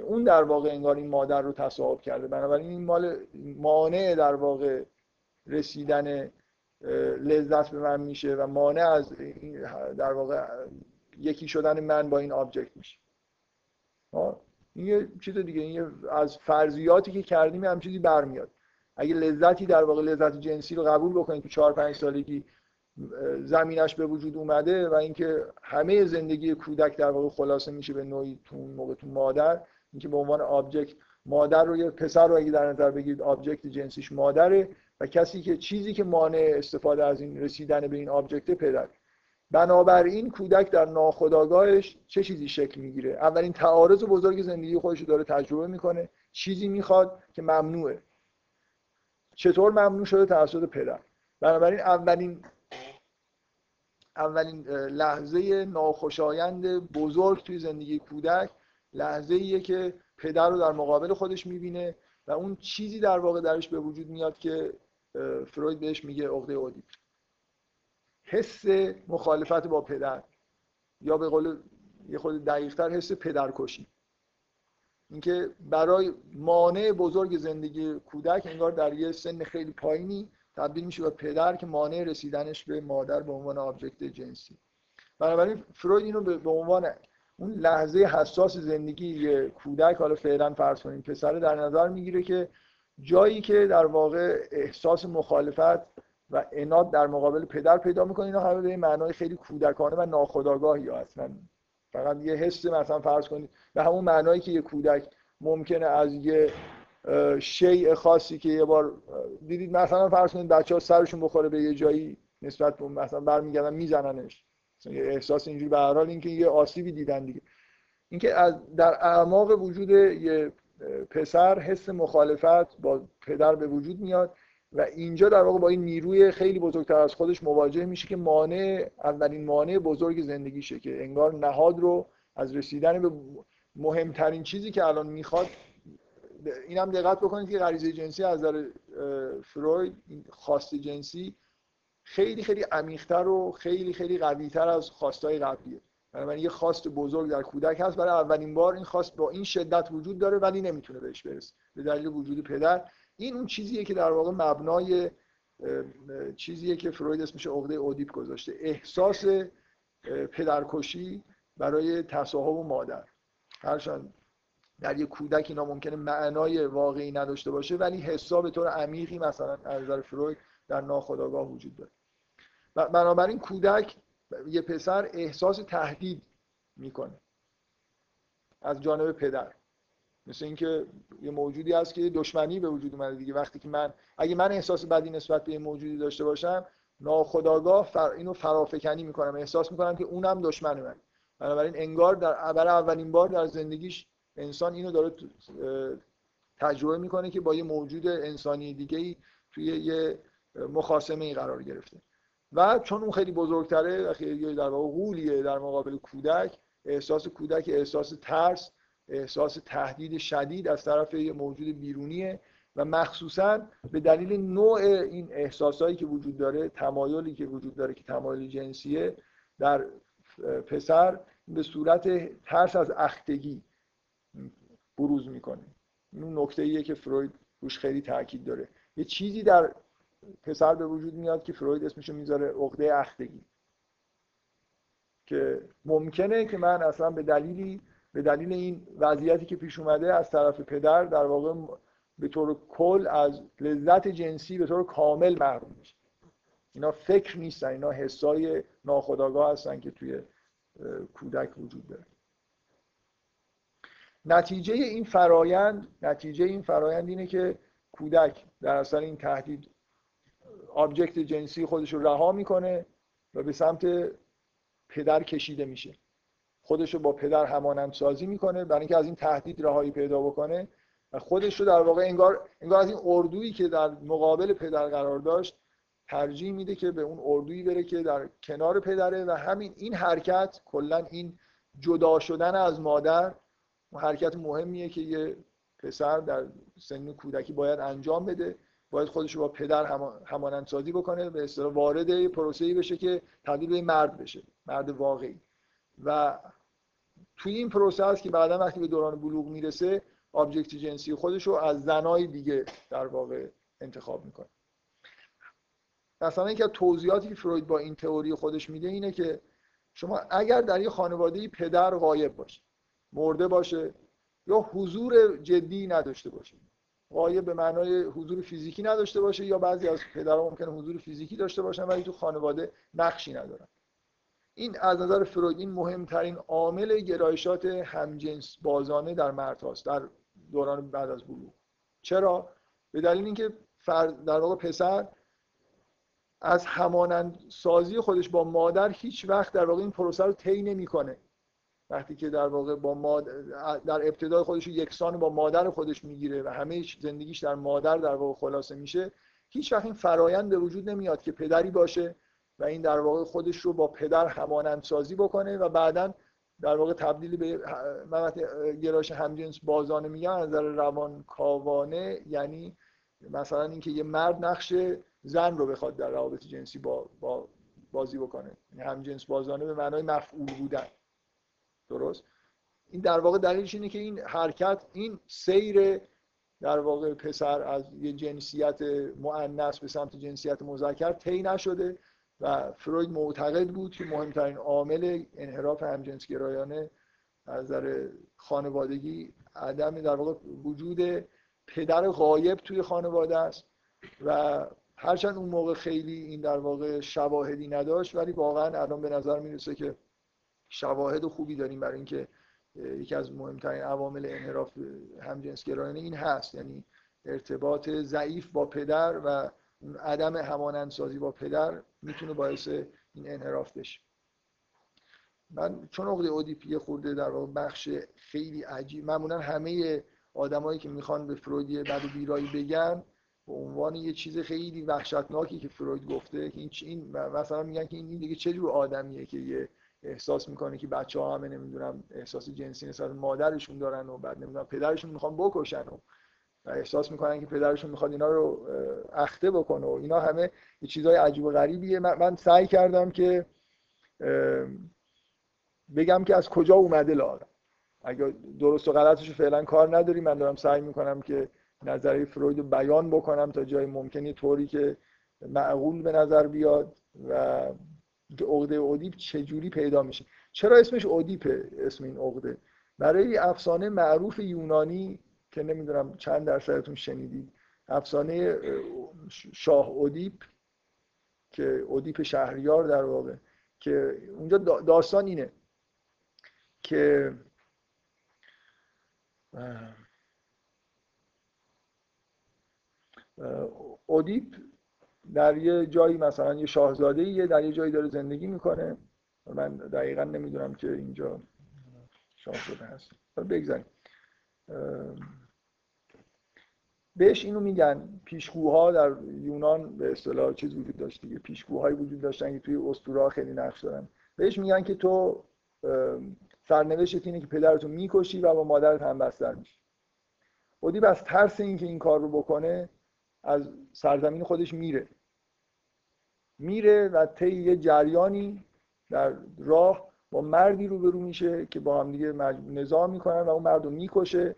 که اون در واقع انگار این مادر رو تصاحب کرده. بنابراین این مال مانع در واقع رسیدن لذت به من میشه و مانع از در واقع یکی شدن من با این آبجکت میشه. این یه چیز دیگه این از فرضیاتی که کردیم هم چیزی برمیاد. اگه لذتی در واقع لذت جنسی رو قبول بکنید تو 4 5 سالگی زمینش به وجود اومده و اینکه همه زندگی کودک در واقع خلاصه میشه به نوعی تو موقع تو مادر اینکه به عنوان object مادر رو یه پسر رو اگه در نظر بگیرید object جنسیش مادره و کسی که چیزی که مانع استفاده از این رسیدن به این object پدر. بنابراین کودک در ناخودآگاهش چه چیزی شکل می‌گیره؟ اولین تعارض بزرگ زندگی خودش رو داره تجربه می‌کنه چیزی می‌خواد که ممنوعه. چطور ممنوع شده توسط پدر؟ بنابراین اولین اولین لحظه ناخوشایند بزرگ توی زندگی کودک لحظه ایه که پدر رو در مقابل خودش می‌بینه و اون چیزی در واقع درش به وجود میاد که فروید بهش میگه عقده اودیپ. حس مخالفت با پدر یا به قول یه خود دقیقتر حس پدرکشی. اینکه برای مانع بزرگ زندگی کودک انگار در یه سن خیلی پایینی تبدیل میشه به پدر که مانع رسیدنش به مادر به عنوان آبجکت جنسی. بنابراین فروید اینو به عنوان اون لحظه حساس زندگی کودک حالا فعلا فرض کنیم پسر در نظر می‌گیره که جایی که در واقع احساس مخالفت و اناد در مقابل پدر پیدا می‌کنه اینا همه به معنای خیلی کودکانه و ناخودآگاهی اصلا. فقط یه حس مثلا فرض کنید به همون معنایی که یه کودک ممکنه از یه شیء خاصی که یه بار دیدید مثلا فرض کنید بچه ها سرشون بخوره به یه جایی نسبت به مثلا برمیگردن میزننش. یه احساس اینجوری به هر حال اینکه یه آسیبی دیدن دیگه. اینکه از در اعماق وجود یه پسر حس مخالفت با پدر به وجود میاد و اینجا در واقع با این نیروی خیلی بزرگتر از خودش مواجه میشه که مانع اولین مانع بزرگ زندگیشه که انگار نهاد رو از رسیدن به مهمترین چیزی که الان می‌خواد اینم دقت بکنید که غریزه جنسی از نظر فروید خواست جنسی خیلی خیلی عمیقتر و خیلی خیلی قویتر از خواستای قبلیه. بنابراین یه خواست بزرگ در کودک هست. برای اولین بار این خواست با این شدت وجود داره ولی نمی‌تونه بهش برسه. به دلیل وجود پدر. این اون چیزیه که در واقع مبنای چیزیه که فروید اسمش عقده اودیپ گذاشته. احساس پدرکشی برای تصاحب و مادر. هرچند در یک کودک اینا ممکنه معنای واقعی نداشته باشه ولی حساب طور عمیقی مثلا از نظر فروید در ناخودآگاه وجود داره. بنابراین کودک یه پسر احساس تهدید می‌کنه. از جانب پدر. مثل اینکه یه موجودی هست که دشمنی به وجود اومده دیگه. وقتی که من اگه من احساس بدی نسبت به این موجودی داشته باشم ناخداگاه فر... اینو فرافکنی می‌کنم. احساس می‌کنم که اونم دشمن من. بنابراین انگار در برای اولین بار در زندگیش انسان اینو داره تجربه می‌کنه که با یه موجود انسانی دیگه توی یه مخاسمه ای قرار گرفته. و چون اون خیلی بزرگتره و خیلی در واقع غولیه در مقابل کودک احساس کودک احساس ترس احساس تهدید شدید از طرف یه موجود بیرونیه و مخصوصا به دلیل نوع این احساسایی که وجود داره تمایلی که وجود داره که تمایل جنسیه در پسر به صورت ترس از اختگی بروز می‌کنه. این نکته ایه که فروید روش خیلی تاکید داره. یه چیزی در پسر به وجود میاد که فروید اسمشو می‌ذاره عقده اختگی. که ممکنه که من اصلا به دلیلی به دلیل این وضعیتی که پیش اومده از طرف پدر در واقع به طور کل از لذت جنسی به طور کامل محروم میشه. اینا فکر نیستن اینا حسای ناخودآگاه هستن که توی کودک وجود داره. نتیجه این فرایند نتیجه این فرایند اینه که کودک در اثر این تهدید آبجکت جنسی خودش رو رها می‌کنه و به سمت پدر کشیده میشه. خودش رو با پدر همانند سازی می‌کنه برای اینکه از این تهدید رهایی پیدا بکنه و خودش رو در واقع انگار انگار از این اردویی که در مقابل پدر قرار داشت ترجیح میده که به اون اردویی بره که در کنار پدره و همین این حرکت کلا این جدا شدن از مادر حرکت مهمیه که یه پسر در سن کودکی باید انجام بده. باید خودش با پدر همانند سازی بکنه به اصطلاح وارد پروسه‌ای بشه که تبدیل به مرد بشه مرد واقعی. و توی این پروسه است که بعدا وقتی به دوران بلوغ می‌رسه آبجکت جنسی خودش رو از زنای دیگه در واقع انتخاب می‌کنه. مثلا اینکه توضیحاتی که فروید با این تئوری خودش میده اینه که شما اگر در یه خانواده پدر غایب باشه مرده باشه یا حضور جدی نداشته باشه غایب به معنای حضور فیزیکی نداشته باشه یا بعضی از پدرها ممکنه حضور فیزیکی داشته باشن ولی تو خانواده نقشی ندارن؟ این از نظر فروید این مهمترین عامل گرایشات همجنس بازانه در مرد هاست در دوران بعد از بلوغ. چرا؟ به دلیل اینکه در واقع پسر از همانند سازی خودش با مادر هیچ وقت در واقع این پروسه رو طی نمی‌کنه. وقتی که در واقع با مادر در ابتدای خودش یکسان با مادر خودش می‌گیره و همه زندگیش در مادر در واقع خلاصه میشه هیچ وقت این فرایند به وجود نمیاد که پدری باشه و این در واقع خودش رو با پدر همانند سازی بکنه و بعدا در واقع تبدیل به من گرایش همجنس بازانه میگم از نظر روان کاوانه یعنی مثلا اینکه یه مرد نقش زن رو بخواد در روابط جنسی با, با بازی بکنه. یعنی همجنس بازانه به معنای مفعول بودن. درست. این در واقع دلیلش اینه که این حرکت این سیر در واقع پسر از یه جنسیت مؤنث به سمت جنسیت مذکر طی نشده و فروید معتقد بود که مهمترین عامل انحراف همجنسگرایانه از نظر خانوادگی عدم در واقع وجود پدر غایب توی خانواده است و هرچند اون موقع خیلی این در واقع شواهدی نداشت ولی واقعا الان به نظر می‌رسه که شواهد خوبی داریم برای اینکه یکی از مهمترین عوامل انحراف همجنسگرایانه این هست. یعنی ارتباط ضعیف با پدر و عدم همانندسازی با پدر می‌تونه باعث این انحراف بشه. من چون عقده اودیپی خورده در واقع بخش خیلی عجیب معمولا همه آدمایی که می‌خوان به فرویدی بد و بیرایی بگن به عنوان یه چیز خیلی وحشتناکی که فروید گفته که این مثلا میگن که این دیگه چه جور آدمیه که یه احساس می‌کنه که بچه ها همه نمی‌دونم احساس جنسی نسبت مادرشون دارن و بعد نمی‌دونم پدرشون می‌خوان بکشن و و احساس می‌کنن که پدرشون می‌خواد اینا رو اخته بکنه و اینا همه یه چیزای عجیب و غریبیه. من, سعی کردم که بگم که از کجا اومده لاغر اگر درست و غلطش رو فعلا کار نداری من دارم سعی می‌کنم که نظری فروید رو بیان بکنم تا جای ممکنی طوری که معقول به نظر بیاد و که عقده اودیپ چجوری پیدا میشه؟ چرا اسمش اودیپه اسم این عقده؟ برای افسانه معروف یونانی که نمی‌دونم چند درصدتون شنیدید. افسانه شاه اودیپ که اودیپ شهریار در واقع که اونجا داستان اینه که اودیپ در یه جایی مثلا یه شاهزاده یه در یه جایی داره زندگی می‌کنه. من دقیقا نمی‌دونم که اینجا شاهزاده هست. بگذاریم. بهش اینو میگن پیشگوها در یونان به اصطلاح چیز وجود داشت دیگه. پیشگوهایی وجود داشتن که توی اسطوره خیلی نقش دارن. بهش میگن که تو سرنوشت اینه که پدرتو می‌کشی و با مادرت هم بستر میشی. اودیب از ترس اینکه این کار رو بکنه از سرزمین خودش میره. میره و طی یه جریانی در راه با مردی روبرو میشه که با هم دیگه نظام می‌کنن و اون مرد رو می‌کشه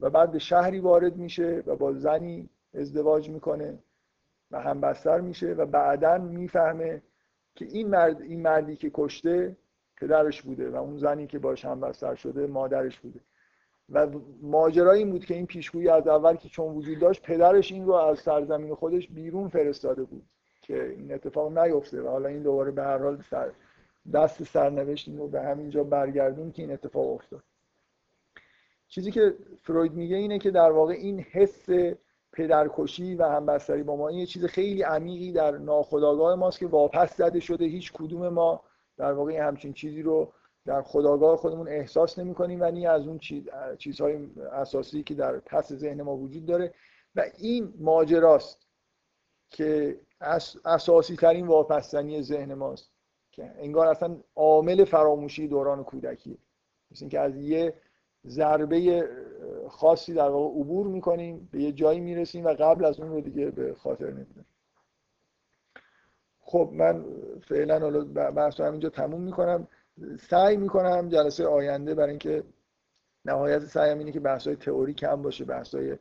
و بعد به شهری وارد میشه و با زنی ازدواج می‌کنه و همبستر میشه و بعدا می‌فهمه که این مرد این مردی که کشته پدرش بوده و اون زنی که باش همبستر شده مادرش بوده. و ماجرا این بود که این پیشگویی از اول که چون وجود داشت پدرش این رو از سرزمین خودش بیرون فرستاده بود. که این اتفاق نیفته و حالا این دوباره به هر حال سر دست سرنوشت رو به همینجا برگردون که این اتفاق افتاد. چیزی که فروید میگه اینه که در واقع این حس پدرکشی و همبستری با ما این یه چیز خیلی عمیقی در ناخودآگاه ماست که واپس زده شده. هیچ کدوم ما در واقع همچین چیزی رو در خداگاه خودمون احساس نمی کنیم و این از اون چیز، چیزهای اساسی که در پس ذهن ما وجود داره. و این ماجراست که اساسی ترین واپستنی ذهن ماست که انگار اصلا عامل فراموشی دوران کودکیه مثل اینکه از یه ضربه خاصی در واقع عبور می‌کنیم به یه جایی می‌رسیم و قبل از اون رو دیگه به خاطر نمی‌دونیم. خب من فعلا حالا بحث رو همینجا تموم می‌کنم. سعی می‌کنم جلسه آینده برای اینکه نهایت سعیم اینه که بحث های تئوری کم باشه بحث های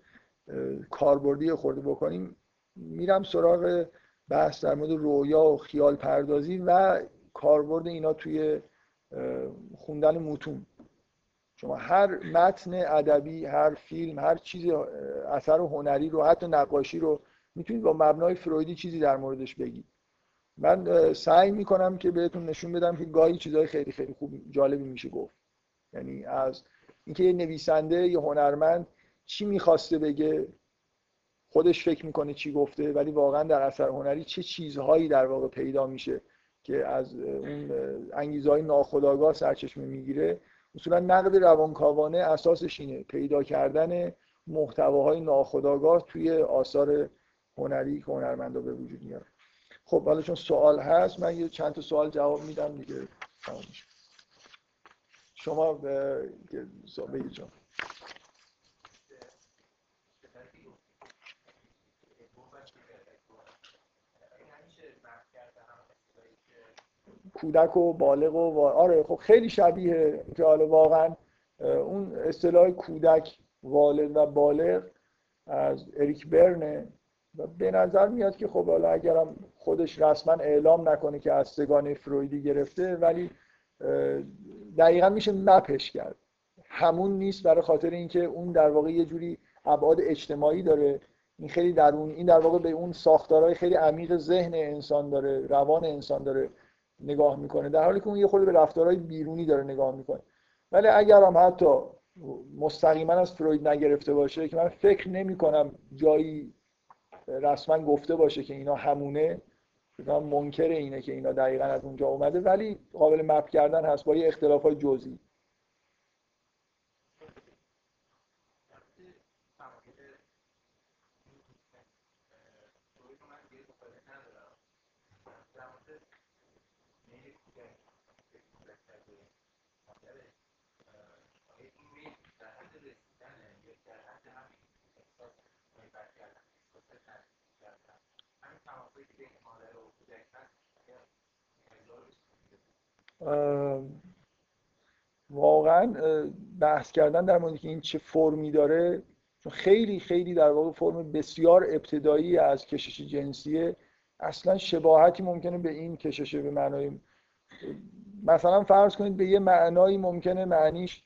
کاربردی خورده بکنیم. میرم سراغ بحث در مورد رویا و خیال پردازی و کاربرد اینا توی خوندن متون. شما هر متن ادبی هر فیلم هر چیز اثر هنری رو حتی نقاشی رو می‌تونید با مبنای فرویدی چیزی در موردش بگید. من سعی می‌کنم که بهتون نشون بدم که گاهی چیزهای خیلی خیلی خوب جالبی میشه گفت. یعنی از اینکه یه نویسنده یه هنرمند چی می‌خواسته بگه خودش فکر می‌کنه چی گفته ولی واقعا در اثر هنری چه چیزهایی در واقع پیدا میشه که از اون انگیزهای ناخودآگاه سرچشمه می‌گیره. اصولا نقد روانکاوانه اساسش اینه پیدا کردن محتواهای ناخودآگاه توی آثار هنری که هنرمندا به وجود میاره خب حالا چون سوال هست من یه چند تا سوال جواب میدم دیگه. شما بگید جان کودک و بالغ و آره خب خیلی شبیه که حالا واقعا اون اصطلاح کودک والد و بالغ از اریک برنه. و به نظر میاد که خب حالا اگرم خودش رسما اعلام نکنه که از سگانه فرویدی گرفته ولی دقیقا میشه مپش کرد. همون نیست برای خاطر اینکه اون در واقع یه جوری ابعاد اجتماعی داره. این خیلی درون این در واقع به اون ساختارهای خیلی عمیق ذهن انسان داره روان انسان داره. نگاه می‌کنه. در حالی که اون یه خورده به رفتارهای بیرونی داره نگاه می‌کنه. ولی اگر هم حتی مستقیما از فروید نگرفته باشه که من فکر نمی کنم جایی رسما گفته باشه که اینا همونه منکر اینه که اینا دقیقا از اونجا اومده. ولی قابل مپ کردن هست با یه اختلاف های جزئی. واقعا بحث کردن در مورد که این چه فرمی داره خیلی خیلی در واقع فرم بسیار ابتدایی از کشش جنسیه. اصلا شباهتی ممکنه به این کشش به معنای مثلا فرض کنید به یه معنایی ممکنه معنیش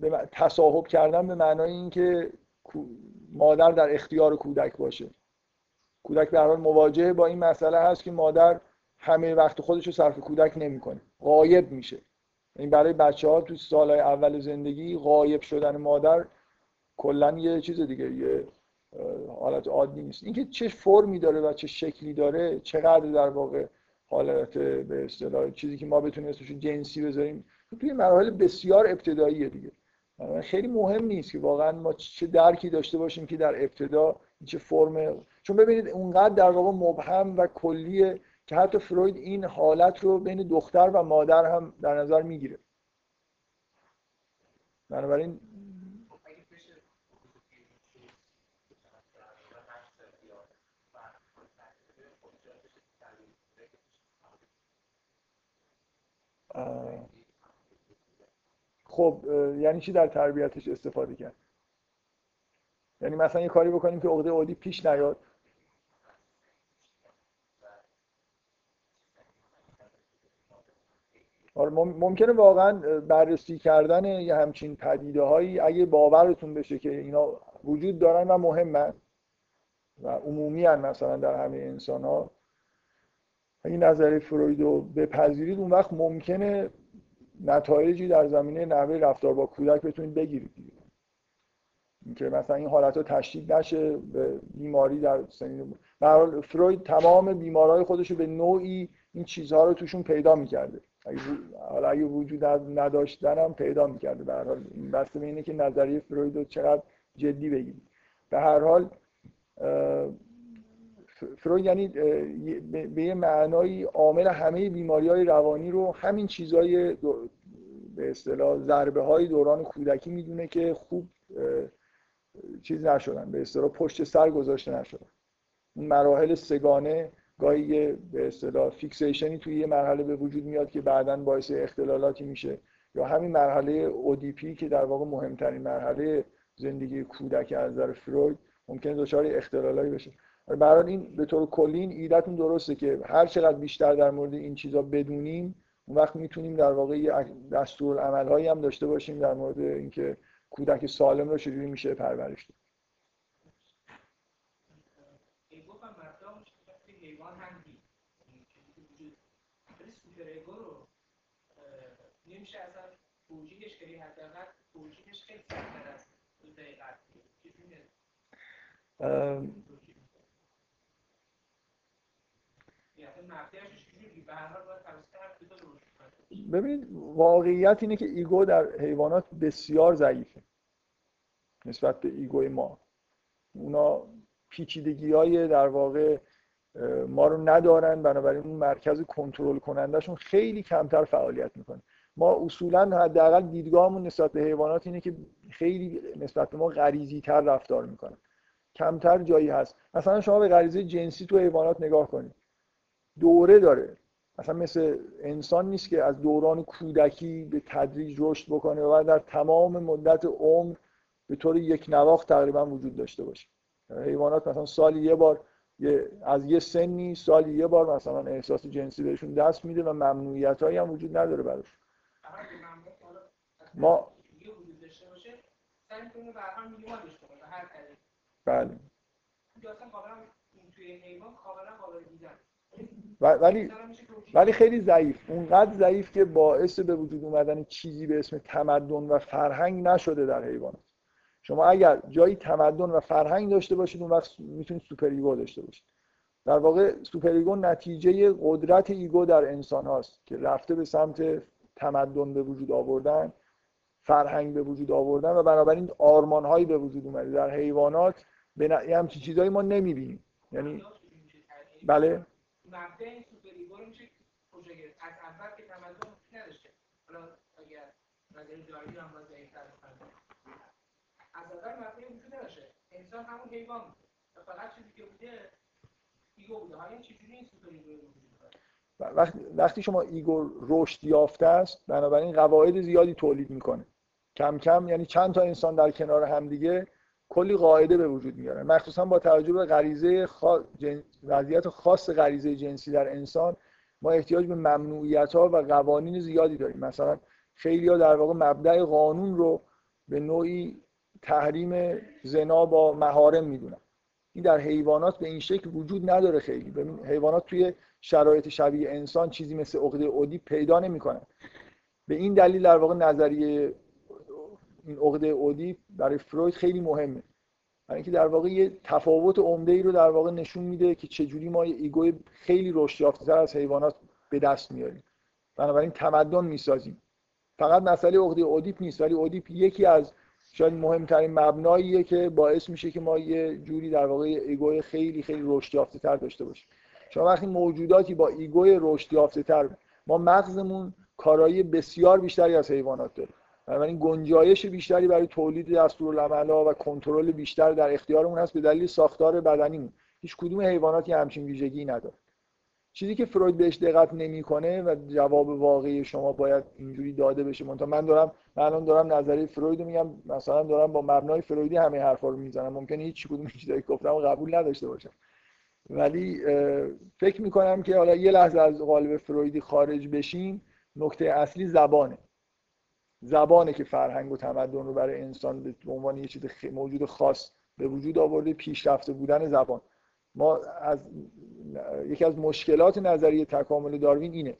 به تصاحب کردن به معنای اینکه مادر در اختیار کودک باشه. کودک در حال مواجهه با این مسئله هست که مادر همه وقت خودش رو صرف کودک نمی‌کنه. غایب میشه. این برای بچه ها تو سالهای اول زندگی غایب شدن مادر کلا یه چیز دیگه یه حالت عادی نیست. اینکه چه فرمی داره و چه شکلی داره چقدر در واقع حالت به اصطلاح چیزی که ما بتونیم اسمش جنسی بذاریم توی مراحل بسیار ابتداییه دیگه. خیلی مهم نیست که واقعا ما چه درکی داشته باشیم که در ابتدا چه فرم چون ببینید اونقدر در واقع مبهم و کلیه که حتی فروید این حالت رو بین دختر و مادر هم در نظر می‌گیره. بنابراین خب یعنی چی در تربیتش استفاده کرد؟ یعنی مثلا یه کاری بکنیم که عقده عادی پیش نیاد. ممکنه واقعا بررسی کردن یه همچین پدیده هایی اگه باورتون بشه که اینا وجود دارن و مهمن و عمومی هن مثلا در همه انسان ها اگه نظری فروید رو بپذیرید اون وقت ممکنه نتایجی در زمینه نحوه رفتار با کودک بتونید بگیرید اینکه مثلا این حالت ها تشدید نشه به بیماری در سنین فروید تمام بیمارای خودش رو به نوعی این چیزها رو توشون پیدا می‌کرده. حالا اگه وجود نداشتن هم پیدا می‌کرده. به هر حال این بسته به اینه که نظریه فروید رو چقدر جدی بگیرید به هر حال فروید یعنی به یه معنایی عامل همه بیماری های روانی رو همین چیزهای به اصطلاح ضربه های دوران کودکی می‌دونه که خوب چیز نشدن. به اصطلاح پشت سر گذاشته نشدن. مراحل سگانه گاهی یه به اصطلاح فیکسیشنی توی یه مرحله به وجود میاد که بعدا باعث اختلالاتی میشه. یا همین مرحله اودیپی که در واقع مهمترین مرحله زندگی کودک از نظر فروید ممکنه دچار اختلالایی بشه. برای این به طور کلی این ایدتون درسته که هر چقدر بیشتر در مورد این چیزا بدونیم اون وقت می‌تونیم در واقع یه دستور عملهایی هم داشته باشیم در مورد اینکه کودک سالم رو چجوری میشه پرورش داد. نمیشه اصلا توجیهش خیلی حداقل توجیهش خیلی سخت‌تر از ببینید واقعیت اینه که ego در حیوانات بسیار ضعیفه نسبت به ego ی ما. اونا پیچیدگی های در واقع ما رو ندارن بنابراین اون مرکز کنترل کنندهشون خیلی کمتر فعالیت می‌کنه. ما اصولا حداقل دیدگاهمون نسبت به حیوانات اینه که خیلی نسبت به ما غریزی تر رفتار می‌کنن. کمتر جایی هست. مثلا شما به غریزه جنسی تو حیوانات نگاه کنید. دوره داره. مثلا مثل انسان نیست که از دوران کودکی به تدریج رشد بکنه و در تمام مدت عمر به طور یک نواخت تقریبا وجود داشته باشه. حیوانات مثلا سالی یه بار از یه سنی سالی یه بار مثلا احساس جنسی بهشون دست میده و ممنوعیت هم وجود نداره براش. ما بله. ولی ولی خیلی ضعیف. اونقدر ضعیف که باعث به وجود اومدن چیزی به اسم تمدن و فرهنگ نشده در حیوانات. شما اگر جایی تمدن و فرهنگ داشته باشید اون وقت می‌تونید superego داشته باشید. در واقع superego نتیجه قدرت ego در انسان هاست که رفته به سمت تمدن به وجود آوردن فرهنگ به وجود آوردن و بنابراین آرمان هایی به وجود اومده. در حیوانات به ن... همچین چیزهایی ما نمی‌بینیم. یعنی بله. این از اول مبدأ وجود نداشته. انسان همون حیوان فقط چیزی که بوده ego بوده. حالا چجوری این superego وقتی شما ایگو رشد یافته است بنابراین قواعد زیادی تولید می‌کنه. کم کم یعنی چند تا انسان در کنار همدیگه کلی قاعده به وجود میارن. مخصوصا با توجه به غریزه خاص وضعیت خاص غریزه جنسی در انسان ما احتیاج به ممنوعیت ها و قوانین زیادی داریم. مثلا خیلی ها در واقع مبدع قانون رو به نوعی تحریم زنا با مهارم می‌دونن. این در حیوانات به این شکل وجود نداره خیلی. ببین حیوانات توی شرایط شبیه انسان چیزی مثل عقده اودیپ پیدا نمی‌کنن به این دلیل در واقع نظریه این عقده اودی برای فروید خیلی مهمه. برای اینکه در واقع یه تفاوت عمده ای رو در واقع نشون میده که چجوری ما یه ego ی خیلی رشد از حیوانات به دست میاریم. بنابراین تمدن می‌سازیم. فقط مسئله عقده اودیپ نیست ولی اودیپ یکی از شاید مهمترین مبناییه که باعث میشه که ما یه جوری در واقع ego ی خیلی خیلی رشد یافته تر داشته باشیم. شما وقتی موجوداتی با ایگوی رشد یافته تر ما مغزمون کارایی بسیار بیشتری از حیوانات داره. بنابراین گنجایش بیشتری برای تولید دستورالعمل‌ها و کنترل بیشتر در اختیارمون هست به دلیل ساختار بدنیمون. هیچ کدوم حیواناتی همچین ویژگی نداره. چیزی که فروید بهش دقت نمی‌کنه و جواب واقعی شما باید اینجوری داده بشه. من دارم من الان دارم نظریه فروید میگم مثلا دارم با مبنای فرویدی همه حرفا رو می‌زنم. ممکنه هیچ کدوم چیزایی گفتم قبول نداشته باشم. ولی فکر می‌کنم که حالا یه لحظه از قالب فرویدی خارج بشیم نکته اصلی زبانه. زبانه که فرهنگ و تمدن رو برای انسان به عنوان یه چیز موجود خاص به وجود آورده پیشرفته بودن زبان. ما از یکی از مشکلات نظریه تکامل داروین اینه.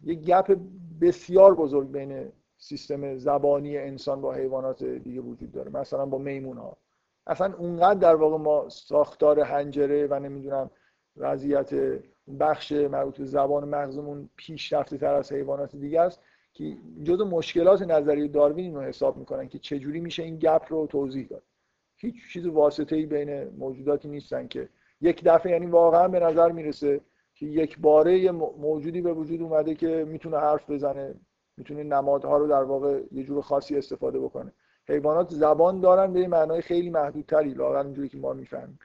یه گپ بسیار بزرگ بین سیستم زبانی انسان با حیوانات دیگه وجود داره. مثلا با میمون ها اصلا اونقدر در واقع ما ساختار هنجره و نمی‌دونم وضعیت بخش مربوط به زبان مغزمون پیشرفته تر از حیوانات دیگه است که جزو مشکلات نظریه داروین رو حساب می‌کنن که چجوری میشه این گپ رو توضیح داد. هیچ چیز واسطه ای بین موجوداتی نیستن که یک دفعه یعنی واقعا به نظر می‌رسه که یک باره موجودی به وجود اومده که می‌تونه حرف بزنه می‌تونه نمادها رو در واقع یه جور خاصی استفاده بکنه. حیوانات زبان دارن به معنای خیلی محدودتری لاغر اینجوری که ما می‌فهمیم.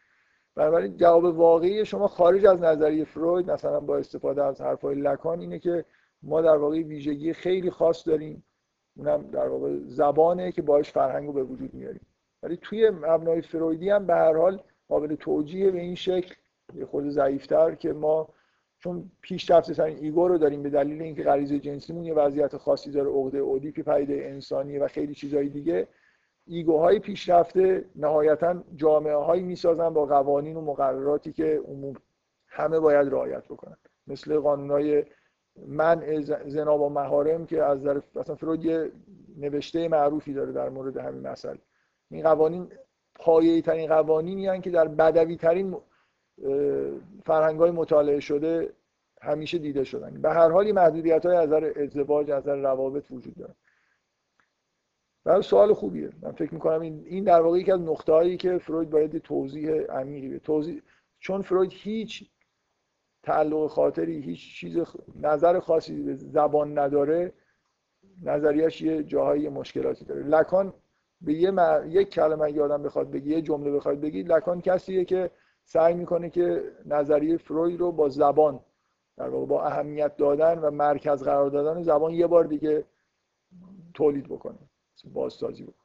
بنابراین جواب واقعی شما خارج از نظریه فروید مثلا با استفاده از حرفای لکان اینه که ما در واقع ویژگی خیلی خاص داریم. اونم در واقع زبانه که باش فرهنگ رو به وجود میاریم. ولی توی مبنای فرویدی هم به هر حال قابل توجیه به این شکل یه خود ضعیفتر که ما چون پیشرفته ترین ایگو رو داریم به دلیل اینکه غریزه جنسیمون یه وضعیت خاصی داره عقده اودیپی پیده انسانی و خیلی چیزهای دیگه ایگوهای پیشرفته نهایتا جامعه هایی می‌سازن با قوانین و مقرراتی که عموم همه باید رعایت بکنن. مثل قانونهای منع زنا با محارم که از در مثلا فروید یه نوشته معروفی داره در مورد همین مسئله. این قوانین پایه‌ای ترین قوانینی که در بدوی ترین فرهنگ های مطالعه شده همیشه دیده شدن. به هر حال محدودیت های از نظر ازدواج از نظر روابط وجود داره. برای سوال خوبیه. من فکر می‌کنم این این در واقع یکی از نقطه هایی که فروید باید توضیح عمیقی به توضیح چون فروید هیچ تعلق خاطری هیچ چیز نظر خاصی به زبان نداره نظریش یه جاهای مشکلاتی داره. لکان به یه یک کلمه یادم بخواد بگی یه جمله بخواد بگی لکان کسیه که سعی می‌کنه که نظریه فروید رو با زبان در واقع با اهمیت دادن و مرکز قرار دادن زبان یه بار دیگه تولید بکنه بازسازی بکنه.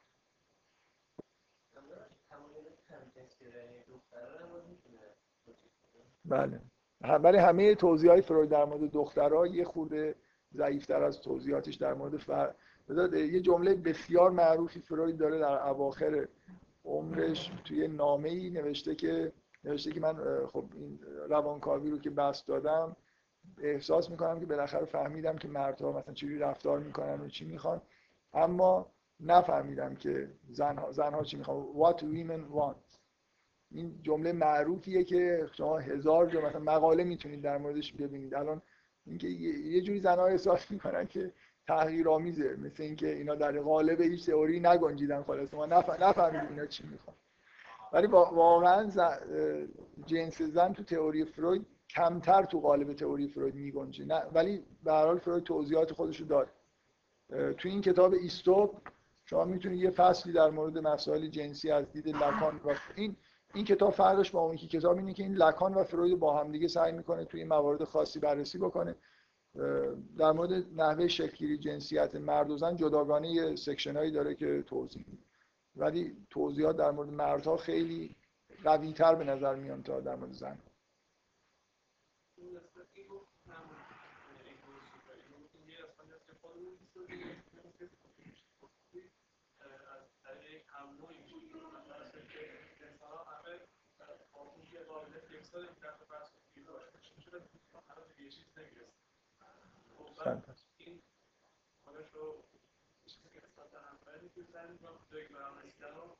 بله. برای همه توضیح های فروید در مورد دخترها یه خورده ضعیفتر از توضیحاتش در مورد فر... یه جمله بسیار معروفی فروید داره در اواخر عمرش توی نامه ای نوشته که نوشته که من خب این روانکاوی رو که بست دادم احساس می‌کنم که بالاخره فهمیدم که مردها مثلا چجوری رفتار می‌کنن و چی می‌خوان. اما نفهمیدم که زنها, زنها چی می‌خوان. What women want. این جمله معروفیه که شما هزار جا مثلا مقاله می‌تونید در موردش ببینید. الان اینکه یه جوری زنها احساس می‌کنن که تغییرآمیزه. مثل اینکه اینا در قالب هیچ تئوری نگنجیدن خلاص. ما نفهمیدیم اینا چی می‌خوان. ولی واقعا جنس زن تو تئوری فروید کمتر تو قالب تئوری فروید میگنجه. نه ولی به هر حال فروید توضیحات خودشو داره تو این کتاب ایستوپ شما می‌تونید یه فصلی در مورد مسائل جنسی از دید لکان و این این کتاب فرقش با اون که کتاب اینه که این لکان و فروید با هم دیگه سعی می‌کنه توی موارد خاصی بررسی بکنه. در مورد نحوه شکلگیری جنسیت مرد و زن جداگانه یه section هایی داره که توضیح میده. ولی توضیحات در مورد مردها خیلی قوی تر به نظر میان تا در مورد زن. این خودش رو چیزی که نسبت به همسر که سعی می‌کنم جایی که برام رو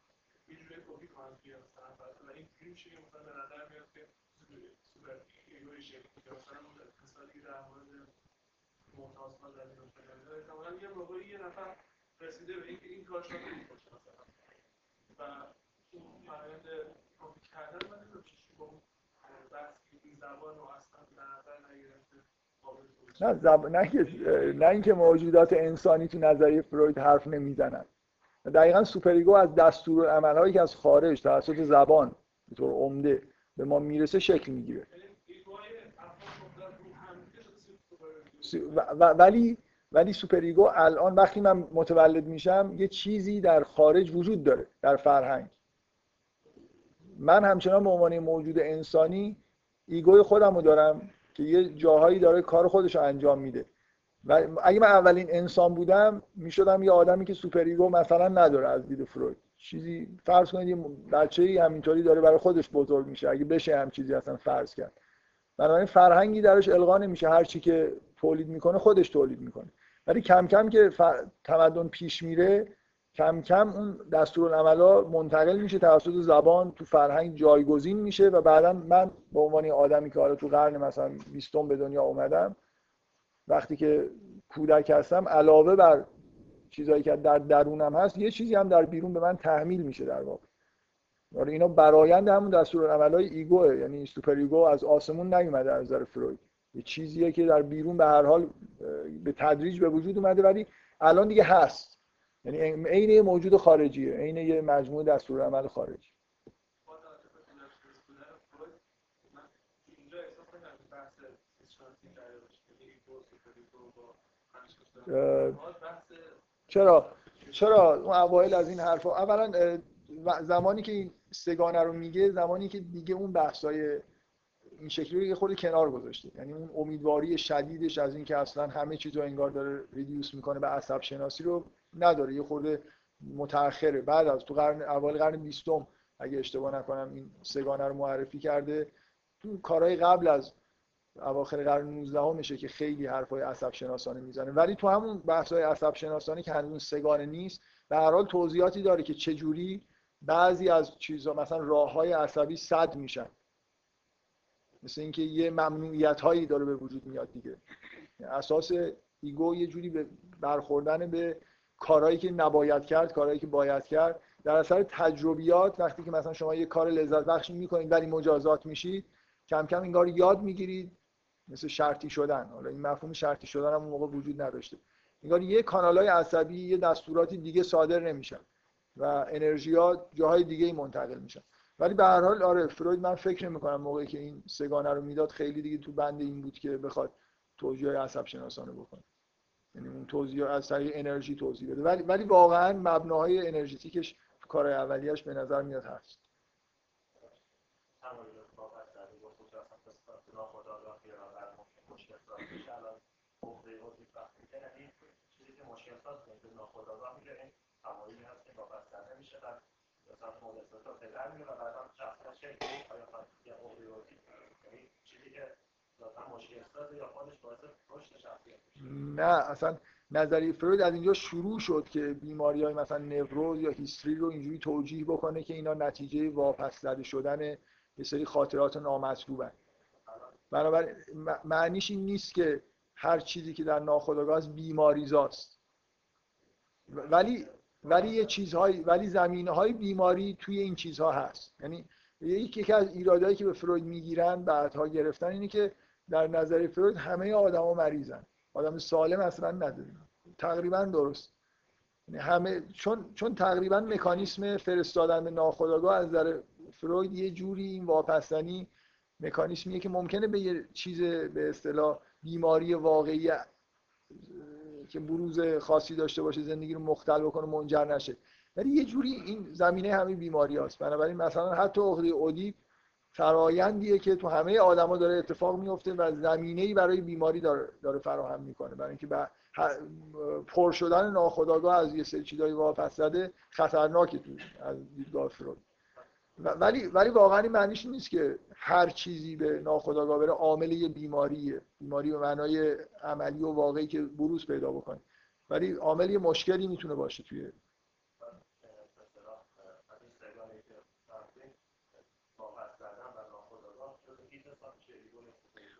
یه جوری کپی کنم توی مثلا این جوری میشه که مثلا به نظر میاد که سوپر ایگوی شکلی که مثلا مثالی که در مورد معتاز ها در این شده احتمالا یه یه نفر رسیده به این کارش رو مثلا و اون کپی کردن من نمی‌دونم با اون بحثی این زبان رو اصلا در نظر نگرفته نه زب... نه نه اینکه موجودات انسانی تو نظریه فروید حرف نمی‌زنن. دقیقا superego از دستور عملهایی که از خارج توسط زبان به طور عمده به ما می‌رسه شکل می‌گیره. ولی ولی superego الان وقتی من متولد میشم یه چیزی در خارج وجود داره در فرهنگ. من همچنان به عنوان موجود انسانی ego ی خودم رو دارم که یه جاهایی داره کار خودش رو انجام میده. و اگه من اولین انسان بودم می‌شدم یه آدمی که superego مثلا نداره از دید فروید. چیزی فرض کنید یه همینطوری داره برای خودش بزرگ میشه. اگه بشه هم چیزی اصلا فرض کرد. بنابراین فرهنگی درش القا نمیشه. هر چی که تولید می‌کنه خودش تولید می‌کنه. ولی کم کم که تمدن پیش میره کم کم اون دستورالعملا منتقل میشه توسط زبان تو فرهنگ جایگزین میشه و بعدا من به عنوان آدمی که حالا تو قرن مثلا 20 به دنیا اومدم وقتی که کودک هستم علاوه بر چیزهایی که در درونم هست یه چیزی هم در بیرون به من تحمیل میشه در واقع. آره اینا برایند همون دستورالعملای ego ه یعنی superego از آسمون نیومده از نظر فروید. یه چیزیه که در بیرون به هر حال به تدریج به وجود اومده ولی الان دیگه هست. یعنی عین موجود خارجیه عین یه مجموعه دستور عمل خارجی. چرا؟ چرا اون اوایل از این حرفا؟ اولا زمانی که این سگانه رو میگه زمانی که دیگه اون بحثای این شکلی رو خود کنار گذاشته. یعنی اون امیدواری شدیدش از اینکه اصلا همه چیز رو انگار داره ریدیوس می‌کنه به عصب شناسی رو نداره. یه خورده متأخره. بعد از تو قرن اول قرن بیستم اگه اشتباه نکنم این سگانه رو معرفی کرده. تو کارهای قبل از اواخر قرن 19 میشه که خیلی حرفای عصب شناسانه می‌زنه. ولی تو همون بحث‌های عصب شناسانه که هنوز سگانه نیست به هر حال توضیحاتی داره که چجوری بعضی از چیزها مثلا راههای عصبی صد میشن. مثل اینکه یه ممنوعیت هایی داره به وجود میاد دیگه. اساس ایگو یه جوری به برخوردن به کارهایی که نباید کرد کارهایی که باید کرد. در اثر تجربیات وقتی که مثلا شما یه کار لذت بخش می‌کنید ولی مجازات میشید کم کم انگار یاد می‌گیرید مثل شرطی شدن. حالا این مفهوم شرطی شدن هم اون موقع وجود نداشته. انگار یه کانالای عصبی یه دستوراتی دیگه صادر نمیشن و انرژی ها جاهای دیگه منتقل میشن. ولی به هر حال آره فروید من فکر نمی‌کنم موقعی که این سگانه رو می‌داد خیلی دیگه تو بند این بود که بخواد توجیه عصب شناسانه بکنه. یعنی اون توضیح از طریق انرژی توضیح بده. ولی ولی واقعا مبناهای انرژیتیکش تو کارهای اولیش به نظر میاد هست. مثلا مدرسه تا پدر میره و بعدا شخصا چه آیا یا اوریوتی یعنی چیزی که نه اصلا نظریه فروید از اینجا شروع شد که بیماری های مثلا نوروز یا هیستری رو اینجوری توجیه بکنه که اینا نتیجه واپس زده شدن یه سری خاطرات نامطلوبن. بنابراین معنیش این نیست که هر چیزی که در ناخودآگاه است بیماریزاست. ولی ولی یه چیزهای ولی زمینه های بیماری توی این چیزها هست. یعنی یکی از ایرادایی که به فروید می‌گیرن بعدها گرفتن اینه که در نظر فروید همه آدما مریضن. آدم سالم اصلا نداره تقریبا درست. یعنی همه چون چون تقریبا مکانیسم فرستادن به ناخودآگاه از نظر فروید یه جوری این واپسنی مکانیسمیه که ممکنه به یه چیز به اصطلاح بیماری واقعی که بروز خاصی داشته باشه زندگی رو مختل بکنه منجر نشه. ولی یه جوری این زمینه همین بیماری هست بنابراین مثلا حتی عقده اودیپ فرایندیه که تو همه آدما داره اتفاق میفته و زمینه ای برای بیماری داره, داره فراهم می‌کنه. برای اینکه پر شدن ناخودآگاه از یه سری چیزای واپس زده خطرناکه تو از دیدگاه فروید ولی ولی واقعا این معنیش نیست که هر چیزی به ناخودآگاه بره عامل یه بیماریه. بیماری به معنای عملی و واقعی که بروز پیدا بکنه. ولی عامل یه مشکلی می‌تونه باشه توی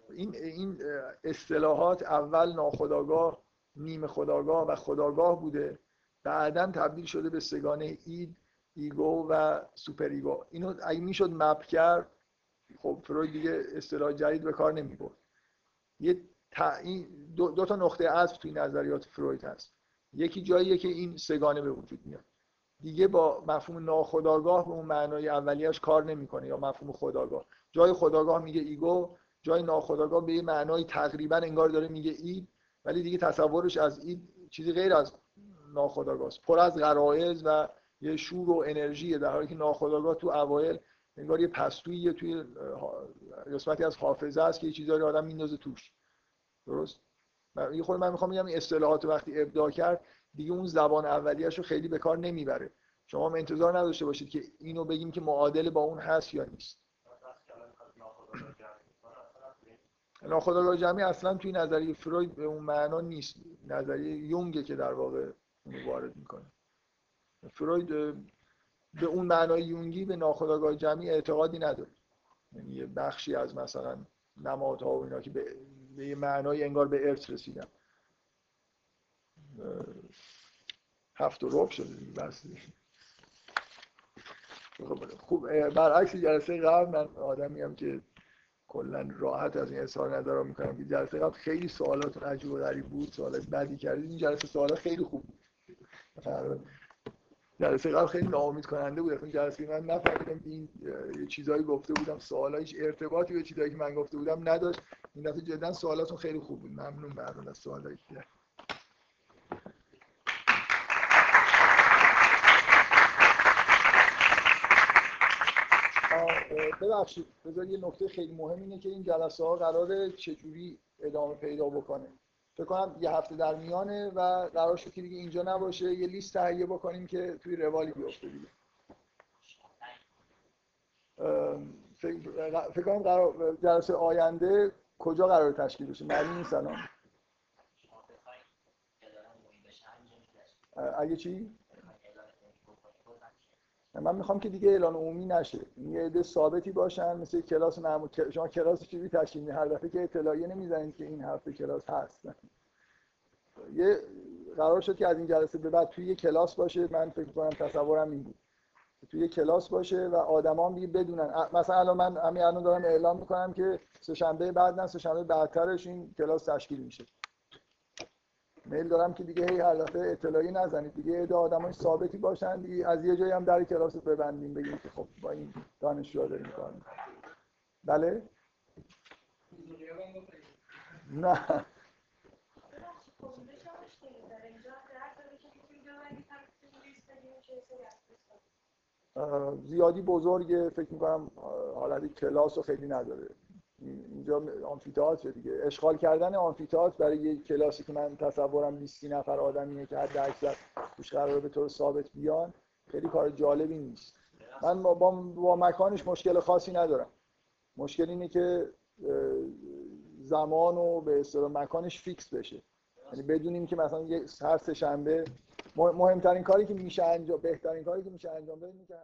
این این اصطلاحات اول ناخودآگاه نیمه خودآگاه و خودآگاه بوده. بعدا تبدیل شده به سه‌گانه id. ego و superego. اینو اگه می‌شد map کرد خب فروید دیگه اصطلاح جدید به کار نمی برد یه دو, دو تا نقطه عطف توی نظریات فروید هست. یکی جاییه که این سگانه به وجود میاد. دیگه با مفهوم ناخداگاه به اون معنای اولیش کار نمی‌کنه یا مفهوم خداگاه جای خداگاه میگه ایگو جای ناخداگاه به یه معنای تقریبا انگار داره میگه اید ولی دیگه تصورش از اید چیزی غیر از ناخداگاه است پر از غرایز و یه شور و انرژی در حالی که ناخداگاه تو اوایل انگار یه پستویی توی قسمتی از حافظه است که یه چیزایی آدم میندازه توش. درست؟ یه خود من می‌خوام بگم اصطلاحات وقتی ابداع کرد دیگه اون زبان اولیه‌اش رو خیلی به کار نمی‌بره. شما هم انتظار نداشته باشید که اینو بگیم که معادل با اون هست یا نیست. ناخودآگاه جمعی اصلا توی نظریه فروید به اون معنا نیست. نظریه یونگه که در واقع اونو وارد می‌کنه. فروید به اون معنای یونگی به ناخودآگاه جمعی اعتقادی نداره یعنی یه بخشی از مثلا نمادها و اینا که به, به یه معنای انگار به ارث رسیدن. هفت و رب شده خب, خب برعکس جلسه قبل من آدمی هم که کلا راحت از این اظهار نظر می‌کنم که جلسه قبل خیلی سوالات عجیب و غریب بود سوالات بدی کردید این جلسه سوالات خیلی خوب بود. جلسه قبل خیلی ناامید کننده بود. اصلا جلسه من نفهمیدم این چیزایی گفته بودم. سوالاش ارتباطی به چیزایی که من گفته بودم نداشت. این دفعه جدا سوالاتون خیلی خوب بود. ممنون مردم از سوالایی که ببخشید. بذار یه نکته خیلی مهم اینه که این جلسه ها قراره چجوری ادامه پیدا بکنه. فکر کنم یه هفته در میانه و قرار شد که دیگه اینجا نباشه. یه لیست تهیه بکنیم که توی روالی بیفته دیگه. فکر کنم قرار جلسه آینده کجا قرار تشکیل بشه؟ معلوم نیست الان. اگه چی؟ من می‌خوام که دیگه اعلان عمومی نشه. یه عده ثابتی باشن مثل کلاس معمول شما کلاس چیزی تشکیل هر دفعه که اطلاعیه نمی‌زنید که این هفته کلاس هست. یه قرار شد که از این جلسه به بعد توی یه کلاس باشه. من فکر کنم تصورم این بود. توی یه کلاس باشه و آدما دیگه بدونن. مثلا الان من همین الان دارم اعلام می‌کنم که سه شنبه بعد نه سه شنبه بعدترش این کلاس تشکیل میشه. میل دارم که دیگه هی هر اطلاعی نزنید. دیگه عده آدمای ثابتی باشن. دیگه از یه جایی هم در کلاس ببندیم بگیم که خب با این دانشجوها داریم کار بله؟ نه. زیادی بزرگه. فکر می‌کنم حالت کلاس رو خیلی نداره. اینجا آمفیتئاتر دیگه. اشغال کردن آمفیتئاتر برای یک کلاسی که من تصورم 20 نفر آدمیه که حد اکثر توش قراره به طور ثابت بیان خیلی کار جالبی نیست. من با, با, مکانش مشکل خاصی ندارم. مشکل اینه که زمان و به اصطلاح مکانش فیکس بشه. یعنی بدونیم که مثلا یه هر سه شنبه مه- مهمترین کاری که میشه انجام بهترین کاری که میشه انجام بده که